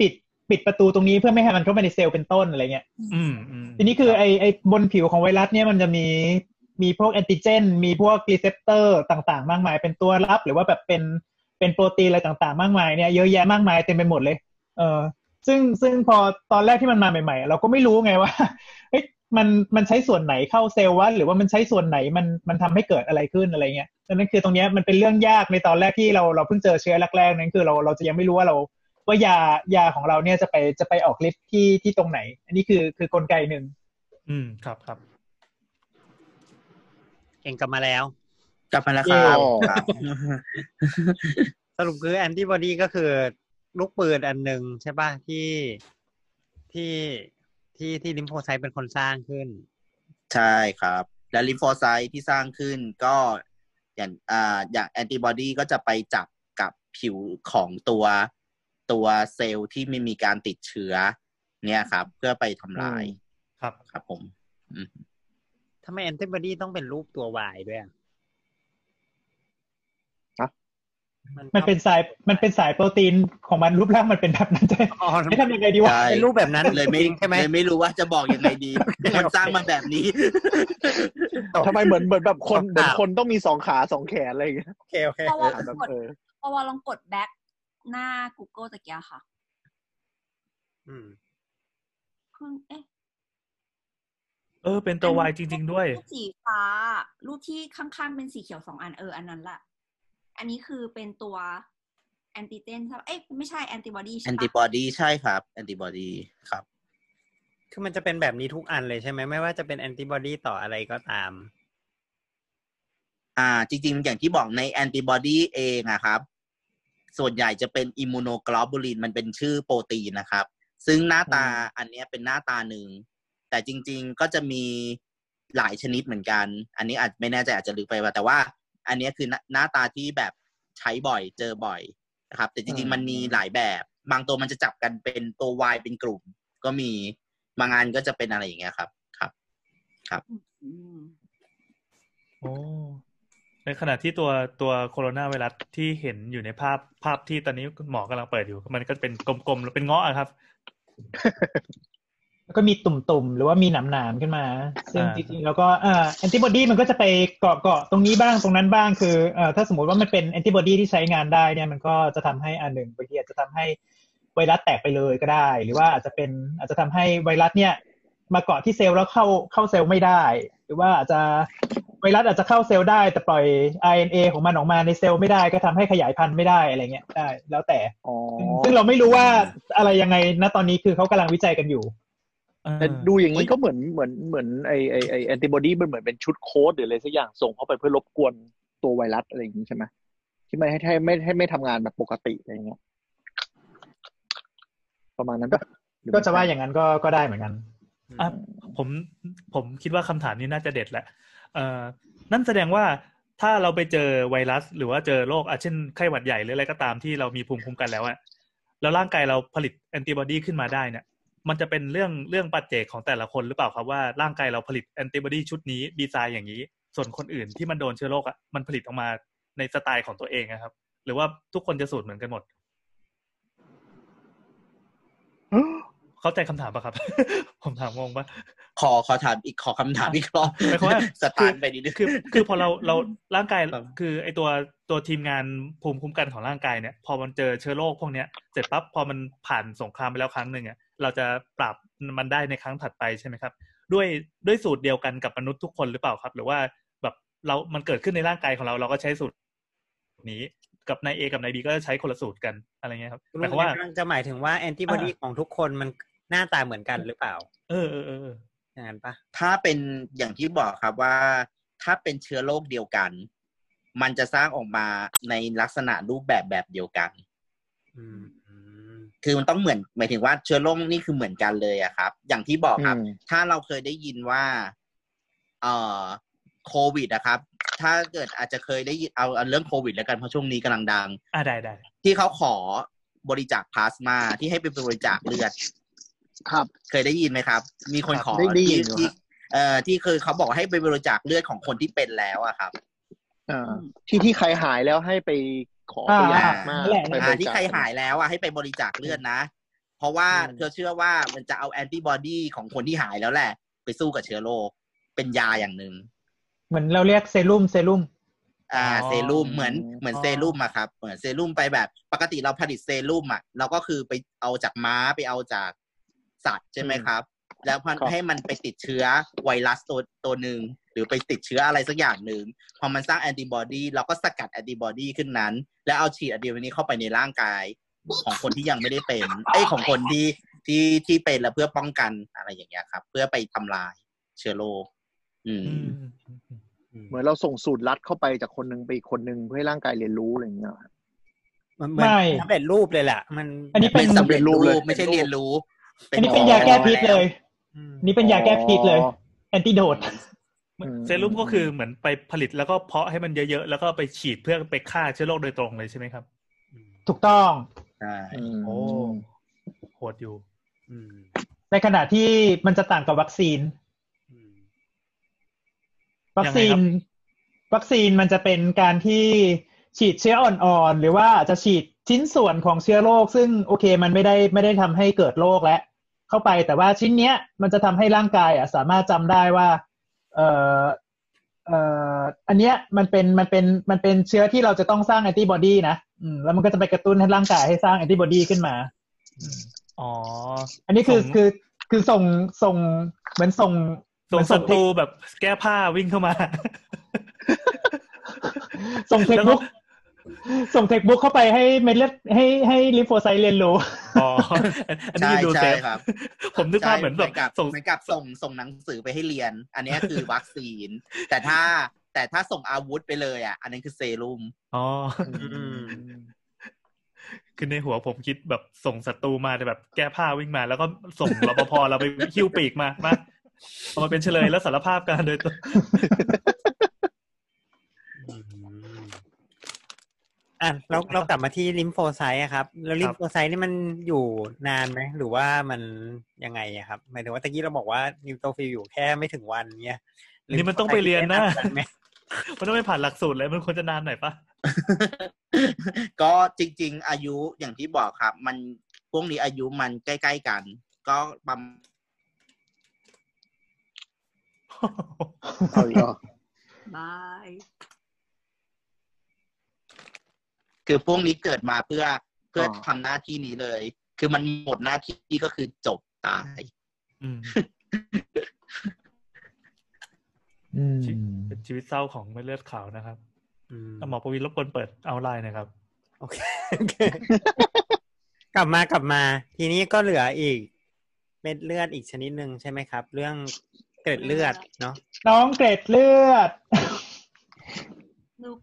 ปิดปิดประตูตรงนี้เพื่อไม่ให้มันเข้าไปในเซลล์เป็นต้นอะไรเงี้ยอืมอืมทีนี้คือไอไอบนผิวของไวรัสเนี่ยมันจะมีมีพวกแอนติเจน มีพวก receptor ต่างๆ มากมาย เป็นตัวรับหรือว่าแบบเป็นเป็นโปรตีนอะไรต่างๆ มากมายเนี่ยเยอะแยะมากมายเต็มไปหมดเลย เออ ซึ่งซึ่งพอตอนแรกที่มันมาใหม่ ๆ เราก็ไม่รู้ไงว่าเฮ้ยมันมันใช้ส่วนไหนเข้าเซลล์วะหรือว่ามันใช้ส่วนไหนมันมันทำให้เกิดอะไรขึ้นอะไรเงี้ยดังนั้นคือตรงเนี้ยมันเป็นเรื่องยากในตอนแรกที่เราเราเพิ่งเจอเชื้อแรกๆนั้นคือเราเราจะยังไม่รู้ว่าเราว่ายายาของเราเนี่ยจะไปจะไปออกฤทธิ์ที่ที่ตรงไหน อันนี้คือคือกลไกหนึ่งอืมครับครับเก่งกลับมาแล้ว กลับมาแล้วครับเย้ครับสรุปคือแอนติบอดีก็คือ ลูกปืนอันหนึ่งใช่ป่ะที่ที่ที่ที่ lymphocyte เป็นคนสร้างขึ้น ใช่ครับ และ lymphocyte ที่สร้างขึ้นก็อย่างอ่าอย่างแอนติบอดีก็จะไปจับกับผิวของตัวตัวเซลล์ที่มันมีการติดเชื้อ เนี่ยครับ เพื่อไปทำลาย ครับครับผมอืมทำไมแอนติบอดีต้องเป็นรูปตัว Y ด้วยอะ ฮะ มันเป็นสายมันเป็นสายโปรตีนของมันรูปร่างมันเป็นแบบนั้นใช่ไหมอ๋อไม่ทำยังไงดีวะใช่เป็นรูปแบบนั้นเลยไม่จริงใช่ไหมเลยไม่รู้ว่าจะบอกยังไงดีมันสร้างมาแบบนี้ทำไมเหมือนเหมือนแบบคนครับเหมือนคนต้องมีสองขาสองแขนอะไรอย่างเงี้ยโอเคโอเคเพราะว่าแบบกดเออเพราะว่าลองกดแบ็กหน้า Google ตะเกียค่ะ อืมเพิ่งเอ๊ะเออ เป็นตัววายจริง ๆ ด้วยรูปสีฟ้า รูปที่ข้างๆ เป็นสีเขียวสองอันเออ อันนั้นแหละ อันนี้คือเป็นตัวแอนติเจนใช่ปะเอ๊ะไม่ใช่แอนติบอดีใช่แอนติปะบอดีใช่ครับแอนติบอดีครับ คือมันจะเป็นแบบนี้ทุกอันเลยใช่ไหมไม่ว่าจะเป็นแอนติบอดีต่ออะไรก็ตาม อ่า จริง ๆ อย่างที่บอกในแอนติบอดีเองอะครับ ส่วนใหญ่จะเป็นอิมมูโนกลอบูลินมันเป็นชื่อโปรตีนนะครับ ซึ่งหน้าตาอันเนี้ยเป็นหน้าตาหนึ่ง แต่จริง ๆ ก็จะมีหลายชนิดเหมือนกัน อันนี้อาจไม่แน่ใจอาจจะลืมไปว่าแต่ว่า อันเนี้ยคือหน้าหน้าตาที่แบบใช้บ่อยเจอบ่อยนะครับ แต่จริง ๆ มันมีหลายแบบ บางตัวมันจะจับกันเป็นตัววายเป็นกลุ่ม ก็มีบางอันก็จะเป็นอะไรอย่างเงี้ยครับ ครับอืมโอ้ในขณะที่ตัวตัวโคโรนาไวรัสที่เห็นอยู่ในภาพภาพที่ตอนนี้คุณหมอกำลังเปิดอยู่ มันก็เป็นกลมๆแล้วเป็นเงาะอะครับแล้ว ก็มีตุ่มๆ หรือว่ามีหนามๆขึ้นมา ซึ่งอ่าจริงๆ แล้วก็อ่าแอนติบอดีมันก็จะไปเกาะเกาะตรงนี้บ้างตรงนั้นบ้างคือเอ่อถ้าสมมติว่ามันเป็นแอนติบอดีที่ใช้งานได้เนี่ยมันก็จะทำให้อันหนึ่งบางทีอาจจะทำให้ไวรัสแตกไปเลยก็ได้ หรือว่าอาจจะเป็นอาจจะทำให้ไวรัสเนี่ย มาเกาะที่เซลล์แล้วเข้าเข้าเซลล์ไม่ได้ หรือว่าอาจจะไวรัสอาจจะเข้าเซลล์ได้แต่ปล่อย RNA ของมันออกมาในเซลล์ไม่ได้ก็ทำให้ขยายพันธุ์ไม่ได้อะไรเงี้ยได้แล้วแต่อ๋อซึ่งเราไม่รู้ว่าอะไรยังไงณตอนนี้คือเขากำลังวิจัยกันอยู่เออ แต่ดูอย่างนี้ก็เหมือนเหมือนเหมือนไอไอไอแอนติบอดีมันเหมือนเป็นชุดโค้ดหรืออะไรสักอย่างส่งเข้าไปเพื่อรบกวนตัวไวรัสอะไรอย่างนี้ใช่ไหมที่ไม่ให้ให้ไม่ให้ไม่ทำงานแบบปกติอะไรอย่างเงี้ยประมาณนั้นปะหรือก็จะว่าอย่างนั้นก็ก็ได้เหมือนกันอะผมผมคิดว่าคำถามนี้น่าจะเด็ดแหละเอ่อนั่นแสดงว่าถ้าเราไปเจอไวรัส หรือว่าเจอโรคอะเช่นไข้หวัดใหญ่หรืออะไรก็ตามที่เรามีภูมิคุ้มกันแล้วอะแล้วร่างกายเราผลิตแอนติบอดีขึ้นมาได้เนี่ย มันจะเป็นเรื่องเรื่องปัจเจกของแต่ละคนหรือเปล่าครับว่าร่างกายเราผลิตแอนติบอดีชุดนี้ดีไซน์อย่างนี้ ส่วนคนอื่นที่มันโดนเชื้อโรคอะมันผลิตออกมาในสไตล์ของตัวเองนะครับ หรือว่าทุกคนจะสูตรเหมือนกันหมด เข้าใจคำถามปะครับ ผมถามงงปะขอขอถามอีกขอคำถามอีกรอบหมายความว่าสตาร์ทไปนิดนึงคือ คือพอเราเราร่างกายครับคือไอตัวตัวทีมงานภูมิคุ้มกันของร่างกายเนี่ย พอมันเจอเชื้อโรคพวกเนี้ยเสร็จปั๊บพอมันผ่านสงครามไปแล้วครั้งหนึ่งอะ เราจะปรับมันได้ในครั้งถัดไปใช่ไหมครับ ด้วยด้วยสูตรเดียวกันกับมนุษย์ทุกคนหรือเปล่าครับ หรือว่าแบบเรามันเกิดขึ้นในร่างกายของเราเราก็ใช้สูตรนี้กับนายเอกับนายบีก็จะใช้คนละสูตรกันอะไรเงี้ยครับหมายความว่ากำลังจะหมายถึงว่าแอนติบอดีอ่าของทุกคนมันหน้าตาเหมือนกันหรือเปล่าเออเออเออเอออย่างนั้นปะถ้าเป็นอย่างที่บอกครับว่า ถ้าเป็นเชื้อโรคเดียวกัน มันจะสร้างออกมาในลักษณะรูปแบบแบบเดียวกัน อืมอืม คือมันต้องเหมือนหมายถึงว่าเชื้อโรคนี่คือเหมือนกันเลยอะครับ อย่างที่บอกครับอืมถ้าเราเคยได้ยินว่าเอ่อโควิดนะครับ ถ้าเกิดอาจจะเคยได้ยินเอาเอาเรื่องโควิด แล้วกันเพราะช่วงนี้กำลังดังอ่าได้ได้ที่เขาขอบริจาคพลาสมาที่ให้ไปบริจาคเลือด ครับ เคยได้ยินไหมครับ มีคนขอได้ได้ยิที่นอยู่ที่ครับเอ่อที่เคยเขาบอกให้ไปบริจาคเลือดของคนที่เป็นแล้วอะครับอ่าที่ที่ใครหายแล้วให้ไป ขอไปอ่ายากมากนั่นแหละไปบอ่าริที่จาคใครหายแล้วอะให้ไปบริจาคเลือดนะ เพราะว่าอืมเธอเชื่อว่ามันจะเอาแอนติบอดีของคนที่หายแล้วแหละ ไปสู้กับเชื้อโรคเป็นยาอย่างหนึ่งเหมือนเราเรียกเซรุ่มเซรุ่มอ่าอ๋อเซรุ่มเหมือนเหมือนอ๋อเซรุ่มอะครับ เหมือนเซรุ่มไปแบบ ปกติเราผลิตเซรุ่มอะเราก็คือไปเอาจากม้าไปเอาจากสัตว์ใช่ไหมครับ แล้วพอครับให้มันไปติดเชื้อไวรัสตัวตัวหนึ่งหรือไปติดเชื้ออะไรสักอย่างหนึ่งพอมันสร้างแอนติบอดีเราก็สกัดแอนติบอดีขึ้นนั้น แล้วเอาฉีดแอนติบอดีเข้าไปในร่างกาย ของคนที่ยังไม่ได้เป็นไอ้ยของคนที่ที่ที่เป็นแล้วเพื่อป้องกันอะไรอย่างเงี้ยครับ เพื่อไปทำลายเชื้อโรคอืมอืมอืมอืมเหมือนเราส่งสูตรลัดเข้าไปจากคนหนึ่งไปอีกคนหนึ่งเพื่อให้ร่างกายเรียนรู้อะไรอย่างเงี้ยครับมันเหมือนไม่สำเร็จรูปเลยแหละมัน อันนี้เป็เป็นนสำเร็จรูเลยปไม่ใช่เรียนรู้อันนี้เป็นยาแก้พิษเลยอืมอั นนี้เป็นยาแก้พิษเลย แอนติโดดอืมเซรุ่มก็คือเหมือนไปผลิตแล้วก็เพาะให้มันเยอะๆ แล้วก็ไปฉีดเพื่อไปฆ่าเชื้อโรคโดยตรงเลยใช่ไหมครับ ถูกต้องใช่โอ้โหดอยู่อืมในขณะที่มันจะต่างกับวัคซีนอืมวัคซีนยังไงครับวัคซีนมันจะเป็นการที่ฉีดเชื้ออ่อนๆ หรือว่าจะฉีดชิ้นส่วนของเชื้อโรค ซึ่งโอเค มันไม่ได้ไม่ได้ทำให้เกิดโรคแล้ว เข้าไป แต่ว่าชิ้นเนี้ยมันจะทำให้ร่างกายอะสามารถจำได้ว่า เอ่อเอ่ออันเนี้ยมันเป็นมันเป็นมันเป็นเชื้อที่เราจะต้องสร้างแอนติบอดีนะอืมแล้วมันก็จะไปกระตุ้นให้ร่างกายให้สร้างแอนติบอดีขึ้นมาอืมอ๋อ อันนี้คือส่งคือคือส่งส่งเหมือนส่งส่งเหมือนศัเทตรูคแบบแก้ผ้าวิ่งเข้ามา ส่งเทคบุ๊ก ส่งเทคบุ๊กเข้าไปให้เม็ดเลือดให้ให้ลิมโฟไซต์เรียนรู้อ๋ออันนี้ใช่ดูใช่เซฟครับ ผมนึกภาพเหมือนแบบกับส่งเหมือนกับส่งส่งหนังสือไปให้เรียน อันเนี้ยคือวัคซีน แต่ถ้าแต่ถ้าส่งอาวุธไปเลยอะ อันนั้นคือเซรุ่มอ๋ออืมคือในหัวผมคิดแบบส่งศัตรูมาแต่แบบแก้ผ้าวิ่งมา แล้วก็ส่งรปภเราไปหิ้วปีกมามาเอามาเป็นเฉลยแล้วสารภาพกันโดยตรง อืม อะเราเรากลับมาที่ลิมโฟไซต์อะครับ แล้วลิมโฟไซต์นี่มันอยู่นานไหมหรือว่ามันยังไงอะครับหมายถึงว่าตะกี้เราบอกว่า neutrophil อยู่แค่ไม่ถึงวันเนี้ยนี่มันต้องไปเรียนนะ lymphocyte ไหมมันต้องไปผ่านหลักสูตรเลยมันควรจะนานหน่อยปะก็จริง ๆ อายุอย่างที่บอกครับ มันพวกนี้อายุมันใกล้ๆกัน ก็ประมาณเอาอีกเหรอบาย คือพวกนี้เกิดมาเพื่อเพื่อทำหน้าที่นี้เลย คือมันหมดหน้าที่ก็คือจบตายอืมอืมเป็นชีวิตเศร้าของเม็ดเลือดขาวนะครับอืมหมอประวินรบกวนเปิดเอาไลน์หนะครับโอเคโอเค กลับมากลับมา ทีนี้ก็เหลืออีก เม็ดเลือดอีกชนิดหนึ่งใช่ไหมครับ เรื่องเกล็ดเลือดเนาะน้องเกร็ดเลือดลูก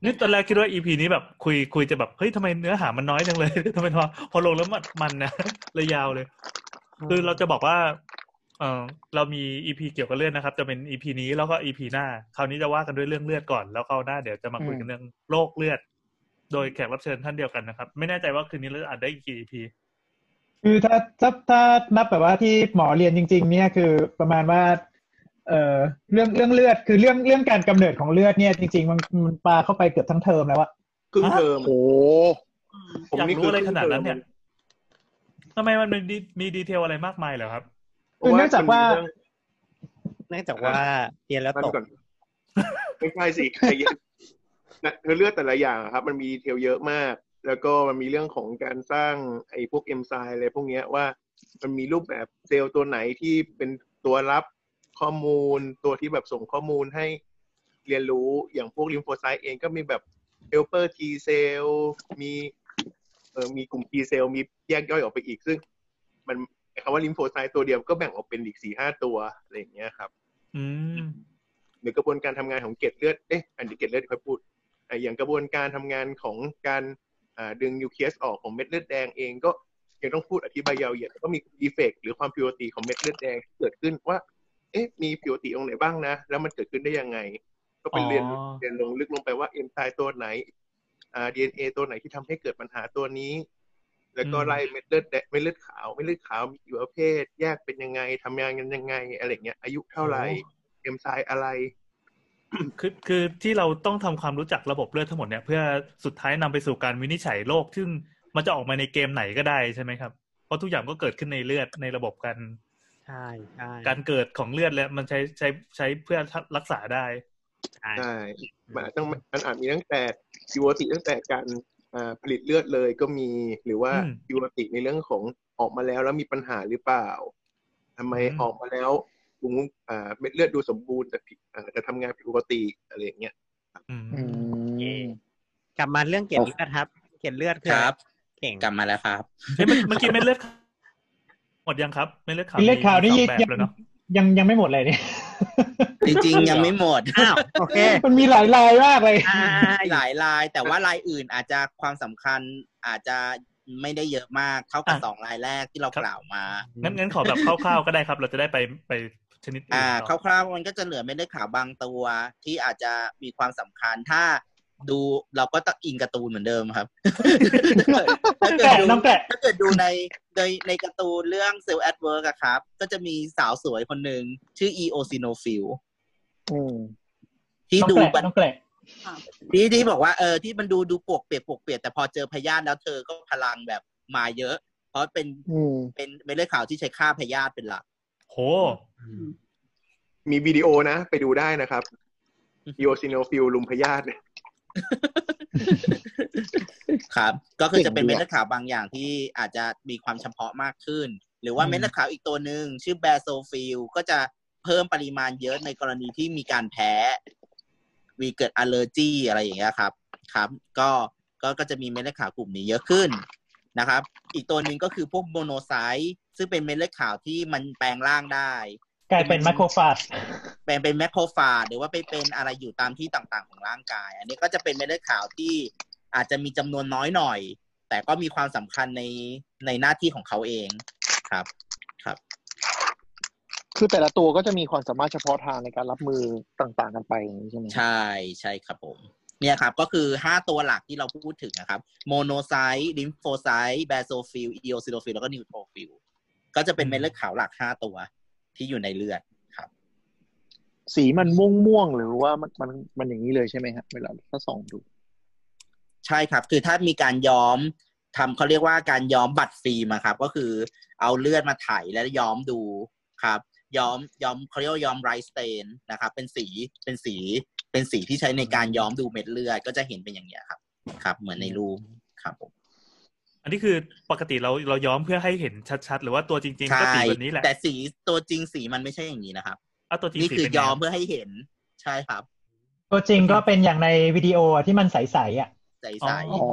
นี่ตอนแรกคิดว่าอีพีนี้แบบคุยคุยจะแบบเฮ้ยทำไมเนื้อหามันน้อยจังเลยทำไมพอพอลงแล้วมันมันนะเลยยาวเลย คือเราจะบอกว่า เออเรามีอีพีเกี่ยวกับเลือดนะครับ จะเป็นอีพีนี้แล้วก็อีพีหน้า คราวนี้จะว่ากันด้วยเรื่องเลือดก่อนแล้วคราวหน้าเดี๋ยวจะมาคุยกันเรื่องโรคเลือด โดยแขกรับเชิญท่านเดียวกันนะครับ ไม่แน่ใจว่าคืนนี้เราอัดได้กี่อีพีคือถ้าถ้าถ้านับแบบว่าที่หมอเรียนจริง ๆ เนี่ยคือประมาณว่า เอ่อเรื่องเรื่องเลือดคือเรื่องเรื่องการกำเนิดของเลือดเนี่ยจริงๆมันมันปลาเข้าไปเกือบทั้งเทอมแล้วอะครึ่งเทอมโอ้อืมผมอยากนี่รู้คืออะไรครึ่ขงนาดเทอนั้นเนี่ยทำไมมันมีดีมีดีเทลอะไรมากมายเหรอครับคือเนื่องจากว่าเนื่องจากว่าเรียนแล้วนั่ตนกก่อนไม่ใช่สิใจเย็นนะคือเลือดแต่ละอย่างอะครับ มันมีดีเทลเยอะมาก แล้วก็มันมีเรื่องของการสร้างไอ้พวกเอนไซม์อะไรพวกเนี้ยว่ามันมีรูปแบบเซลล์ตัวไหนที่เป็นตัวรับ ข้อมูล ตัวที่แบบส่งข้อมูลให้เรียนรู้อย่างพวก lymphocyte เองก็มีแบบเ e ลเปอร์ทีเซลมีเออมีกลุ่ม T เซลมีแยกย่อยออกไปอีกซึ่ง มันคำว่า lymphocyte ตัวเดียวก็แบ่งออกเป็นอีกสี่ห้าตัวอะไรอย่างเงี้ยครับ อืมหรือกระบวนการทำงานของเกล็ดเลือดเอ๊ะอันนี้เกล็ดเลือดค่อยพูดอะอย่างกระบวนการทำงานของการอ่าดึงนิวเคลียสออกของเม็ดเลือดแดงเองก็ยังต้องพูดอธิบายยาวเหยียดแล้วก็มี defect หรือความผิดปกติของเม็ดเลือดแดงที่เกิดขึ้นว่า เอ๊ะมีผิดปกติตรงไหนบ้างนะ แล้วมันเกิดขึ้นได้ยังไง ก็เป็นเรียนอ๋อเรียนลงลึกลงไปว่าเอนไซม์ตัวไหนอ่าดีเอ็นเอตัวไหนที่ทำให้เกิดปัญหาตัวนี้ แล้วก็ไล่เม็ดเลือดแดงเม็ดเลือดขาวเม็ดเลือดขาวมีกี่ประเภท แยกเป็นยังไงทำงานกันยังไง อะไรอย่างเงี้ย อายุเท่าไหร่เอนไซม์อะไรคือคือที่เราต้องทำความรู้จักระบบเลือดทั้งหมดเนี่ยเพื่อสุดท้ายนำไปสู่การวินิจฉัยโรคซึ่งมันจะออกมาในเกมไหนก็ได้ใช่ไหมครับ เพราะทุกอย่างก็เกิดขึ้นในเลือดในระบบการ ใช่ใช่การเกิดของเลือดแล้วมันใช้ใช้ใช้เพื่อรักษาได้ใช่ใช่มันอาจต้องมันอาจมีตั้งแต่พิวติตั้งแต่การอ่าผลิตเลือดเลยก็มีหรือว่าอืมพิวติในเรื่องของออกมาแล้วแล้วมีปัญหาหรือเปล่าทำไมอืมออกมาแล้วถุงอ่าเม็ดเลือดดูสมบูรณ์แต่ผิดอ่าแต่ทำงานผิดปกติอะไรอย่างเงี้ยอืมอืมกลับมาเรื่องเกล็ดเลือดครับ เกล็ดเลือดคือคอะไรรับเก่งกลับมาแล้วครับเฮ้ยเมื่อเมื่อกี้เม็ดเลือด หมดยังครับเม็ดเลือดขาวเม็ดเลือดขาวนี่มีสองแบบยังแล้วเนาะยังยังไม่หมดเลยเนี่ยจริงๆยังไม่หมดอ้าวโอเค มันมีหลายลายมากเลยอ่าหลายลาย แต่ว่าลายอื่นอาจจะความสำคัญอาจจะไม่ได้เยอะมากเท่ากับอะสองลายแรกที่เราครับกล่าวมางั้นงั้นขอแบบคร่าวๆก็ได้ครับ เราจะได้ไปไปชนิดอื่นอ่าต่อคร่าวๆมันก็จะเหลือเม็ดเลือดขาวบางตัวที่อาจจะมีความสำคัญถ้าดูเราก็ต้องอิงการ์ตูนเหมือนเดิมครับ ถ้าเกิดแกะดูน้องแกะถ้าเกิดดูใน ในในการ์ตูนเรื่อง Cells at Work ครับ ก็จะมีสาวสวยคนหนึ่งชื่อ eosinophilอืมที่น้องดูแกะมันน้องแกะที่ที่บอกว่าเออที่มันดูดูปวกเปียกปวกเปียกแต่พอเจอพยาธิแล้วเธอก็พลังแบบมาเยอะ เพราะเป็นอืมเป็นเม็ดเลือดขาวที่ใช้ฆ่าพยาธิเป็นหลักโหมีวิดีโอนะ ไปดูได้นะครับ eosinophil รุมพยาธิเนี่ย ครับ ก็คือจะเป็นเก่งดีเม็ดอะเลือดขาวบางอย่างที่อาจจะมีความเฉพาะมากขึ้น หรือว่าอืมเม็ดเลือดขาวอีกตัวหนึ่งชื่อ basophil ก็จะเพิ่มปริมาณเยอะในกรณีที่มีการแพ้มีเกิดอ l เลอร์จีอะไรอย่างเงี้ยครับ ครับ ก็ก็ก็จะมีเม็ดเลือดขาวกลุ่มนี้เยอะขึ้นนะครับ อีกตัวหนึ่งก็คือพวกโมโนไซต์ซึ่งเป็นเม็ดเลือดขาวที่มันแปลงร่างได้ กลายเป็นไมโครฟาจ เป็นเป็นแมคโครฟาจหรือว่าไปเป็นอะไรอยู่ตามที่ต่างๆ ของร่างกาย อันนี้ก็จะเป็นเม็ดเลือดขาวที่อาจจะมีจำนวนน้อยหน่อย แต่ก็มีความสำคัญในในหน้าที่ของเขาเองครับครับ คือแต่ละตัวก็จะมีความสามารถเฉพาะทางในการรับมือต่างๆ กันไปอย่างนี้ใช่ไหมใช่ใช่ครับผมเนี่ยครับก็คือห้าตัวหลักที่เราพูดถึงนะครับ monocyte lymphocyte basophil eosinophil แล้วก็ neutrophil ก็จะเป็นเม็ดเลือดขาวหลักห้าตัวที่อยู่ในเลือดครับ สีมันม่วงม่วงๆหรือว่ามันมันมันอย่างนี้เลยใช่ไหมฮะเวลาถ้าส่องดู ใช่ครับ คือถ้ามีการย้อมทำเขาเรียกว่าการย้อมบัตรฟิล์มอะครับ ก็คือเอาเลือดมาไถแล้วย้อมดูครับ ย้อมย้อมเขาเรียกว่าย้อมไรสเตนนะครับ เป็นสีเป็นสีเป็นสีที่ใช้ในการย้อมดูเม็ดเลือดก็จะเห็นเป็นอย่างเงี้ยครับ ครับ เหมือนในรูปครับผมอันนี้คือปกติเราเราย้อมเพื่อให้เห็นชัดๆ หรือว่าตัวจริง ๆ ก็ใช่สีแบบนี้แหละ แต่สีตัวจริงสีมันไม่ใใช่อย่างนี้นะครับ อะตัวจริงนี่สีคือเป็นไงย้อมเพื่อให้เห็นใช่ครับ ตัวจริงก็เป็นอย่างในวิดีโออะที่มันใสๆอะใสอ๋อ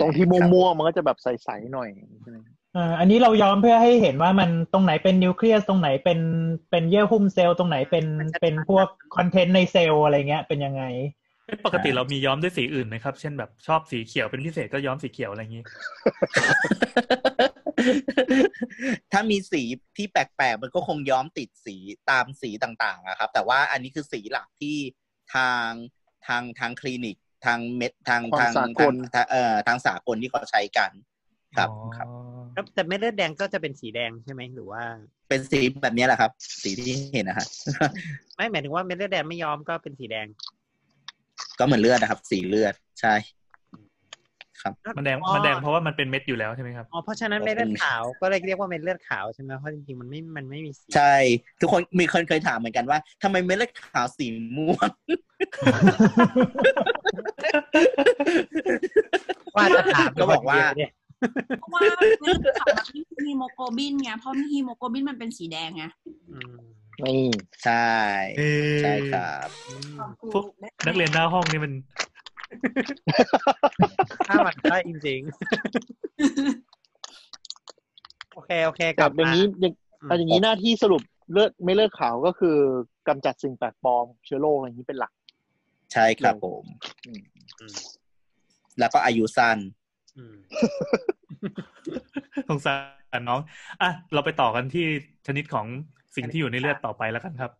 ตรงที่ม่วงม่วงๆมันก็จะแบบใสๆหน่อยใช่ไหมเอ่ออันนี้เราย้อมเพื่อให้เห็นว่ามันตรงไหนเป็นนิวเคลียสตรงไหนเป็นเป็นเยื่อหุ้มเซลล์ตรงไหนเป็นเป็นพวกคอนเทนต์ในเซลล์อะไรเงี้ยเป็นยังไงเอ๊ะปกติเรามีย้อมด้วยสีอื่นไหมครับ เช่นแบบชอบสีเขียวเป็นพิเศษก็ย้อมสีเขียวอะไรอย่างนี้ ถ้ามีสีที่แปลกๆมันก็คงย้อมติดสีตามสีต่างๆอะครับ แต่ว่าอันนี้คือสีหลักที่ทางทางทางคลินิก ทางเม็ดทางควาทามงสากลทางเอ่อทางสากลที่เขาใช้กัน ครับอ๋อครับแล้วแต่เม็ดเลือดแดงก็จะเป็นสีแดงใช่ไหมหรือว่า เป็นสีแบบนี้แหละครับ สีที่เห็นนะฮะไม่หมายถึงว่าเม็ดเลือดแดงไม่ยอมก็เป็นสีแดง ก็เหมือนเลือดนะครับ สีเลือดใช่ ครับ มันแดงมันแดงเพราะว่ามันเป็นเม็ดอยู่แล้วใช่ไหมครับอ๋อเพราะฉะนั้นเม็ดเลือดขาวก็เลยเรียกว่าเม็ดเลือดขาวใช่ไหมเพราะจริงๆมันไม่มันไม่มีสีใช่ ทุกคนมีคนเคยถามเหมือนกันว่าทำไมเม็ดเลือดขาวสีม่วงว่าจะถามก็บอกว่าเนี่ยเพราะว่าเลือดขาวมันไม่มีฮีโมโกลบินไงเพราะฮีโมโกลบินมันเป็นสีแดงไงอืมนี่ใช่เอ๊ะใช่ครับอืมพวกนักเรียนหน้าห้องนี่มัน ถ้ามันได้จริงๆ โอเค โอเคกกัลับบอย่างมานี้อย่างอืมอะอย่างนี้หน้าที่สรุปเลือดไม่เลือดขาวก็คือกำจัดสิ่งแปลกปลอมเชื้อโรคอะไรอย่างนี้เป็นหลัก ใช่ครับผมอืมอืมแล้วก็อายุสั้นอืมสงสารน้อง อะ เราไปต่อกันที่ชนิดของสิ่งที่อยู่ในเลือดต่อไปแล้วกันครับ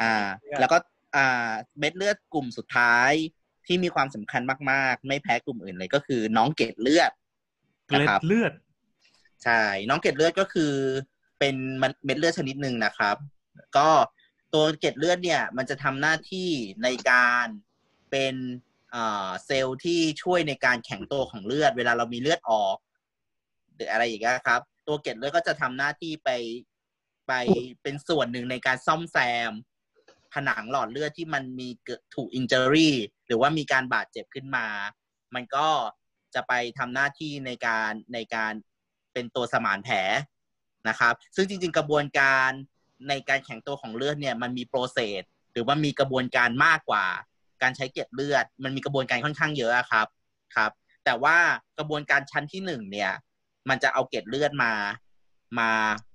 อ่า แล้วก็อ่า เม็ดเลือดกลุ่มสุดท้าย ที่มีความสำคัญมากๆ ไม่แพ้กลุ่มอื่นเลยก็คือ น้องเกล็ดเลือดเกล็นะดครับเลือดใช่น้องเกล็ดเลือดก็คือ เป็นมันเม็ดเลือดชนิดหนึ่งนะครับ ก็ตัวเกล็ดเลือดเนี่ย มันจะทำหน้าที่ในการเป็นอ่าเซลล์ที่ช่วยในการแข็งตัวของเลือด เวลาเรามีเลือดออก หรืออะไรอย่างเงี้ยครับ ตัวเกล็ดเลือดก็จะทำหน้าที่ไปไปเป็นส่วนหนึ่งในการซ่อมแซม ผนังหลอดเลือดที่มันมีเกิดถูกอินเจอรี่หรือว่ามีการบาดเจ็บขึ้นมา มันก็จะไปทำหน้าที่ในการในการเป็นตัวสมานแผลนะครับ ซึ่งจริง ๆ กระบวนการในการแข็งตัวของเลือดเนี่ยมันมีโปรเซสหรือว่ามีกระบวนการมากกว่า การใช้เกล็ดเลือด มันมีกระบวนการค่อนข้างเยอะอะครับครับ แต่ว่ากระบวนการชั้นที่หนึ่งเนี่ย มันจะเอาเกล็ดเลือดมามา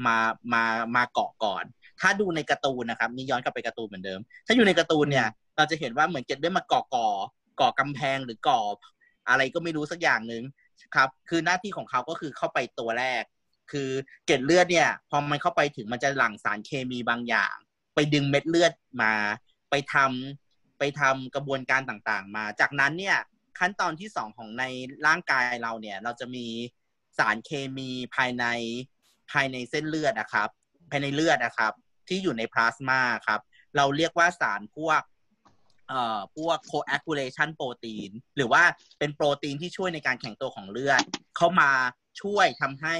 มามามาเกาะก่อน ถ้าดูในการ์ตูนนะครับนี่ย้อนกลับไปการ์ตูนเหมือนเดิม ถ้าอยู่ในการ์ตูนเนี่ย เราจะเห็นว่าเหมือนเกตเลือดมาก่อก่อก่อกำแพงหรือก่ออะไรก็ไม่รู้สักอย่างหนึ่งครับ คือหน้าที่ของเขาก็คือเข้าไปตัวแรก คือเกล็ดเลือดเนี่ย พอมันเข้าไปถึงมันจะหลั่งสารเคมีบางอย่าง ไปดึงเม็ดเลือดมา ไปทำไปทำกระบวนการต่างๆ มา จากนั้นเนี่ย ขั้นตอนที่สองของในร่างกายเราเนี่ย เราจะมีสารเคมีภายในภายในเส้นเลือดนะครับ ภายในเลือดนะครับ ที่อยู่ในพลาสมาครับ เราเรียกว่าสารพวกเอ่อพวก coagulation protein หรือว่าเป็นโปรตีนที่ช่วยในการแข็งตัวของเลือด เข้ามาช่วยทำให้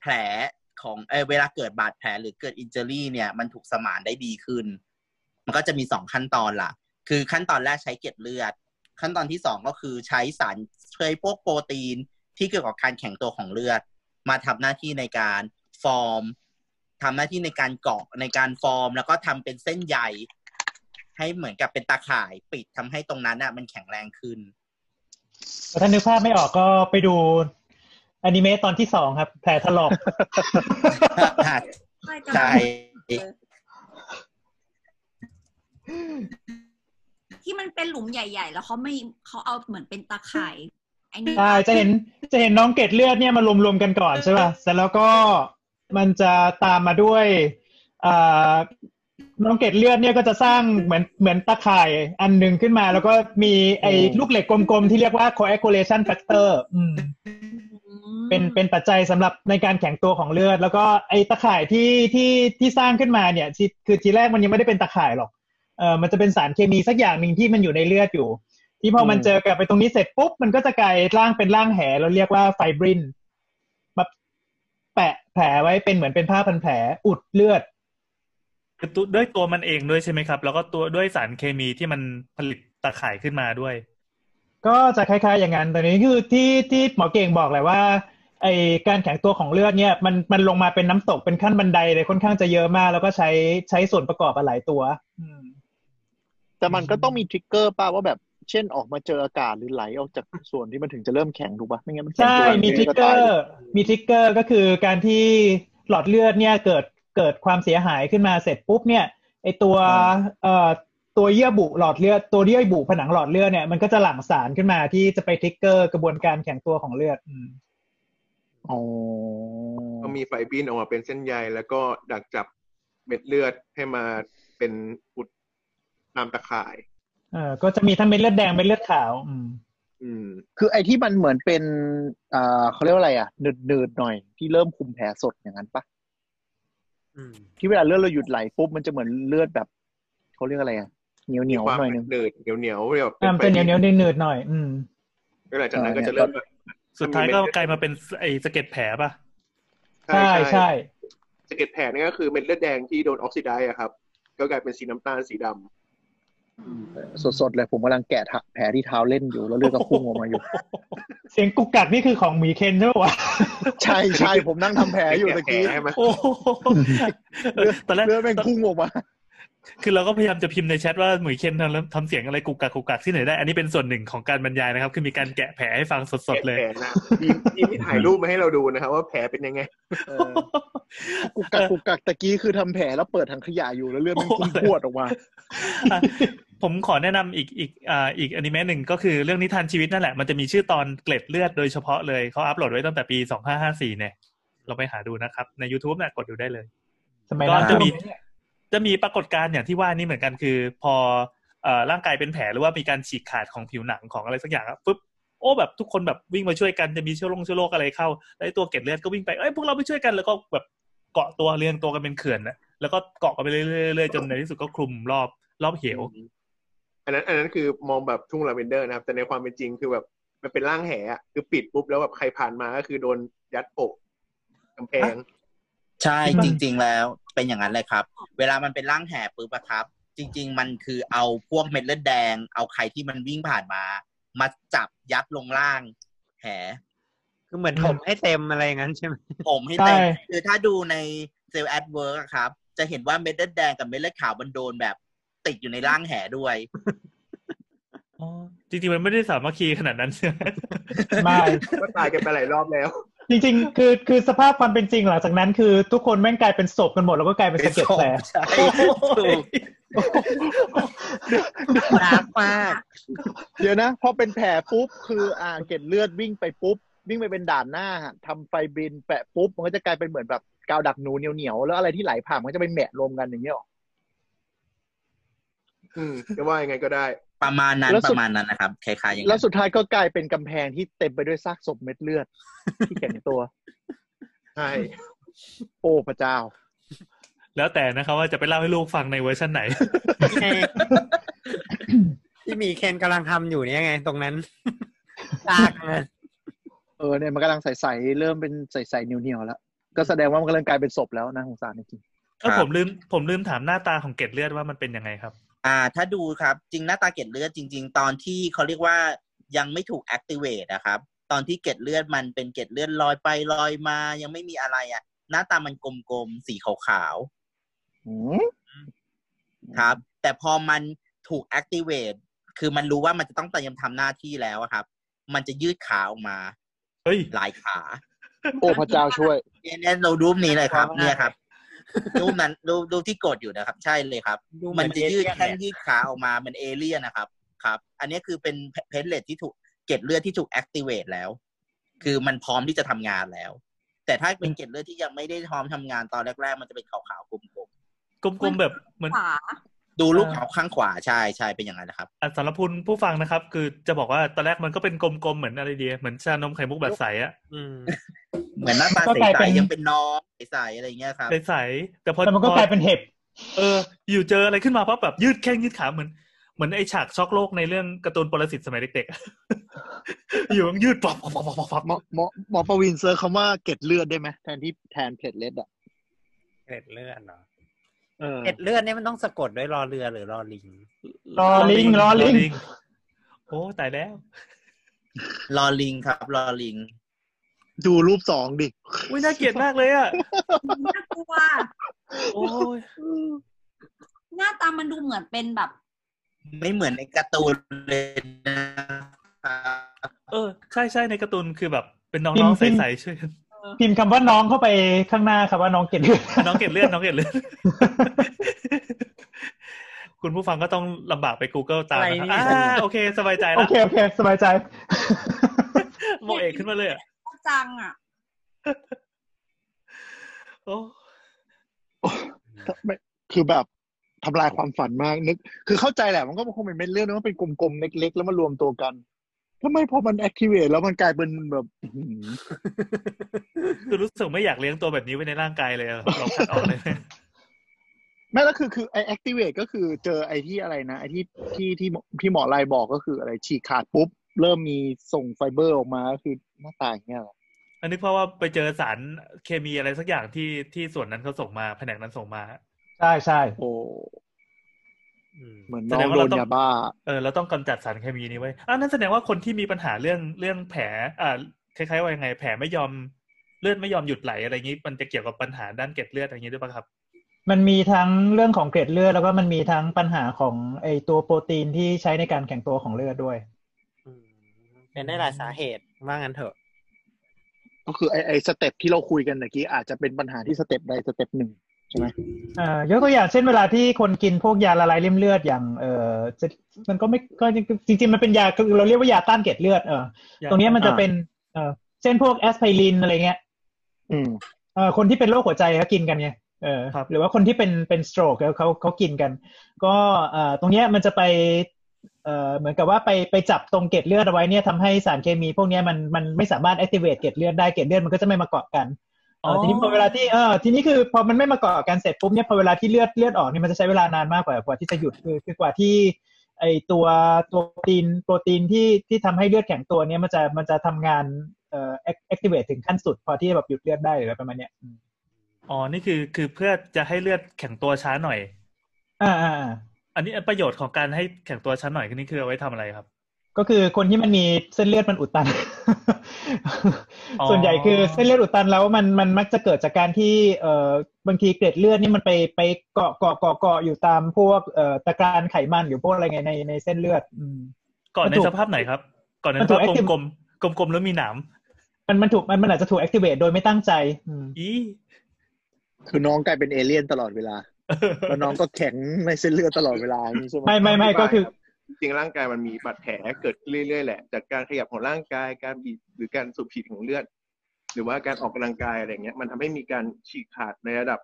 แผลของเออเวลาเกิดบาดแผลหรือเกิดอินเจอรี่เนี่ยมันถูกสมานได้ดีขึ้น มันก็จะมีสองขั้นตอนล่ะ คือขั้นตอนแรกใช้เกล็ดเลือด ขั้นตอนที่สองก็คือใช้สารใช้พวกโปรตีนที่เกี่ยวกับการแข็งตัวของเลือด มาทำหน้าที่ในการฟอร์ม ทำหน้าที่ในการเกาะในการฟอร์ม แล้วก็ทำเป็นเส้นใยให้เหมือนกับเป็นตาข่ายปิดทำให้ตรงนั้นอะ มันแข็งแรงขึ้นถ้านึกภาพไม่ออกก็ไปดูอนิเมะตอนที่สองครับ แผลถลอกใช่ที่มันเป็นหลุมใหญ่ ๆ แล้วเขาไม่เขาเอาเหมือนเป็นตาข่ายไอ้นี่ใช่จะเห็นจะเห็นน้องเกดเลือดเนี่ยมารวมๆกันก่อนใช่ป่ะเสร็จแล้วก็ มันจะตามมาด้วยอ่าน้องเกดเลือดเนี่ยก็จะสร้างเหมือนเหมือนตะข่ายอันหนึ่งขึ้นมา แล้วก็มีไอ้ลูกเหล็กกลมๆ ที่เรียกว่า coagulation factor อืมเป็นเป็นปัจจัยสำหรับในการแข็งตัวของเลือด แล้วก็ไอ้ตะข่ายที่ที่ที่สร้างขึ้นมาเนี่ยที่คือทีแรกมันยังไม่ได้เป็นตะข่ายหรอกเออมันจะเป็นสารเคมีสักอย่างหนึ่งที่มันอยู่ในเลือดอยู่ ที่พอมันเจอกับไปตรงนี้เสร็จปุ๊บมันก็จะกลายร่างเป็นร่างแหเราเรียกว่าไฟบรินมา แปะแผลไว้เป็นเหมือนเป็นผ้าพันแผลอุดเลือดคือตัวด้วยตัวมันเองด้วยใช่ไหมครับ แล้วก็ตัวด้วยสารเคมีที่มันผลิตตะข่ายขึ้นมาด้วย ก็จะคล้าย ๆ อย่างนั้นแต่นี้คือที่ที่หมอเก่งบอกเลยว่าไอการแข็งตัวของเลือดเนี่ยมันมันลงมาเป็นน้ำตกเป็นขั้นบันไดเลยค่อนข้างจะเยอะมาก แล้วก็ใช้ใช้ส่วนประกอบหลายตัวอืมแต่มันก็ต้องมีทริกเกอร์ป่ะว่าแบบ เช่นออกมาเจออากาศหรือไหลออกจากส่วนที่มันถึงจะเริ่มแข็งถูกป่ะไม่งั้นมันแข็งใช่ตัวมีทริกเกอร์มีทริกเกอร์ก็คือการที่หลอดเลือดเนี่ยเกิดเกิดความเสียหายขึ้นมาเสร็จปุ๊บเนี่ยไอตัวเอ่อตัวเยื่อบุหลอดเลือดตัวเยื่อบุผนังหลอดเลือดเนี่ยมันก็จะหลั่งสารขึ้นมาที่จะไปทริกเกอร์กระบวนการแข็งตัวของเลือดอืมอ๋อก็มีไฟบินออกมาเป็นเส้นใยแล้วก็ดักจับเม็ดเลือดให้มาเป็นอุดตามตะข่าย เออก็จะมีทั้งเม็ดเลือดแดงเม็ดเลือดขาว อืม อืม คือไอ้ที่มันเหมือนเป็นอ่าเขาเรียกว่าอะไรอะเนืดๆหน่อยที่เริ่มคุมแผลสดอย่างนั้นปะอืมที่เวลาเลือดเราหยุดไหลปุ๊บมันจะเหมือนเลือดแบบเขาเรียกอะไรอะเหนียวเหนียวมีความหน่อยนึงเนืดเหนียวเหนียวๆแบบอ่ามันจะเหนียวเหนียวๆเนืดๆหน่อย อืมแล้วหลังจากนั้นก็เออจะเริ่มแบบสุดท้ายก็กลายมาเป็นไอ้สะเก็ดแผลป่ะใช่ใช่สะเก็ดแผลนี่ก็คือเม็ดเลือดแดงที่โดนออกซิไดซ์อะครับ ก็กลายเป็นสีน้ำตาลสีดำ สดๆเลยผมกำลังแกะทะแผลที่เท้าเล่นอยู่แล้วเลือดก็พุ่งออกมาอยู่ เสียงกุกกักนี่คือของหมีเคนใช่ไหมวะใช่ใช่ผมนั่งทำแผลอยู่ตะกี้ใช่ไหมโอ้โหเออตอนแรกเลือดแม่งพุ่งออกมา คือเราก็พยายามจะพิมพ์ในแชทว่าหมวยเคนทำทำเสียงอะไรกุกกักกุกกักที่ไหนได้ อันนี้เป็นส่วนหนึ่งของการบรรยายนะครับ คือมีการแกะแผลให้ฟังสดๆเลยแผลนะทีมทีมที่ถ่ายรูปมาให้เราดูนะครับ ว่าแผลเป็นยังไงเออกุกกักกุกกักตะกี้คือทำแผลแล้วเปิดถังขยะอยู่แล้วเลือดมันพุ่งพรวดออกมาอะผมขอแนะนำอีกอีกอ่าอีกอนิเมะหนึ่งก็คือเรื่องนิทานชีวิตนั่นแหละ มันจะมีชื่อตอนเกล็ดเลือดโดยเฉพาะเลยเขาอัปโหลดไว้ตั้งแต่ปี2554เนี่ย เราไปหาดูนะครับ ใน YouTube เนี่ยกดดูได้เลยสมัยก็นั้นจะมี จะมีปรากฏการณ์อย่างที่ว่านี่เหมือนกันคือพอเอ่อร่างกายเป็นแผลหรือว่ามีการฉีกขาดของผิวหนังของอะไรสักอย่างอะปุ๊บโอ้แบบทุกคนแบบวิ่งมาช่วยกันจะมีเชื้อโรคเชื้อโรคอะไรเข้าแล้วไอ้ตัวเกล็ดเลือดก็วิ่งไปเอ้ยพวกเราไปช่วยกันแล้วก็แบบเกาะตัวเรียงตัวกันเป็นเขื่อนนะแล้วก็เกาะกันไปเรื่อยๆจนในที่สุดก็คลุมรอบรอบเหว อันนั้นอันนั้นคือมองแบบทุ่งลาเวนเดอร์นะครับ แต่ในความเป็นจริงคือแบบมันเป็นร่างแหอะคือปิดปุ๊บแล้วแบบใครผ่านมาก็คือโดนยัดโปะกำแพง ใช่จริง ๆ แล้วเป็นอย่างนั้นเลยครับ เวลามันเป็นร่างแห่ปุ๊บอะครับ จริง ๆ มันคือเอาพวกเม็ดเลือดแดง เอาใครที่มันวิ่งผ่านมา มาจับยัดลงล่างแหคือเหมือนถมให้เต็มอะไรอย่างนั้นใช่ไหมผมให้เต็มคือถ้าดูในเซลล์แอดเวิร์กครับ จะเห็นว่าเม็ดเลือดแดงกับเม็ดเลือดขาวมันโดนแบบติดอยู่ในร่างแหด้วยอ๋อจริงๆมันไม่ได้สามัคคีขนาดนั้นใช่ไหมไม่ก็ตายกันไปหลายรอบแล้ว จริง ๆ คือคือสภาพความเป็นจริงหลังจากนั้นคือทุกคนแม่งกลายเป็นศพกันหมด แล้วก็กลายเป็นสะเก็ดแผลใช่ถูกdark มาก เดี๋ยวนะพอเป็นแผลปุ๊บ คืออ่าเกล็ดเลือดวิ่งไปปุ๊บ วิ่งไปเป็นด่านหน้าทำไฟบินแปะปุ๊บ มันก็จะกลายเป็นเหมือนแบบกาวดักหนูเหนียวๆแล้วอะไรที่ไหลผ่านมันก็จะไปแหมะรวมกันอย่างเงี้ยหรออืมจะว่ายังไงก็ได้ ประมาณนั้นแล้วปสุดระมาณนั้นนะครับคล้ายๆอย่างแล้นั้วนสุดท้ายก็กลายเป็นกำแพงที่เต็มไปด้วยซากศพเม็ดเลือด ที่แข็งตัวใช่โอ้พระเจ้า แล้วแต่นะครับว่าจะไปเล่าให้ลูกฟังในเวอร์ชันไหนไงที่มีเคนกำลังทำอยู่เนี่ยไง ตรงนั้นซากเลยเออเนี่ยมันกำลังใสๆเริ่มเป็นใสๆเหนียวๆแล้ว ก็แสดงว่ามันกำลังกลายเป็นศพแล้วนะสงสารจริงเออผมลืมผมลืมถามหน้าตาของเกล็ดเลือดว่ามันเป็นยังไงครับ อ่า ถ้าดูครับ จริงหน้าตาเกล็ดเลือดจริง ๆ ตอนที่เขาเรียกว่ายังไม่ถูก activate นะครับ ตอนที่เกล็ดเลือดมันเป็นเกล็ดเลือดลอยไปลอยมา ยังไม่มีอะไรอะ หน้าตามันกลมๆ สีขาวๆอืมๆครับ แต่พอมันถูก activate คือมันรู้ว่ามันจะต้องเตรียมทำหน้าที่แล้วอะครับ มันจะยืดขาออกมา เฮ้ย หลายขา โอ้พระเจ้าช่วย เนี่ยเนี่ยเรารูปนี้เลยครับ เนี่ยครับ รูปนั้นรูปรูปที่กดอยู่นะครับ ใช่เลยครับดูเหมันอจะยืดเอแค่เลี่นยืดขาออกมาเป็นเอเลี่ยนนะครับครับ อันนี้คือเป็นเพนเลตที่ถูกเกล็ดเลือดที่ถูก activate แล้ว คือมันพร้อมที่จะทำงานแล้ว แต่ถ้าเป็นเกล็ดเลือดที่ยังไม่ได้พร้อมทำงานตอนแรกๆ มันจะเป็นขาวๆกลมกลมๆแบบเหมือน ขวาๆดูรูปขาวข้างขวาใช่ใช่เป็นอย่างนั้นนะครับอะสำหรับคุณผู้ฟังนะครับ คือจะบอกว่าตอนแรกมันก็เป็นกลมๆเหมือนอะไรดีเหมือนชานมไข่มุกแบบใสอะอืมเหมือนหน้าตาก็ใกลายสเป็นๆยังเป็นน้องใสๆอะไรอย่างเงี้ยครับใสๆแต่พอแต่มันก็พอกลายเป็นเห็บ เออ อยู่เจออะไรขึ้นมาปั๊บแบบยืดแข้งยืดขาเหมือนเหมือนไอฉากช็อกโลกในเรื่องการ์ตูนปรสิตสมัยเด็กๆอะอยู่มันยืดปับปับปับปับปับหมอหมอหมอประวิน search คำว่าเกล็ดเลือดได้ไหมแทนที่แทน platelet อะเกล็ดเลือดเหรอ เออเกล็ดเลือดเนี่ยมันต้องสะกดด้วยรอเรือหรือรอลิง รอลิงรอลิง โอ้ตายแล้ว รอลิงครับรอลิง ดูรูปสองดิ อุ้ยน่าเกลียดมากเลยอะ น่ากลัว โอ้ย หน้าตามันดูเหมือนเป็นแบบ ไม่เหมือนในการ์ตูนเลยนะครับเออ ใช่ใช่ในการ์ตูนคือแบบ เป็นน้พิมองพ์ๆพิมพ์ใสๆช่วยกัน พิมพ์คำว่าน้องเข้าไปข้างหน้าครับว่าน้องเก็บเลือดน้องเกลียดเลือดน้องเกลียดเลือดคุณผู้ฟังก็ต้องลำบากไป Google ตามนะครับอะไรเนี่ยอ่าโอเค สบายใจโอแล้วเคโอเค สบายใจโมเอกขึ้นมาเลยอะจังอะโอ้ไม่คือแบบทำลายความฝันมากนึก คือเข้าใจแหละมันก็คงเป็นเม็ดเลือดนะมันเป็นกลมๆเล็ก ๆ แล้วมารวมตัวกัน ทำไมพอมัน activate แล้วมันกลายเป็นแบบอื้อหือคือรู้สึกไม่อยากเลี้ยงตัวแบบนี้ไว้ในร่างกายเลยอะเราคัดออกเลยไม่แล้วคือคือไอ activate ก็คือเจอไอที่อะไรนะ ไอที่ที่ที่ที่หมอไลบอกก็คืออะไรฉีกขาดปุ๊บ เริ่มมีส่งไฟเบอร์ออกมาก็คือหน้าตาอย่างเงี้ยเหรออันนี้เพราะว่าไปเจอสารเคมีอะไรสักอย่างที่ที่ส่วนนั้นเขาส่งมาแผนกนั้นส่งมา ใช่ใช่โอ้อืม เหมือนแสน้ดองงว่าโดเรานต้องยาบ้า เออเราต้องกำจัดสารเคมีนี้ไว้อ่านั่นแสดงว่าคนที่มีปัญหาเรื่องเรื่องแผลอ่าคล้ายๆว่ายังไง แผลไม่ยอมเลือดไม่ยอมหยุดไหลอะไรอย่างนี้ มันจะเกี่ยวกับปัญหาด้านเกล็ดเลือดอะไรอย่างนี้ด้วยป่ะครับ มันมีทั้งเรื่องของเกล็ดเลือดแล้วก็มันมีทั้งปัญหาของไอตัวโปรตีนที่ใช้ในการแข็งตัวของเลือดด้วยอืมเป็นได้หลายสาเหตุว่างั้นเถอะ ก็คือไอไอ step ที่เราคุยกันเมื่อกี้อาจจะเป็นปัญหาที่ step ใด step หนึ่ง ใช่ไหมเอ่อยกตัวอย่างเช่นเวลาที่คนกินพวกยาละลายลิ่มเลือดอย่างเออจะมันก็ไม่ก็จริงๆมันเป็นยาคือเราเรียกว่ายาต้านเกล็ดเลือดเออตรงเนี้ยมันจะเป็นเออเช่นพวกแอสไพรินอะไรเงี้ย อืมเออคนที่เป็นโรคหัวใจเขากินกันไงเออครับหรือว่าคนที่เป็นเป็น stroke เขาเขาเขากินกัน ก็เอ่อตรงเนี้ยมันจะไปเอ่อเหมือนกับว่าไปไปจับตรงเกล็ดเลือดเอาไว้เนี่ยทำให้สารเคมีพวกเนี้ยมันมันไม่สามารถ activate เกล็ดเลือดได้เกล็ดเลือดมันก็จะไม่มาเกาะกันเออ ทีนี้พอเวลาที่เออทีนี้คือพอมันไม่มาเกาะกันเสร็จปุ๊บเนี่ยพอเวลาที่เลือดเลือดออกเนี่ยมันจะใช้เวลานานมากกว่ากว่าที่จะหยุดคือคือกว่าที่ไอตัวตัวโปรตีนโปรตีนที่ที่ทำให้เลือดแข็งตัวเนี่ยมันจะมันจะทำงานเอ่อ activate ถึงขั้นสุด พอที่แบบหยุดเลือดได้หรืออะไรประมาณเนี้ยอืมอ๋อนี่คือคือเพื่อจะให้เลือดแข็งตัวช้าหน่อยอ่าอ่าอ่าอันนี้ประโยชน์ของการให้แข็งตัวช้าหน่อยนี่คือเอาไว้ทำอะไรครับ ก็คือคนที่มันมีเส้นเลือดมันอุดตันอ๋อส่วนใหญ่คือเส้นเลือดอุดตันแล้วมันมันมักจะเกิดจากการที่เอ่อบางทีเกล็ดเลือดนี่มันไปไปเกาะเกาะเกาะเกาะอยู่ตามพวกเอ่อตะกรานไขมันหรือพวกอะไรไงในในเส้นเลือดอืมก่อนมันในถูกสภาพไหนครับ ก่อนในมัสนถูภากพ active กลมๆกลมๆแล้วมีหนามมันมันถูกมันมันอาจจะถูก activate โดยไม่ตั้งใจอืมอีคือน้องกลายเป็นเอเลี่ยนตลอดเวลาแล้วน้องก็แข็งในเส้นเลือดตลอดเวลาอย่างนี้ใช่ไหมไม่ไม่ไม่ก็คือ จริงๆร่างกายมันมีบาดแผลเกิดขึ้นเรื่อยๆแหละจากการขยับของร่างกายการบีบหรือการสูบฉีดของเลือด หรือว่าการออกกำลังกายอะไรเงี้ย มันทำให้มีการฉีกขาดในระดับ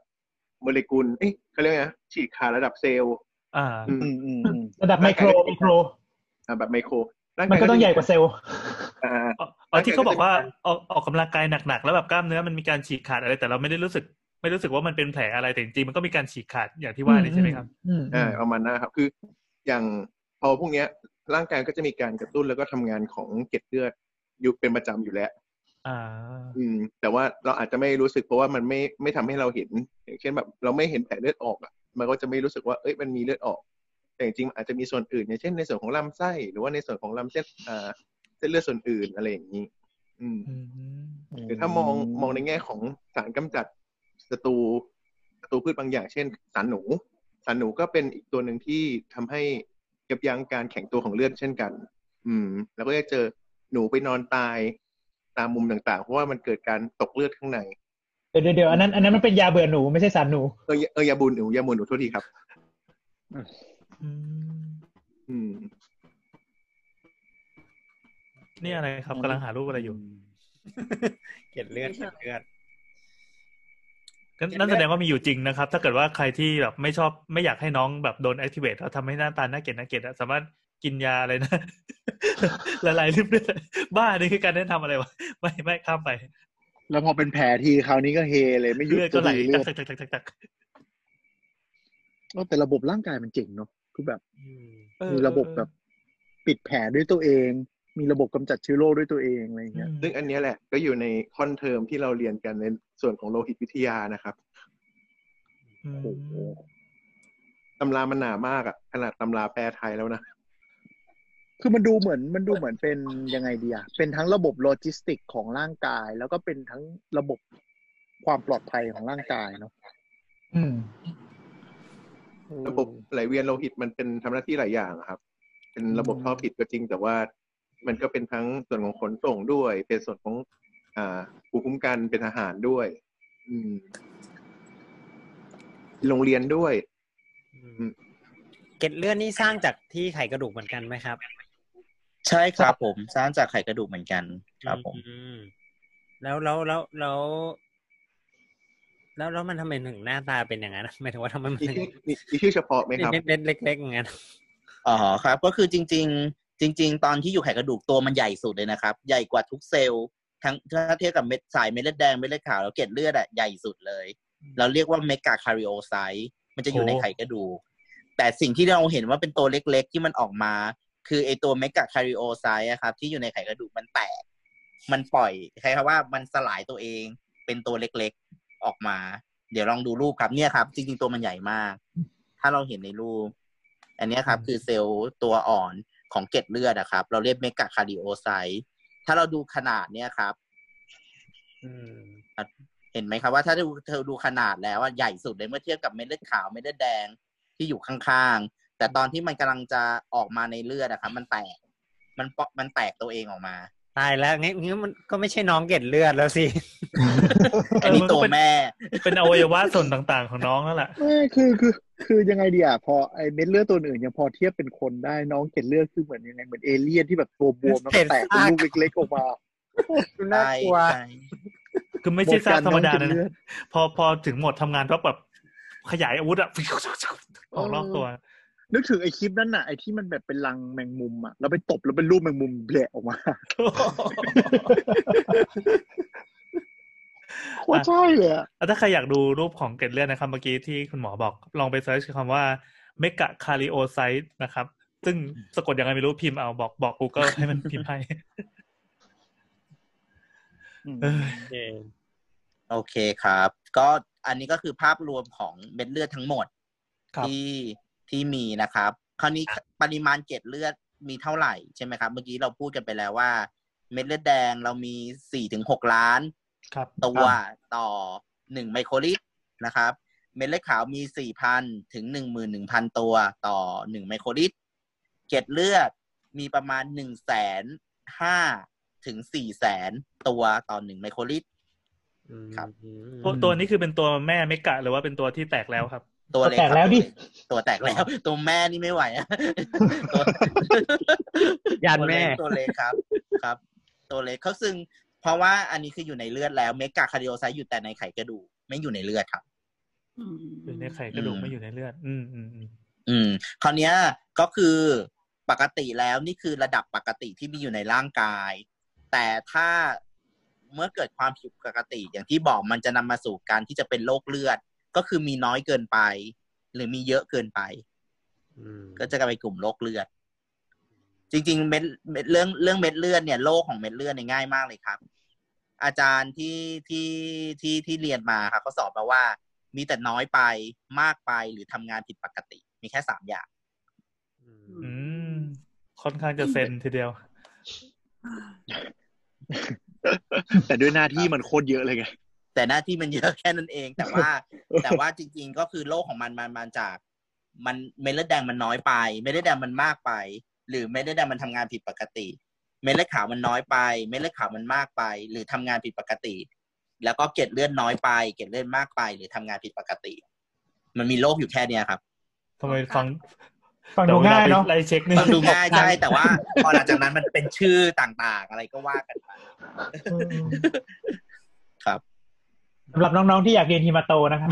โมเลกุลเอ๊ะเขาเรียกไงนะฉีกขาดระดับเซลล์อ่าอืมอืมอืมอืมระดับไมโครไมโครอ่าแบบไมโครร่างมันกายก็ต้องใหญ่กว่าเซลล์อ่าอ๋ออ๋อที่เขาบอกว่าออกออกกำลังกายหนักๆแล้วแบบกล้ามเนื้อมันมีการฉีกขาดอะไรแต่เราไม่ได้รู้สึก ไม่รู้สึกว่ามันเป็นแผลอะไรแต่จริงๆมันก็มีการฉีกขาดอย่างที่ว่านี่ใช่ไหมครับอืมอือ่ามประมาณนั้นครับ คืออย่างพ อพวกเนี้ยร่างกายก็จะมีการกระตุ้นแล้วก็ทำงานของเกล็ดเลือดอยู่เป็นประจำอยู่แล้วอ่าอืม แต่ว่าเราอาจจะไม่รู้สึกเพราะว่ามันไม่ไม่ทำให้เราเห็น อย่างเช่นแบบ เราไม่เห็นแผลเลือดออกอะ มันก็จะไม่รู้สึกว่าเอ้ยมันมีเลือดออก แต่จริงๆมันอาจจะมีส่วนอื่นอย่างเช่นในส่วนของลำไส้หรือว่าในส่วนของลำเส้นอ่าเส้นเลือดส่วนอื่นอะไรอย่างนี้ อืมอืมหรือถ้ามองมองในแง่ของสารกำจัดศัตรูศัตรูพืชบางอย่าง เช่น สารหนู สารหนูก็เป็นอีกตัวหนึ่งที่ทำให้ ยับยั้งการแข็งตัวของเลือดเช่นกัน อืม แล้วก็จะเจอหนูไปนอนตายตามมุมต่างๆ เพราะว่ามันเกิดการตกเลือดข้างใน เดี๋ยวเดี๋ยวเดี๋ยวอันนั้นอันนั้นมันเป็นยาเบื่อหนูไม่ใช่สารหนู เออเออยาบุญหนูยาบุญหนูโทษทีครับ อืมอืมนี่อะไรครับกำลังหารูปอะไรอยู่ เกล็ดเลือดเกล็ดเลือดก็ นั่นแสดงว่ามีอยู่จริงนะครับ ถ้าเกิดว่าใครที่แบบไม่ชอบไม่อยากให้น้องแบบโดน activate แล้วทำให้หน้าตาน่าเกลียดน่าเกลียดอะสามารถกินยาอะไรนะละลายริ่มเลือดบ้านี่คือการแนะนำอะไรวะไม่ไม่ข้ามไป แล้วพอเป็นแผลทีคราวนี้ก็เฮเลยไม่หยุดเลือดก็ไหลเลือดตักตักตักตักตักเออแต่ระบบร่างกายมันเจ๋งเนาะคือแบบเออมีระบบแบบ ปิดแผลด้วยตัวเอง มีระบบกำจัดเชื้อโรคด้วยตัวเองอะไรอย่างเงี้ยซึ่งอันเนี้ยแหละ ก็อยู่ในคอนเทอมที่เราเรียนกันในส่วนของโลหิตวิทยานะครับอืมโอ้โหตำรามันหนามากอะขนาดตำราแปลไทยแล้วนะคือมันดูเหมือนมันดูเหมือนเป็นยังไงดีอะเป็นทั้งระบบโลจิสติกของร่างกาย แล้วก็เป็นทั้งระบบความปลอดภัยของร่างกายเนาะอืมระบบไหลเวียนโลหิตมันเป็นทำหน้าที่หลายอย่างอะครับ เป็นระบบท่อผิดก็จริง แต่ว่า มันก็เป็นทั้งส่วนของขนส่งด้วย เป็นส่วนของอ่าภูมิคุ้มกันเป็นทหารด้วย อืม โรงเรียนด้วยเกล็ดเลือดนี่สร้างจากที่ไขกระดูกเหมือนกันไหมครับ ใช่ครับผม สร้างจากไขกระดูกเหมือนกัน ครับผมอืมแล้วแล้วแล้วแล้วแล้วแล้วมันทำไมถึงหน้าตาเป็นอย่างนั้นหมายถึงว่าทำไมมันมีถึงชื่อมีมีชื่อเฉพาะไหมครับเม็ดๆเล็กๆอย่างนั้นอ๋อครับ ก็คือจริง ๆ จริง ๆ ตอนที่อยู่ไขกระดูกตัวมันใหญ่สุดเลยนะครับ ใหญ่กว่าทุกเซลล์ทั้งถ้าเทียบกับเม็ดสายเม็ดเลือดแดงเม็ดเลือดขาวแล้วเกล็ดเลือดอะใหญ่สุดเลย เราเรียกว่า megakaryocyte มันจะอยู่ในไขกระดูก แต่สิ่งที่เราเห็นว่าเป็นตัวเล็ก ๆ ที่มันออกมา คือไอตัว megakaryocyte อะครับ ที่อยู่ในไขกระดูกมันแตก มันปล่อยคล้ายครับว่ามันสลายตัวเองเป็นตัวเล็กๆออกมา เดี๋ยวลองดูรูปครับเนี่ยครับ จริงๆตัวมันใหญ่มาก ถ้าเราเห็นในรูป อันเนี้ยครับ คือเซลล์ตัวอ่อน ของเกล็ดเลือดอะครับ เราเรียก megakaryocyte ถ้าเราดูขนาดเนี่ยครับอืมเห็นไหมครับว่าถ้าดูเธอดูขนาดแล้วว่าใหญ่สุดเลยเมื่อเทียบกับเม็ดเลือดขาวเม็ดเลือดแดงที่อยู่ข้างๆ แต่ตอนที่มันกำลังจะออกมาในเลือดอะครับมันแตกมันเปาะมันแตกตัวเองออกมา ตายแล้วงี้งี้มันก็ไม่ใช่น้องเกล็ดเลือดแล้วสิอันนี้ตัวแม่ เป็นอวัยวะส่วนต่างๆของน้องนั่นแหละไม่คือคือ คือยังไงดีอะพอไอเม็ดเลือดตัวอื่นยังพอเทียบเป็นคนได้น้องเกล็ดเลือดคือเหมือนยังไงเหมือนเอเลี่ยนที่แบบตัวบวมแล้วก็แตกเป็นลูกเล็กๆออกมาดูน่ากลัวใช่คือไม่ใช่ซากธรรมดาหมดการน้องเกล็นะดเลือดพอพอถึงหมดทำงานก็แบบขยายอาวุธอะออกรอบตัว นึกถึงไอคลิปนั้นน่ะไอที่มันแบบเป็นรังแมงมุมอะแล้วไปตบแล้วเป็นรูปแมงมุมแผลออกมาโคตรใช่เลยอะอะถ้าใครอยากดูรูปของเกล็ดเลือดนะครับเมื่อกี้ที่คุณหมอบอก ลองไปเซิร์ชคำว่าเมกะคาริโอไซต์นะครับ ซึ่งสะกดยังไงไม่รู้พิมพ์เอาบอกบอก Google ให้มันพิมพ์ให้เออโอเคโอเคครับ ก็อันนี้ก็คือภาพรวมของเม็ดเลือดทั้งหมดครับที่ ที่มีนะครับ คราวนี้ปริมาณเกล็ดเลือดมีเท่าไหร่ใช่ไหมครับ เมื่อกี้เราพูดกันไปแล้วว่า เม็ดเลือดแดงเรามีสี่ถึงหกล้านครับตัวต่อหนึ่งไมโครลิตรนะครับ เม็ดเลือดขาวมีสี่พันถึงหนึ่งหมื่นหนึ่งพันตัวต่อหนึ่งไมโครลิตร เกล็ดเลือดมีประมาณหนึ่งแสนห้าถึงสี่แสนตัวต่อหนึ่งไมโครลิตรครับตัวตัวนี้คือเป็นตัวแม่ mega หรือว่าเป็นตัวที่แตกแล้วครับ ตัวเล็กแตกแล้วดิ ตัวแตกแล้ว ตัวแม่นี่ไม่ไหวอะตัวยานแม่ตัวเล็กครับ ครับ ตัวเล็กเขาซึ่ง เพราะว่าอันนี้คืออยู่ในเลือดแล้ว megakaryocyte อยู่แต่ในไขกระดูกไม่อยู่ในเลือดครับอืมอยู่ในไข่กระดูกอืมไม่อยู่ในเลือดอืมอืมอืมอืมคราวเนี้ยก็คือปกติแล้วนี่คือระดับปกติที่มีอยู่ในร่างกาย แต่ถ้าเมื่อเกิดความผิดปกติ อย่างที่บอกมันจะนำมาสู่การที่จะเป็นโรคเลือด ก็คือมีน้อยเกินไป หรือมีเยอะเกินไปก็จะกลายเป็นกลุ่มโรคเลือด จริง ๆ เม็ดเม็ดเรื่องเรื่องเม็ดเลือดเนี่ยโรคของเม็ดเลือดเนี่ยง่ายมากเลยครับ อาจารย์ที่ที่ที่ที่เรียนมาครับเขาสอนมาว่า มีแต่น้อยไปมากไปหรือทำงานผิดปกติ มีแค่สามอย่าง อืมค่อนข้างจะเซนทีเดียว แต่ด้วยหน้าที่มันโคตรเยอะเลยไง แต่หน้าที่มันเยอะแค่นั้นเอง แต่ว่า แต่ว่าจริง ๆ ก็คือโรคของมันมันมาจาก มันเม็ดเลือดแดงมันน้อยไป เม็ดเลือดแดงมันมากไป หรือเม็ดเลือดแดงมันทำงานผิดปกติ เม็ดเลือดขาวมันน้อยไป เม็ดเลือดขาวมันมากไป หรือทำงานผิดปกติ แล้วก็เกล็ดเลือดน้อยไป เกล็ดเลือดมากไป หรือทำงานผิดปกติ มันมีโรคอยู่แค่เนี้ยครับทำไมฟังฟังดูง่ายเนาะไล่เช็คนี่ฟังดูง่ายใช่แต่ว่า พอหลังจากนั้นมันเป็นชื่อต่างๆ อะไรก็ว่ากันไปอืมครับ สำหรับน้องๆที่อยากเรียนฮิมาโตนะครับ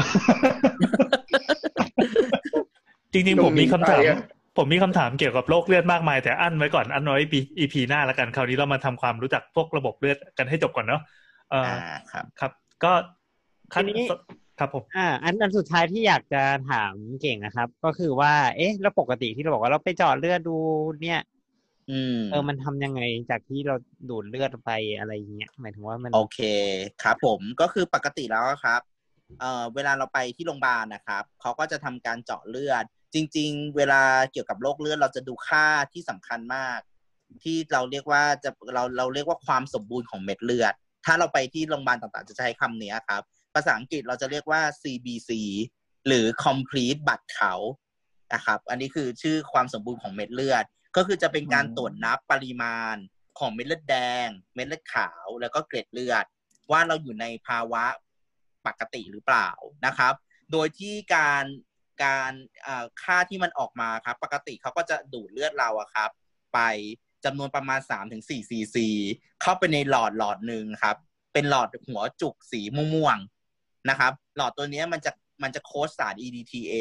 จริงๆผมมีคำถามลงไปอะผมมีคำถามเกี่ยวกับโรคเลือดมากมาย แต่อั้นไว้ก่อนอั้นไว้ปี EP หน้าแล้วกันคราวนี้เรามาทำความรู้จักพวกระบบเลือดกันให้จบก่อนเนาะเอ่ออ่าครับครับ ก็ขั้นทีนี้ครับผมอ่าอันอันสุดท้ายที่อยากจะถามเก่งนะครับ ก็คือว่า เอ๊ะ แล้วปกติที่เราบอกว่าเราไปเจาะเลือดดูเนี่ยอืม เออมันทำยังไงจากที่เราดูดเลือดไปอะไรอย่างเงี้ยหมายถึงว่ามันโอเคครับ ผมก็คือปกติแล้วครับเอ่อเวลาเราไปที่โรงพยาบาลนะครับเขาก็จะทำการเจาะเลือด จริง ๆ เวลาเกี่ยวกับโรคเลือดเราจะดูค่าที่สำคัญมาก ที่เราเรียกว่าจะเราเราเรียกว่าความสมบูรณ์ของเม็ดเลือด ถ้าเราไปที่โรงพยาบาลต่างๆ จะใช้คำเนี้ยครับ ภาษาอังกฤษเราจะเรียกว่า CBC หรือ complete บัตรเขานะครับ อันนี้คือชื่อความสมบูรณ์ของเม็ดเลือด ก็คือจะเป็นการตรวจนับปริมาณของเม็ดเลือดแดง เม็ดเลือดขาวแล้วก็เกล็ดเลือด ว่าเราอยู่ในภาวะปกติหรือเปล่านะครับ โดยที่การการเอ่อค่าที่มันออกมาครับ ปกติเขาก็จะดูดเลือดเราอะครับ ไปจำนวนประมาณ 3-4ถึงซีซีเข้าไปในหลอดหลอดหนึ่งครับ เป็นหลอดหัวจุกสีม่วงๆนะครับ หลอดตัวเนี้ยมันจะมันจะโค้ดสาร EDTA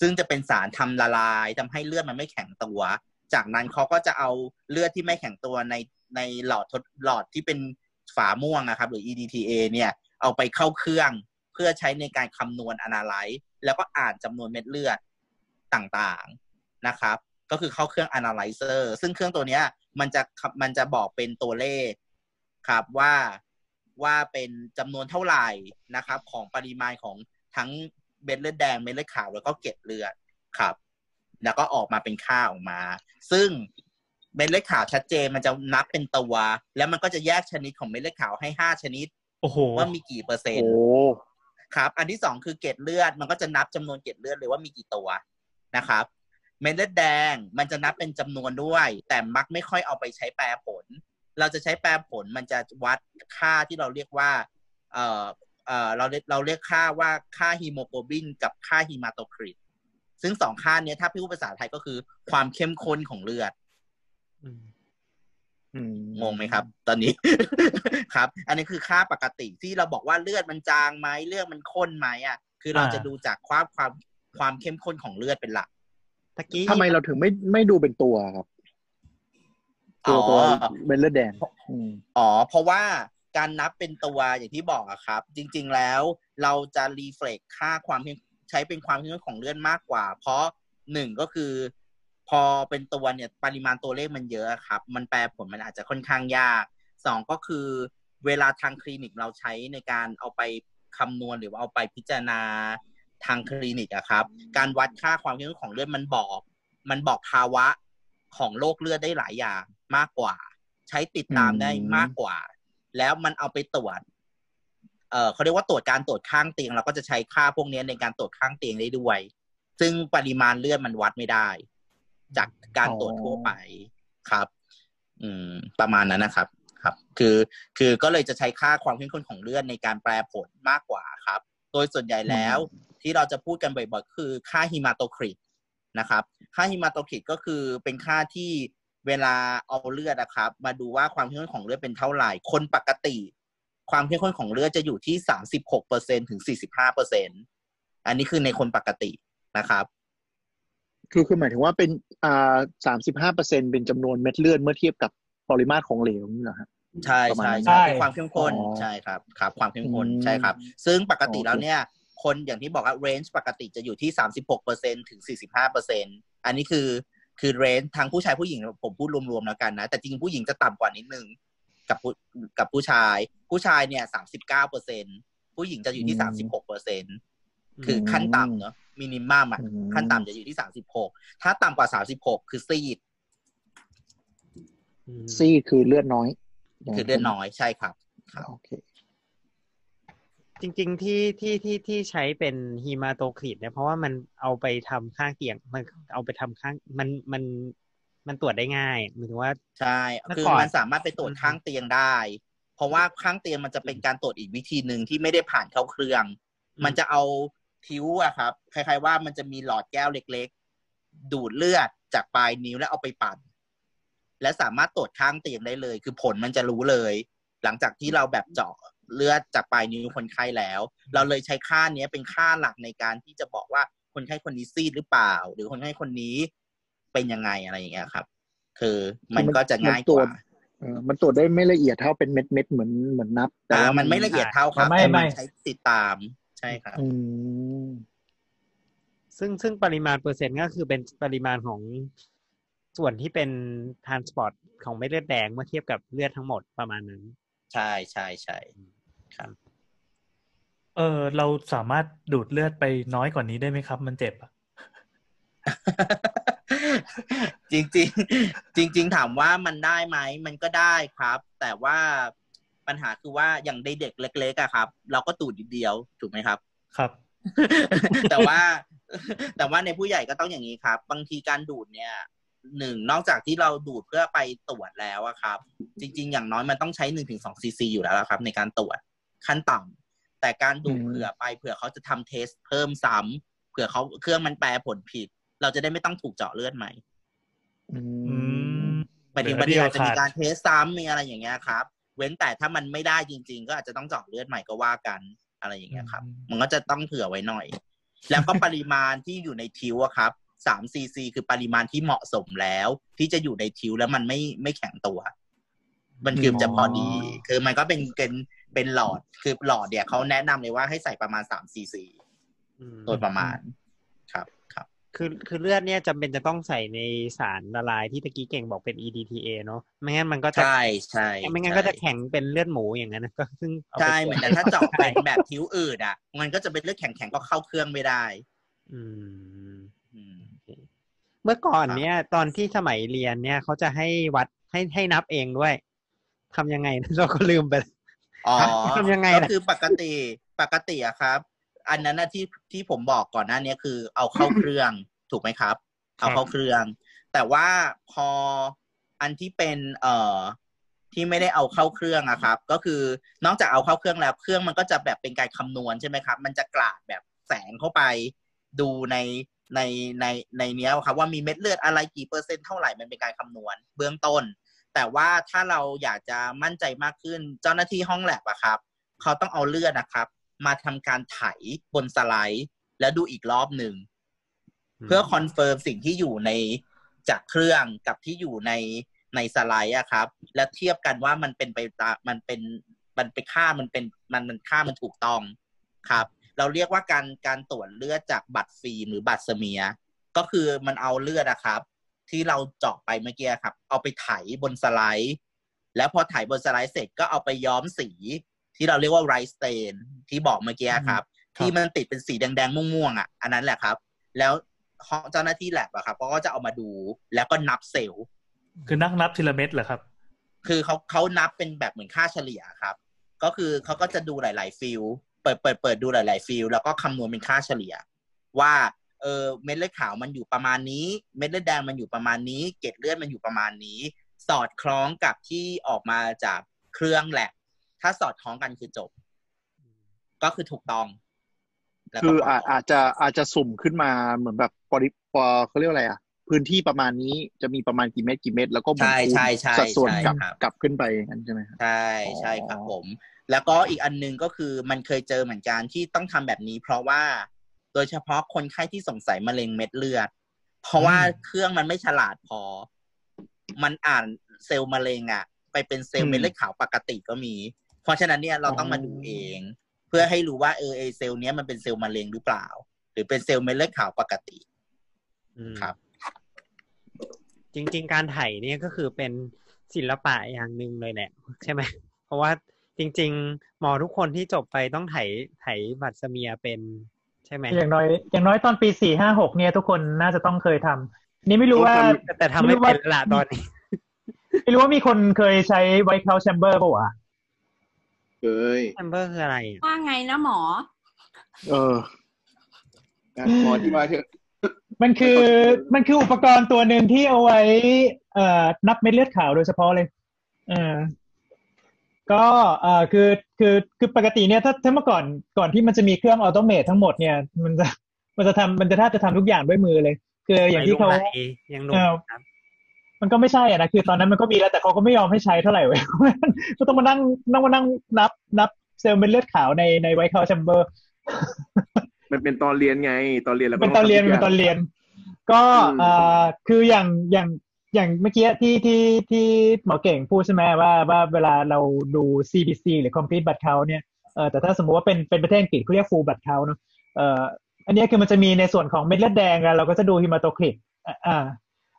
ซึ่งจะเป็นสารทำละลายทำให้เลือดมันไม่แข็งตัว จากนั้นเขาก็จะเอาเลือดที่ไม่แข็งตัวในในหลอดทดหลอดที่เป็นฝาม่วงนะครับ หรือ EDTA เนี่ยเอาไปเข้าเครื่องเพื่อใช้ในการคำนวณ analyze แล้วก็อ่านจำนวนเม็ดเลือดต่างๆนะครับ ก็คือเข้าเครื่อง analyzer ซึ่งเครื่องตัวนี้มันจะมันจะบอกเป็นตัวเลขครับว่าว่าเป็นจำนวนเท่าไหร่นะครับ ของปริมาณของทั้งเม็ดเลือดแดงเม็ดเลือดขาวแล้วก็เกล็ดเลือดครับ แล้วก็ออกมาเป็นค่าออกมา ซึ่งเม็ดเลือดขาวชัดเจนมันจะนับเป็นตัว แล้วมันก็จะแยกชนิดของเม็ดเลือดขาวให้ห้าชนิดโอ้โหว่ามีกี่เปอร์เซ็นโอ้ต์ครับ อันที่สองคือเกล็ดเลือดมันก็จะนับจำนวนเกล็ดเลือดเลยว่ามีกี่ตัวนะครับ เม็ดเลือดแดงมันจะนับเป็นจำนวนด้วย แต่มักไม่ค่อยเอาไปใช้แปรผล เราจะใช้แปรผลมันจะวัดค่าที่เราเรียกว่า เอ่อเอ่อเราเรียกเราเรียกค่าว่าค่าฮีโมโกลบินกับค่าฮีมาโตคริต ซึ่งสองค่าเนี้ยถ้าพี่พูดภาษาไทยก็คือความเข้มข้นของเลือดอืมงงไหมครับ ตอนนี้ ครับ อันนี้คือค่าปกติที่เราบอกว่าเลือดมันจางไหมเลือดมันข้นไหมอะ คือเราอ่าจะดูจากความความความเข้มข้นของเลือดเป็นหลักตะกี้ทำไมเราถึงไม่ไม่ดูเป็นตัวครับตัวอ๋อตัวเป็นเลือดแดงอืมอ๋อ เพราะว่าการนับเป็นตัวอย่างที่บอกอะครับ จริง ๆแล้วเราจะรีเฟล็กค่าความเข้ม ใช้เป็นความเข้มข้นของเลือดมากกว่า เพราะหนึ่งก็คือ พอเป็นตัวเนี่ยปริมาณตัวเลขมันเยอะครับ มันแปลผลมันอาจจะค่อนข้างยากสองก็คือ เวลาทางคลินิกเราใช้ในการเอาไปคำนวณหรือว่าเอาไปพิจารณาทางคลินิกอะครับ การวัดค่าความเข้มข้นของเลือดมันบอก มันบอกภาวะของโรคเลือดได้หลายอย่างมากกว่า ใช้ติดตามได้มากกว่า แล้วมันเอาไปตรวจ เอ่อเขาเรียกว่าตรวจการตรวจข้างเตียงเราก็จะใช้ค่าพวกนี้ในการตรวจข้างเตียงได้ด้วย ซึ่งปริมาณเลือดมันวัดไม่ได้ จากการตรวจทั่วไปครับ อืม ประมาณนั้นนะครับ ครับ คือคือก็เลยจะใช้ค่าความเข้มข้นของเลือดในการแปลผลมากกว่าครับ โดยส่วนใหญ่แล้วที่เราจะพูดกันบ่อยๆคือค่าฮิมาโตคริตนะครับ ค่าฮิมาโตคริตก็คือเป็นค่าที่เวลาเอาเลือดนะครับ มาดูว่าความเข้มข้นของเลือดเป็นเท่าไหร่ คนปกติ ความเข้มข้นของเลือดจะอยู่ที่สามสิบหกเปอร์เซ็นถึงสี่สิบห้าเปอร์เซ็นอันนี้คือในคนปกตินะครับ คือคือหมายถึงว่าเป็นอ่าสามสิบห้าเปอร์เซ็นเป็นจำนวนเม็ดเลือดเมื่อเทียบกับปริมาตรของเหลวนี่เหรอฮะใช่ประมาณใช่นั้นใช่ใช่คือความเข้มข้นอ๋อใช่ครับครับ ความเข้มข้นอืมใช่ครับ ซึ่งปกติโอเคแล้วเนี่ย คนอย่างที่บอกว่า range ปกติจะอยู่ที่สามสิบหกเปอร์เซ็นถึงสี่สิบห้าเปอร์เซ็นอันนี้คือคือ range ทั้งผู้ชายผู้หญิงผมพูดรวมๆแล้วกันนะ แต่จริงผู้หญิงจะต่ำกว่านิดนึง กับผู้กับผู้ชาย ผู้ชายเนี่ยสามสิบเก้าเปอร์เซ็นผู้หญิงจะอยู่ที่สามสิบหกเปอร์เซ็นคือขั้นต่ำเนอะมินิมัมอะอืมขั้นต่ำจะอยู่ที่สามสิบหกถ้าต่ำกว่าสามสิบหกคือซีดอืมซี่คือเลือดน้อย คือเลือดน้อยใช่ครับครับโอเคจริง ๆ ที่ที่ที่ที่ใช้เป็นฮีมาโตคริตเนี่ยเพราะว่ามันเอาไปทำข้างเตียง มันเอาไปทำข้างมันมัน มันตรวจได้ง่ายหมายถึงว่าใช่เมื่อคือก่อนมันสามารถไปตรวจข้างเตียงได้ เพราะว่าข้างเตียงมันจะเป็นการตรวจอีกวิธีหนึ่งที่ไม่ได้ผ่านเข้าเครื่อง มันจะเอาทิวอะครับคล้าย ๆ ว่ามันจะมีหลอดแก้วเล็ก ๆ ดูดเลือดจากปลายนิ้วแล้วเอาไปปั่น และสามารถตรวจข้างเตียงได้เลย คือผลมันจะรู้เลย หลังจากที่เราแบบเจาะเลือดจากปลายนิ้วคนไข้แล้ว เราเลยใช้ค่าเนี้ยเป็นค่าหลักในการที่จะบอกว่าคนไข้คนนี้ซีดหรือเปล่า หรือคนไข้คนนี้ เป็นยังไงอะไรอย่างเงี้ยครับ คือมันก็จะง่ายกว่าเออมันตรวจได้ไม่ละเอียดเท่าเป็นเม็ดเม็ดๆเหมือนเหมือนนับ แต่อ่าว่ามันไม่ละเอียดเท่าครับไม่แต่ไม่มันใช้ติดตามใช่ครับอืมซึ่งซึ่งปริมาณเปอร์เซ็นต์ก็คือเป็นปริมาณของส่วนที่เป็นทรานสปอร์ตของเม็ดเลือดแดงเมื่อเทียบกับเลือดทั้งหมดประมาณนั้น ใช่ใช่ใช่เออเราสามารถดูดเลือดไปน้อยกว่านี้ได้ไหมครับ มันเจ็บอะ จริงจริงๆจริง ๆ ถามว่ามันได้ไหมมันก็ได้ครับ แต่ว่าปัญหาคือว่าอย่างในเด็กเล็กๆอะครับ เราก็ตูดนิดเดียวถูกไหมครับ ครับ แต่ว่า แต่ว่าในผู้ใหญ่ก็ต้องอย่างนี้ครับ บางทีการดูดเนี่ยหนึ่งนอกจากที่เราดูดเพื่อไปตรวจแล้วอะครับ จริง ๆ อย่างน้อยมันต้องใช้หนึ่งถึงสองซีซีอยู่แล้วละครับ ในการตรวจขั้นต่ำแต่การดูดอืมเผื่อไปเผื่อเขาจะทำเทสเพิ่มซ้ำเผื่อเขาเครื่องมันแปลผลผิด เราจะได้ไม่ต้องถูกเจาะเลือดใหม่อือืมมหมายถึงเหลืบาองทีอาจจะเดีมียวขาดการเทสซ้ำมีอะไรอย่างเงี้ยครับ เว้นแต่ถ้ามันไม่ได้จริง ๆ ก็อาจจะต้องเจาะเลือดใหม่ก็ว่ากันอะไรอย่างเงี้ยครับ มันก็จะต้องเผื่อไว้หน่อย แล้วก็ปริมาณที่อยู่ในทิวอะครับสามซีซีคือปริมาณที่เหมาะสมแล้ว ที่จะอยู่ในทิวแล้วมันไม่ไม่แข็งตัว มันคือจะพอดี คือมันก็เป็นเป็นเป็นหลอดคือหลอดเนี่ยเขาแนะนำเลยว่าให้ใส่ประมาณสามซีซีอืมโดยประมาณครับ ครับคือคือเลือดเนี่ยจำเป็นจะต้องใส่ในสารละลายที่ตะกี้เก่งบอกเป็น EDTA เนาะไม่งั้นมันก็จะใช่ใช่ไม่งั้นก็จะแข็งเป็นเลือดหมูอย่างนั้นนะก็ซึ่งาไปใช่ตรวจเหมือนแต่ถ้าเจาะเป็นแบบทิวอื่นอะ มันก็จะเป็นเลือดแข็งๆก็เข้าเครื่องไม่ได้ อืมอืมเมื่อก่อนครับเนี่ย ตอนที่สมัยเรียนเนี่ยเขาจะให้วัดให้ให้นับเองด้วยทำยังไงเราก็ลืมไปอ๋อทำยังไงก็ล่ะคือปกติปกติอะครับ อันนั้นนะที่ที่ผมบอกก่อนหน้านี้คือ เอาเข้าเครื่องถูกไหมครับ เอาเข้าเครื่อง แต่ว่าพออันที่เป็นเอ่อที่ไม่ได้เอาเข้าเครื่องอะครับ ก็คือนอกจากเอาเข้าเครื่องแล้วเครื่องมันก็จะแบบเป็นการคำนวณใช่ไหมครับ มันจะกลาดแบบแสงเข้าไปดูในในในในเนี้ยครับว่ามีเม็ดเลือดอะไรกี่เปอร์เซ็นต์เท่าไหร่มันเป็นการคำนวณเบื้องต้น แต่ว่าถ้าเราอยากจะมั่นใจมากขึ้นเจ้าหน้าที่ห้องแลบอะครับ เขาต้องเอาเลือดนะครับ มาทำการไถบนสไลด์ แล้วดูอีกรอบหนึ่ง เพื่อ confirm สิ่งที่อยู่ในจากเครื่องกับที่อยู่ในในสไลด์อะครับ และเทียบกันว่ามันเป็นไปตามมันเป็นมันเป็นค่ามันเป็นมันมันค่ามันถูกต้องครับ เราเรียกว่าการการตรวจเลือดจาก blood film หรือ blood smear ก็คือมันเอาเลือดอะครับ ที่เราเจาะไปเมื่อกี้ครับ เอาไปไถบนสไลด์ แล้วพอไถบนสไลด์เสร็จก็เอาไปย้อมสี ที่เราเรียกว่า Wright stain ที่บอกเมื่อกี้ครับ ที่มันติดเป็นสีแดงๆ ม่วงๆอะอันนั้นแหละครับ แล้วห้องเจ้าหน้าที่แลบอะครับเขาก็จะเอามาดูแล้วก็นับเซลล์คือนักนับทีละเม็ดเหรอครับ คือเขาเขานับเป็นแบบเหมือนค่าเฉลี่ยครับ ก็คือเขาก็จะดูหลาย ๆ field เปิดเปิดเปิดดูหลาย ๆ field แล้วก็คำนวณเป็นค่าเฉลี่ย ว่าเออเม็ดเลือดขาวมันอยู่ประมาณนี้ เม็ดเลือดแดงมันอยู่ประมาณนี้ เกล็ดเลือดมันอยู่ประมาณนี้ สอดคล้องกับที่ออกมาจากเครื่องแหละ ถ้าสอดคล้องกันคือจบ ก็คือถูกต้องแล้วก็คือปล่อาจอาจจะอาจจะสุ่มขึ้นมาเหมือนแบบปริปอเขาเรียกว่าอะไรอะ พื้นที่ประมาณนี้จะมีประมาณกี่เมตรกี่เมตร แล้วก็เหมือนใช่คูณใช่ใช่สัดส่วนใช่กลับครับกลับขึ้นไปอย่างนั้นใช่ไหมครับใช่ใช่ครับอ๋อผม แล้วก็อีกอันหนึงก็คือมันเคยเจอเหมือนกันที่ต้องทำแบบนี้ เพราะว่าโดยเฉพาะคนไข้ที่สงสัยมะเร็งเม็ดเลือด เพราะว่าเครื่องมันไม่ฉลาดพอ มันอ่านเซลล์มะเร็งอะไปเป็นเซลล์เม็ดเลือดขาวปกติก็มี เพราะฉะนั้นเนี่ยเราต้องมาดูเอง เพื่อให้รู้ว่าเออไอเซลล์เนี้ยมันเป็นเซลล์มะเร็งหรือเปล่า หรือเป็นเซลล์เม็ดเลือดขาวปกติอืมครับ จริง ๆ การไถเนี่ยก็คือเป็นศิลปะอย่างหนึ่งเลยแหละใช่ไหมเพราะว่าจริง ๆ หมอทุกคนที่จบไปต้องไถไถblood smear เป็นใช่ไหมอย่างน้อย อย่างน้อยตอนปีสี่ห้าหกเนี่ยทุกคนน่าจะต้องเคยทำนี่ไม่รู้ว่าแต่แต่ทำไม่เป็นละตอนนี้ ไม่รู้ว่ามีคนเคยใช้ white count chamber ป่าวะ เอ้ย chamber คืออะไรอะว่าไงนะหมอ เอออะหมอที่มาเถอะมันคือมันคืออุปกรณ์ตัวหนึ่งที่เอาไว้ เอ่อนับเม็ดเลือดขาวโดยเฉพาะเลยเออก็เอ่อคือคือคือปกติเนี่ยถ้าถ้าเมื่อก่อนก่อนที่มันจะมีเครื่อง automate ทั้งหมดเนี่ย มันจะมันจะทำมันจะแทบจะทำทุกอย่างด้วยมือเลย คืออย่างที่เขาไหลลงไหลยังลงเออครับ มันก็ไม่ใช่อะนะคือตอนนั้นมันก็มีแล้วแต่เขาก็ไม่ยอมให้ใช้เท่าไหร่เว้ยก็ต้องมานั่งนั่งมานั่งนับนับเซลล์เม็ดเลือดขาวในใน white count chamberมันเป็นตอนเรียนไง ตอนเรียนแล้วก็เป็นตอนเรียนงทำทุเป็นกตอนย่างเรียน ก็อืมเอ่อคืออย่างอย่างอย่างเมื่อกี้ที่ที่ที่หมอเก่งพูดใช่ไหมว่าว่าเวลาเราดู CBC หรือ Complete Blood Count เนี่ยเออแต่ถ้าสมมติว่าเป็นเป็นประเทศอังกฤษเขาเรียก Full Blood Count เนอะเอ่ออันนี้คือมันจะมีในส่วนของเม็ดเลือดแดงอะเราก็จะดูฮิมาโตคริตอ่าอ่า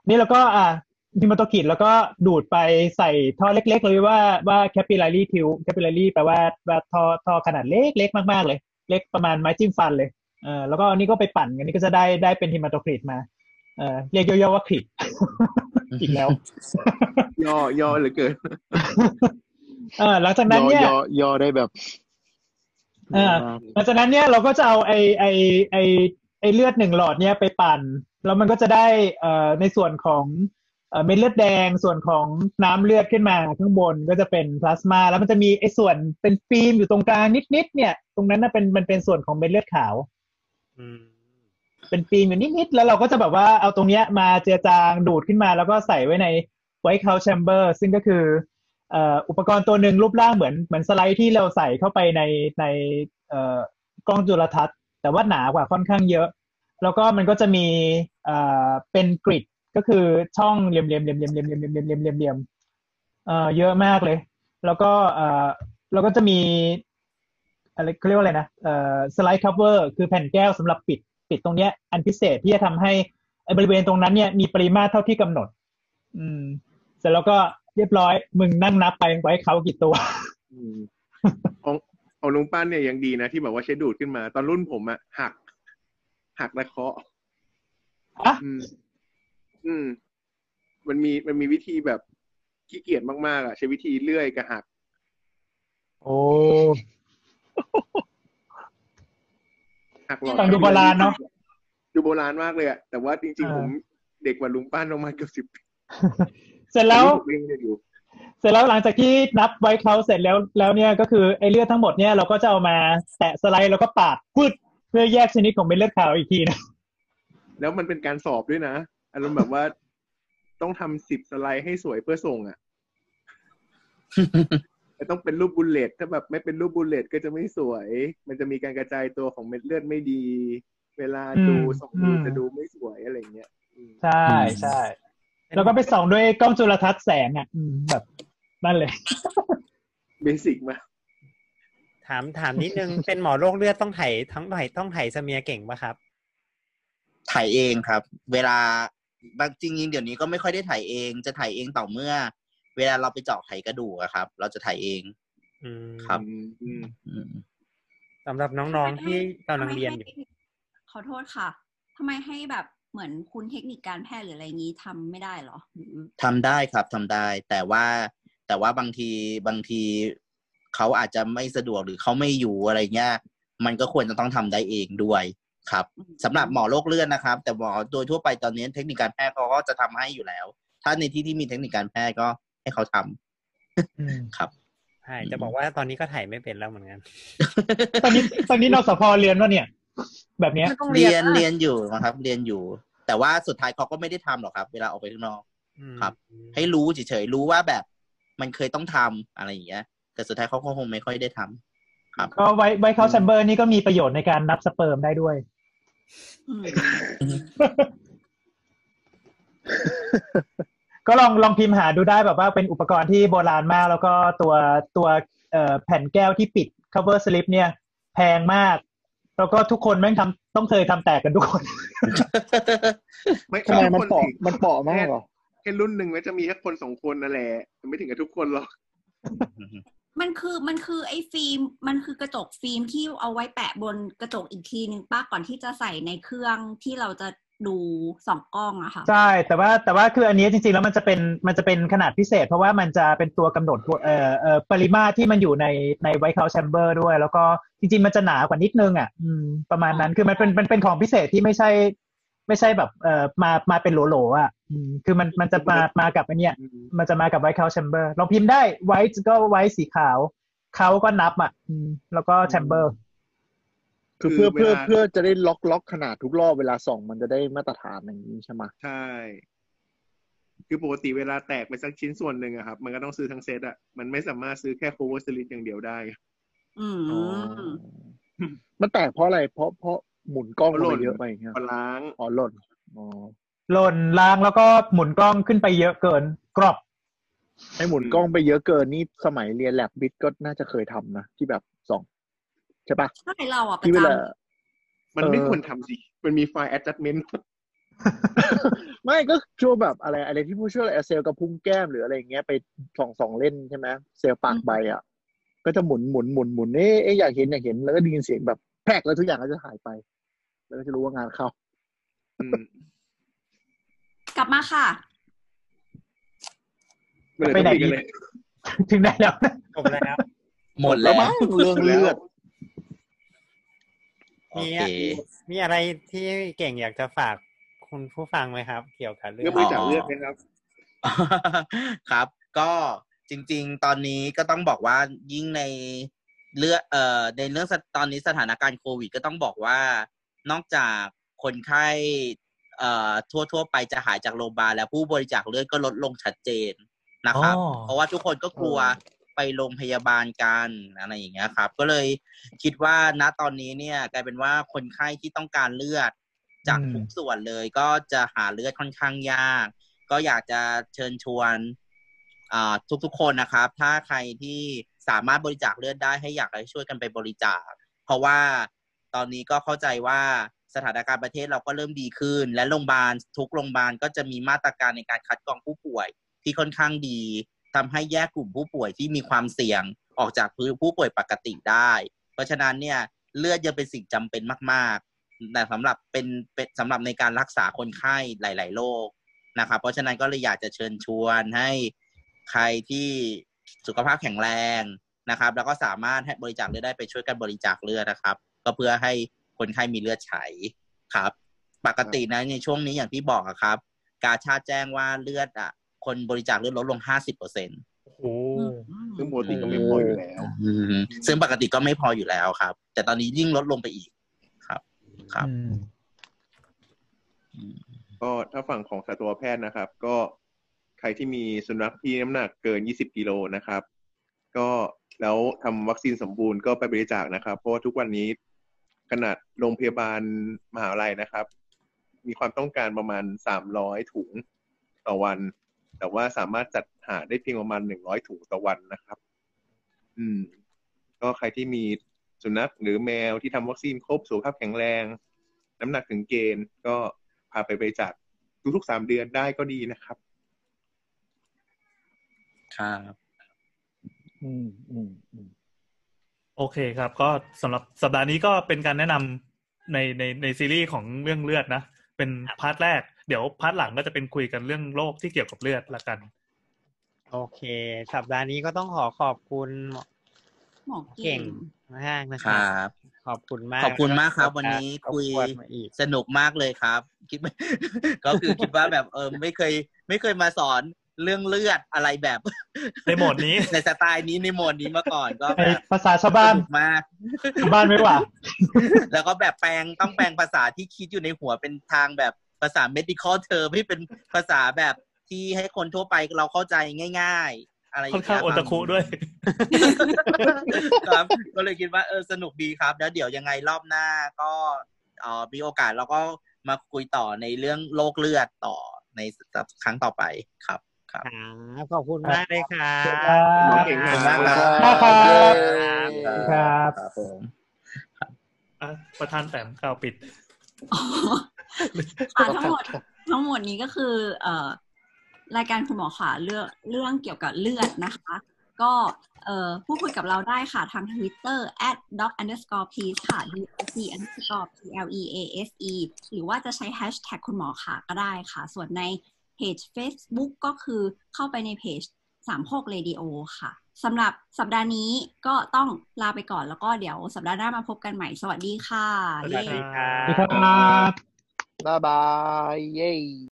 นี่เราก็อ่า ฮิมาโตคริตแล้วก็ดูดไปใส่ท่อเล็ก ๆ เลยว่าว่า capillary tube capillary แปลว่าว่าท่อท่อขนาดเล็กเล็กมากๆเลย เล็กประมาณไม้จิ้มฟันเลยเออแล้วก็อันนี้ก็ไปปั่นอันนี้ก็จะได้ได้เป็นฮิมาโตคริตมาเออเรียกย่อๆว่าคริตอีกแล้ว ย่อย่อเหลือเกินเออหลังจากย่นั้นอเนี่ยย่อย่อได้แบบเออหลังจากนั้นเนี่ยเราก็จะเอาไอไอไอไอเลือดหนึ่งหลอดเนี่ยไปปั่น แล้วมันก็จะได้เอ่อในส่วนของ เอ่อเม็ดเลือดแดงส่วนของน้ำเลือดขึ้นมาข้างบนก็จะเป็นพลาสมา แล้วมันจะมีไอส่วนเป็นฟิล์มอยู่ตรงกลางนิดๆเนี่ย ตรงนั้นน่ะเป็นมันเป็นส่วนของเม็ดเลือดขาวอืมเป็นฟิล์มอยู่นิดๆแล้วเราก็จะแบบว่าเอาตรงเนี้ยมาเจือจางดูดขึ้นมา แล้วก็ใส่ไว้ใน white count chamber ซึ่งก็คือเอ่ออุปกรณ์ตัวหนึ่งรูปร่างเหมือนเหมือนสไลด์ที่เราใส่เข้าไปในในเอ่อกล้องจุลทรรศน์ แต่ว่าหนากว่าค่อนข้างเยอะ แล้วก็มันก็จะมีเอ่อเป็น grid ก็คือช่องเหลี่ยมเหลี่ยมเหลี่ยมเหลี่ยมเหลี่ยมเหลี่ยมเหลี่ยมเหลี่ยมเหลี่ยมเหลี่ยมเอ่อเยอะมากเลย แล้วก็เอ่อแล้วก็จะมีอะไรเขาเรียกว่าอะไรนะเอ่อ slide cover คือแผ่นแก้วสำหรับปิดปิดตรงเนี้ย อันพิเศษที่จะทำให้ไอ้บริเวณตรงนั้นเนี่ยมีปริมาตรเท่าที่กำหนด อืม เสร็จแล้วก็เรียบร้อย มึงนั่งนับไปไว้เขากี่ตัวอืมของของลุงปั้นเนี่ยยังดีนะ ที่แบบว่าใช้ดูดขึ้นมา ตอนรุ่นผมอะหัก หักและเคาะอะ อืมอืม มันมีมันมีวิธีแบบขี้เกียจมากๆอะใช้วิธีเลื่อยกับหัก โอ้หักหลอดฟังดูโบราณเนอะดูโบราณมากเลยอะแต่ว่าจริงอ่าๆผมเด็กกว่าลุงปั้นประมาณเกือบสิบปีเสร็จแล้วผมยังเรียนอยู่เสร็จแล้วหลังจากที่นับไว้เขาเสร็จแล้วแล้วเนี่ยก็คือไอ้เลือดทั้งหมดเนี่ยเราก็จะเอามาแตะสไลด์แล้วก็ปาดพืดเพื่อแยกชนิดของเม็ดเลือดขาวอีกทีนะ แล้วมันเป็นการสอบด้วยนะ อารมณ์แบบว่าต้องทำสิบสไลด์ให้สวยเพื่อส่งอะแต่ต้องเป็นรูป bullet ถ้าแบบไม่เป็นรูป bullet ก็จะไม่สวย มันจะมีการกระจายตัวของเม็ดเลือดไม่ดี เวลาดูอืมส่องดูอืมจะดูไม่สวยอะไรเงี้ยอืมใช่ใช่แล้วก็ไปส่องด้วยกล้องจุลทรรศน์แสงอะอืมแบบนั่นเลย basic มากถามถามนิดนึง เป็นหมอโรคเลือดต้องไถทั้งไถต้องไถสเมียเก่งปะครับถ่ายเองครับ เวลา บางจริงๆเดี๋ยวนี้ก็ไม่ค่อยได้ถ่ายเองจะถ่ายเองต่อเมื่อ เวลาเราไปเจาะไขกระดูกอะครับ เราจะถ่ายเองอืมครับอืมอืมสำหรับน้องๆที่กำลังเรียนอยู่ทำไมให้ขอโทษค่ะทำไมให้แบบเหมือนคุณเทคนิคการแพทย์หรืออะไรงี้ทำไม่ได้เหรอหรือทำได้ครับทำได้ แต่ว่าแต่ว่าบางทีบางทีเขาอาจจะไม่สะดวกหรือเขาไม่อยู่อะไรเงี้ยมันก็ควรจะต้องทำได้เองด้วย ครับสำหรับหมอโรคเลือดนะครับ แต่หมอโดยทั่วไปตอนนี้เทคนิคการแพทย์เขาก็จะทำให้อยู่แล้ว ถ้าในที่ที่มีเทคนิคการแพทย์ก็ให้เขาทำอืมครับช่จะบอกว่าตอนนี้ก็ถ่ายไม่เป็นแล้วเหมือนกัน ตอนนี้ตอนนี้นสพเรียนว่าเนี่ย แบบเนี้ยเรียนเรียนอยู่นะครับ เรียนอยู่ แต่ว่าสุดท้ายเขาก็ไม่ได้ทำหรอกครับ เวลาออกไปข้างนอกอืมครับ ให้รู้เฉยๆรู้ว่าแบบมันเคยต้องทำอะไรอย่างเงี้ย แต่สุดท้ายเขาก็คงไม่ค่อยได้ทำครับ ก็ไว้ไว้เขาแชมเบอร์นี่ก็มีประโยชน์ในการนับสเปิร์มได้ด้วยอืม ก็ลองลองพิมพ์หาดูได้แบบว่าเป็นอุปกรณ์ที่โบราณมาก แล้วก็ตัวตัวเอ่อแผ่นแก้วที่ปิด cover slip เนี่ย แพงมาก แล้วก็ทุกคนแม่งทำต้องเคยทำแตกกันทุกคนไม่ทำไมมันคนเปาะสิมันเปาะมากเหรอแค่รุ่นหนึ่งมันจะมีแค่คนสองคนนั่นแหละไม่ถึงกับทุกคนหรอก มันคือมันคือไอ้ฟิล์มมันคือกระจกฟิล์มที่เอาไว้แปะบนกระจกอีกทีนึงป้าก่อนที่จะใส่ในเครื่องที่เราจะดูสองกล้องอะค่ะใช่แต่ว่าแต่ว่าคืออันนี้จริงๆแล้วมันจะเป็นมันจะเป็นขนาดพิเศษ เพราะว่ามันจะเป็นตัวกำหนดเอ่อเอ่อปริมาตรที่มันอยู่ในใน white count chamber ด้วย แล้วก็จริงๆมันจะหนากว่านิดนึงอะอืมประมาณนั้นคือมันเป็นมันเป็นของพิเศษที่ไม่ใช่ ไม่ใช่แบบเอ่อมามาเป็นโหลๆอะอืมคือมันมันจะมามากับอันเนี้ยมันจะมากับ white count chamber ลองพิมพ์ได้ white ก็ white สีขาว count ก็นับอะอืมแล้วก็ chamber คือเพื่อคือเพื่อเวลาเพื่อจะได้ล็อกล็อกขนาดทุกรอบเวลาส่องมันจะได้มาตรฐานอย่างนี้ใช่ไหมใช่ คือปกติเวลาแตกไปสักชิ้นส่วนหนึ่งอะครับ มันก็ต้องซื้อทั้งเซตอะมันไม่สามารถซื้อแค่ cover slip อย่างเดียวได้ อืมอ๋อมันแตกเพราะอะไร เพราะเพราะ หมุนกล้องลงไปเยอะไปอย่างเงี้ยพอล้างอ๋อหล่นอ๋อหล่นล้างแล้วก็หมุนกล้องขึ้นไปเยอะเกิน กรอบให้หมุนกล้องไปเยอะเกินนี่สมัยเรียนแลบบิทก็น่าจะเคยทำนะที่แบบส่องใช่ปะใช่เราอะประที่เวจลามันไม่เออควรทำสิมันมีไฟล์ adjustment ไม่ก็ช่วงแบบอะไรอะไรที่ผู้ช่วยอะไรเซลล์กระพุ้งแก้มหรืออะไรอย่างเงี้ยไปส่องส่องเล่นใช่ไหมเซลล์ปากใบอะก็จะหมุนหมุนหมุนหมุนเอ๊ะเอ๊ะอยากเห็นอยากเห็นแล้วก็ได้ยินเสียงแบบ แพรกแล้วทุกอย่างก็จะหายไป แล้วก็จะรู้ว่างานเข้าอืมำกลับมาค่ะมันเลยไปต้องไหนมีกันดีเลยถึงได้แล้วจบแล้ว หมดแล้วมั้งเรื่องเลือดโอมีเคมีอะไรที่เก่งอยากจะฝากคุณผู้ฟังไหมครับ เกี่ยวกับเรื่อเรื่องงบริจาคเลือดนะครับ ครับ ก็จริง ๆ ตอนนี้ก็ต้องบอกว่ายิ่งใน เลือดเอ่อในเรื่องสถตอนนี้สถานการณ์โควิด ก็ต้องบอกว่านอกจากคนไข้เอ่อทั่วทั่วๆไปจะหายจากโรงพยาบาลแล้วผู้บริจาคเลือดก็ลดลงชัดเจนนะครับอ๋อเพราะว่าทุกคนก็กลัวไปโรงพยาบาลกันอะไรอย่างเงี้ยครับ ก็เลยคิดว่าณตอนนี้เนี่ยกลายเป็นว่าคนไข้ที่ต้องการเลือดจากอืมทุกส่วนเลยก็จะหาเลือดค่อนข้างยาก ก็อยากจะเชิญชวนอ่าทุกๆคนนะครับ ถ้าใครที่ สามารถบริจาคเลือดได้ให้อยากให้ช่วยกันไปบริจาค เพราะว่าตอนนี้ก็เข้าใจว่าสถานการณ์ประเทศเราก็เริ่มดีขึ้น และโรงพยาบาลทุกโรงพยาบาลก็จะมีมาตรการในการคัดกรองผู้ป่วยที่ค่อนข้างดีทำให้แยกกลุ่มผู้ป่วยที่มีความเสี่ยงออกจากผู้ป่วยปกติได้ เพราะฉะนั้นเนี่ยเลือดยังเป็นสิ่งจำเป็นมาก ๆ แต่สำหรับเป็นเป็นสำหรับในการรักษาคนไข้หลาย ๆ โรคนะครับเพราะฉะนั้นก็เลยอยากจะเชิญชวนให้ใครที่ สุขภาพแข็งแรงนะครับ แล้วก็สามารถให้บริจาคเลือดได้ไปช่วยกันบริจาคเลือดนะครับ ก็เพื่อให้คนไข้มีเลือดใช้ครับ ปกตินะในช่วงนี้อย่างที่บอกอะครับ กาชาดแจ้งว่าเลือดอะ คนบริจาคเลือดลดลงห้าสิบเปอร์เซ็นโอ้โหซึ่งปกติก็ไม่พออยู่แล้วซึ่งปกติก็ไม่พออยู่แล้วครับ แต่ตอนนี้ยิ่งลดลงไปอีกครับ ครับอืมก็ถ้าฝั่งของสัตวแพทย์นะครับ ก็ ใครที่มีสุนัขที่น้ำหนักเกิน 20 กิโลนะครับ ก็แล้วทำวัคซีนสมบูรณ์ก็ไปบริจาคนะครับ เพราะว่าทุกวันนี้ขนาดโรงพยาบาลมหาลัยนะครับ มีความต้องการประมาณ 300 ถุงต่อวัน แต่ว่าสามารถจัดหาได้เพียงประมาณ 100 ถุงต่อวันนะครับ อืม ก็ใครที่มีสุนัขหรือแมวที่ทำวัคซีนครบสุขภาพแข็งแรง น้ำหนักถึงเกณฑ์ก็พาไปบริจาคทุกๆสามเดือนได้ก็ดีนะครับ ครับอืมอืมอืมโอเคครับ ก็สำหรับสัปดาห์นี้ก็เป็นการแนะนำในในในซีรีส์ของเรื่องเลือดนะ เป็น part แรก เดี๋ยว part หลังก็จะเป็นคุยกันเรื่องโรคที่เกี่ยวกับเลือดละกัน โอเค สัปดาห์นี้ก็ต้องขอขอบคุณหมอเก่เก่งงมากนะคครัรับบขอบคุณมาก ขอบคุณมากครับ วันนี้คุยรบกวนมาอีกสนุกมากเลยครับ คิดก็คือคิดว่าแบบเออไม่เคย ไม่เคยมาสอน เรื่องเลือดอะไรแบบ ในโหมดนี้ ในสไตล์นี้ในโหมดนี้มาก่อนก็ในแบบภาษาชาวบ้านสนุกมากชาวบ้านไม่หว่าแล้วก็แบบแปลงต้องแปลงภาษาที่คิดอยู่ในหัวเป็นทางแบบภาษา medical term ให้เป็นภาษาแบบที่ให้คนทั่วไปเราเข้าใจง่าย ๆ อะไรค่อนข้างโอตาคุด้วยครับก็เลยคิดว่าเออสนุกดีครับแล้วเดี๋ยวยังไงรอบหน้าก็เอ่อมีโอกาสเราก็มาคุยต่อในเรื่องโรคเลือดต่อในครั้งต่อไปครับ ครับครับขอบคุณมากเลยครัครับบน้องเก่งมากขอบคุณมากครับมากครับเย้ครับครับผมอะประธานแต้มข่าวปิดอ๋อค่ะทั้งหมดทั้งหมดนี้ก็คือ เอ่อรายการคุณหมอขาเรื่องเรื่องเกี่ยวกับเลือดนะคะ ก็เอ่อพูดคุยกับเราได้ค่ะทาง Twitter at doc underscore please ค่ะ doc underscore p l e a s e หรือว่าจะใช้ hashtag คุณหมอขาก็ได้ค่ะ ส่วนในเพ จ Facebook ก็คือเข้าไปในเพจสามโคกเรดิโอค่ะสำหรับสัปดาห์นี้ก็ต้องลาไปก่อนแล้วก็เดี๋ยวสัปดาห์หน้ามาพบกันใหม่ สวัสดีค่ะ สวัสดีเย้ครับสวัสดีครับบ๊ายบาย เย้